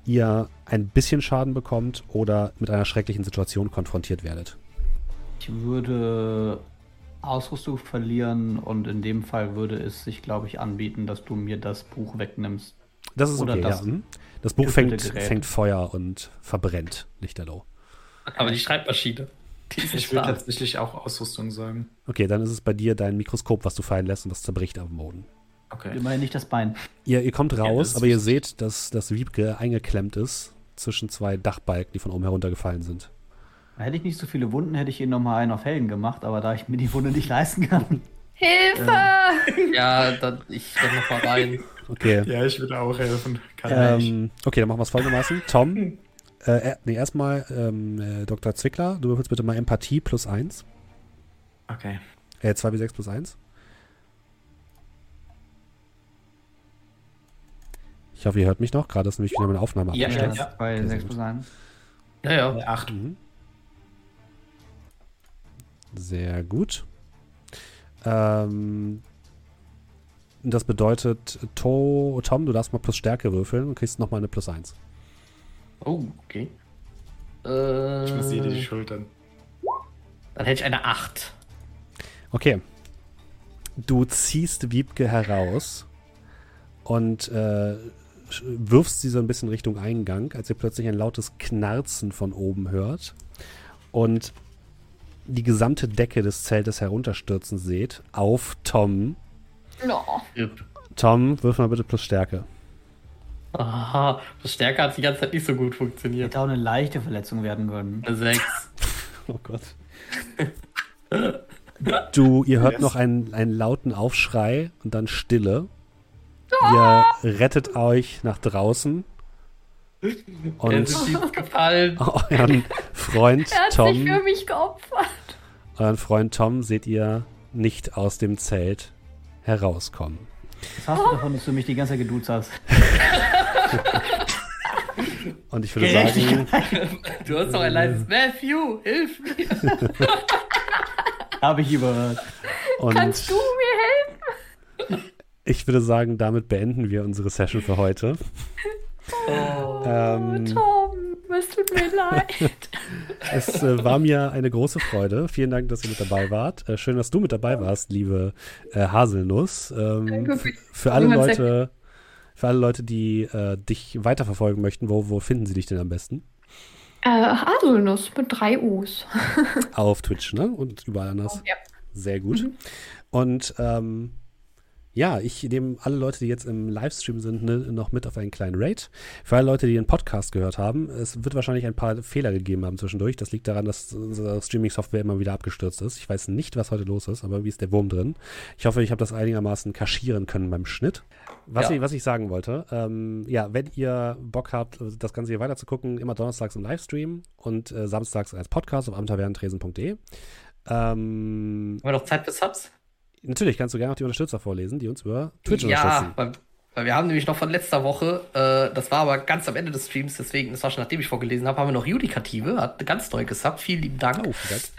ihr ein bisschen Schaden bekommt oder mit einer schrecklichen Situation konfrontiert werdet. Ich würde Ausrüstung verlieren und in dem Fall würde es sich, glaube ich, anbieten, dass du mir das Buch wegnimmst. Das ist Oder okay, das ja. Das Buch fängt, fängt Feuer und verbrennt lichterloh. Aber die Schreibmaschine. Die ist Ich würde tatsächlich auch Ausrüstung sagen. Okay, dann ist es bei dir dein Mikroskop, was du fallen lässt und das zerbricht auf dem Boden. Okay. Immerhin nicht das Bein. Ihr, ihr kommt raus, ist aber ihr seht, dass das Wiebke eingeklemmt ist zwischen zwei Dachbalken, die von oben heruntergefallen sind. Hätte ich nicht so viele Wunden, hätte ich ihn nochmal einen auf Helden gemacht, aber da ich mir die Wunde nicht leisten kann. Hilfe! Ja, dann ich dann noch mal rein. Okay. Ja, ich würde auch helfen. Kann ich. Ähm, okay, dann machen wir es folgendermaßen. Tom, äh, äh, nee, erstmal ähm, äh, Dr. Zwickler, du würfelst bitte mal Empathie plus 1. Okay. Äh, 2 bis 6 plus 1. Ich hoffe, ihr hört mich noch. Gerade ist nämlich wieder meine Aufnahme Ja, abgestellt. ja. Bei Okay, 6 sehr plus 1. Ja, ja. Äh, acht. Mhm. Sehr gut. Ähm, das bedeutet, to, Tom, du darfst mal plus Stärke würfeln und kriegst nochmal eine plus 1. Oh, okay. Äh, Ich massiere die Schultern. dann hätte ich eine 8. Okay. Du ziehst Wiebke heraus und äh, wirfst sie so ein bisschen Richtung Eingang, als ihr plötzlich ein lautes Knarzen von oben hört und die gesamte Decke des Zeltes herunterstürzen seht auf Tom. No. Tom, wirf mal bitte plus Stärke. Aha, das Stärke hat die ganze Zeit nicht so gut funktioniert. Hätte auch eine leichte Verletzung werden können. Eine 6. Oh Gott. Du, ihr hört yes. noch einen, einen lauten Aufschrei und dann Stille. Ihr rettet euch nach draußen. Und euren Freund er hat Tom. Sich für mich geopfert. Euren Freund Tom seht ihr nicht aus dem Zelt herauskommen. Was hast du davon, dass du mich die ganze Zeit geduzt hast? Und ich würde sagen. Du hast doch ein leises Matthew, hilf mir! Habe ich überhört. Kannst du mir helfen? Ich würde sagen, damit beenden wir unsere Session für heute. Oh, ähm, Tom, es tut mir leid. es äh, war mir eine große Freude. Vielen Dank, dass ihr mit dabei wart. Äh, schön, dass du mit dabei warst, liebe äh, Haselnuss. Ähm, für alle Leute, für alle Leute, die äh, dich weiterverfolgen möchten, wo, wo finden sie dich denn am besten? Äh, Haselnuss mit drei U's. Auf Twitch, ne? Und überall anders. Oh, ja. Sehr gut. Mhm. Und ähm, ja, ich nehme alle Leute, die jetzt im Livestream sind, ne, noch mit auf einen kleinen Raid. Für alle Leute, die den Podcast gehört haben, es wird wahrscheinlich ein paar Fehler gegeben haben zwischendurch. Das liegt daran, dass unsere Streaming-Software immer wieder abgestürzt ist. Ich weiß nicht, was heute los ist, aber wie ist der Wurm drin? Ich hoffe, ich habe das einigermaßen kaschieren können beim Schnitt. Was, ja. ich, was ich sagen wollte, ähm, ja, wenn ihr Bock habt, das Ganze hier weiter zu gucken, immer donnerstags im Livestream und äh, samstags als Podcast auf abenteuerwährendtresen.de. Ähm, Haben wir noch Zeit für Subs? Natürlich kannst du gerne noch die Unterstützer vorlesen, die uns über Twitch ja, unterstützen. Ja, weil, wir haben nämlich noch von letzter Woche, äh, das war aber ganz am Ende des Streams, deswegen, das war schon nachdem ich vorgelesen habe, haben wir noch Judikative, hat ganz neu gesubbt, vielen lieben Dank. Oh,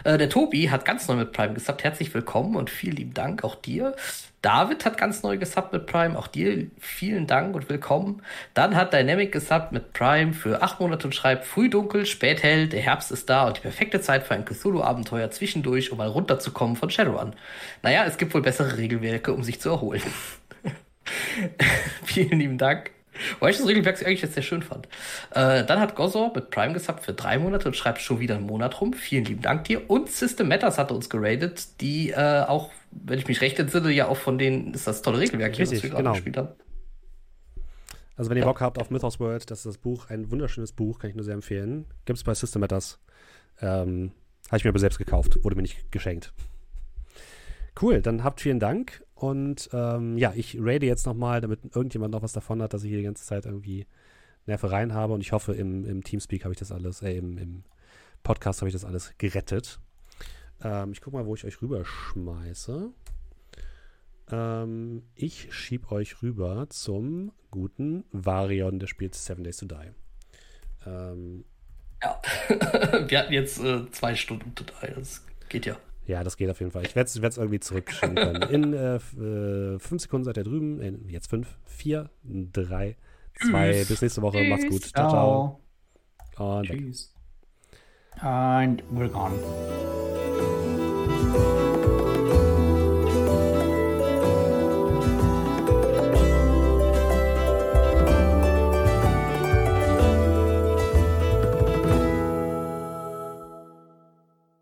äh, der Tobi hat ganz neu mit Prime gesubbt, herzlich willkommen und vielen lieben Dank auch dir. David hat ganz neu gesubbt mit Prime. Auch dir vielen Dank und willkommen. Dann hat Dynamic gesubbt mit Prime für acht Monate und schreibt früh dunkel, spät hell, der Herbst ist da und die perfekte Zeit für ein Cthulhu-Abenteuer zwischendurch, um mal runterzukommen von Shadowrun. Naja, es gibt wohl bessere Regelwerke, um sich zu erholen. vielen lieben Dank. Weil ich das Regelwerk eigentlich jetzt sehr schön fand. Äh, dann hat Gozor mit Prime gesubbt für drei Monate und schreibt schon wieder einen Monat rum. Vielen lieben Dank dir. Und System Matters hatte uns geradet, die äh, auch, wenn ich mich recht entsinne, ja auch von denen ist das tolle Regelwerk, Richtig, das wir genau. gespielt haben. Also wenn ihr ja. Bock habt auf Mythos World, das ist das Buch, ein wunderschönes Buch, kann ich nur sehr empfehlen. Gibt es bei System Matters. Ähm, Habe ich mir aber selbst gekauft, wurde mir nicht geschenkt. Cool, dann habt vielen Dank und ähm, ja, ich rate jetzt nochmal, damit irgendjemand noch was davon hat, dass ich hier die ganze Zeit irgendwie Nervereien habe. Und ich hoffe, im, im Teamspeak habe ich das alles, äh, im, im Podcast habe ich das alles gerettet. Ähm, ich gucke mal, wo ich euch rüberschmeiße. Ähm, ich schieb euch rüber zum guten Varion, der spielt Seven Days to Die. Ähm, ja, wir hatten jetzt äh, zwei Stunden to die, das geht ja. Ja, das geht auf jeden Fall. Ich werde es irgendwie zurückschicken können. In äh, äh, fünf Sekunden seid ihr drüben. In, jetzt fünf, vier, drei, zwei. Tschüss. Bis nächste Woche. Tschüss. Macht's gut. Ciao, ciao. Und Tschüss. Weg. And we're gone.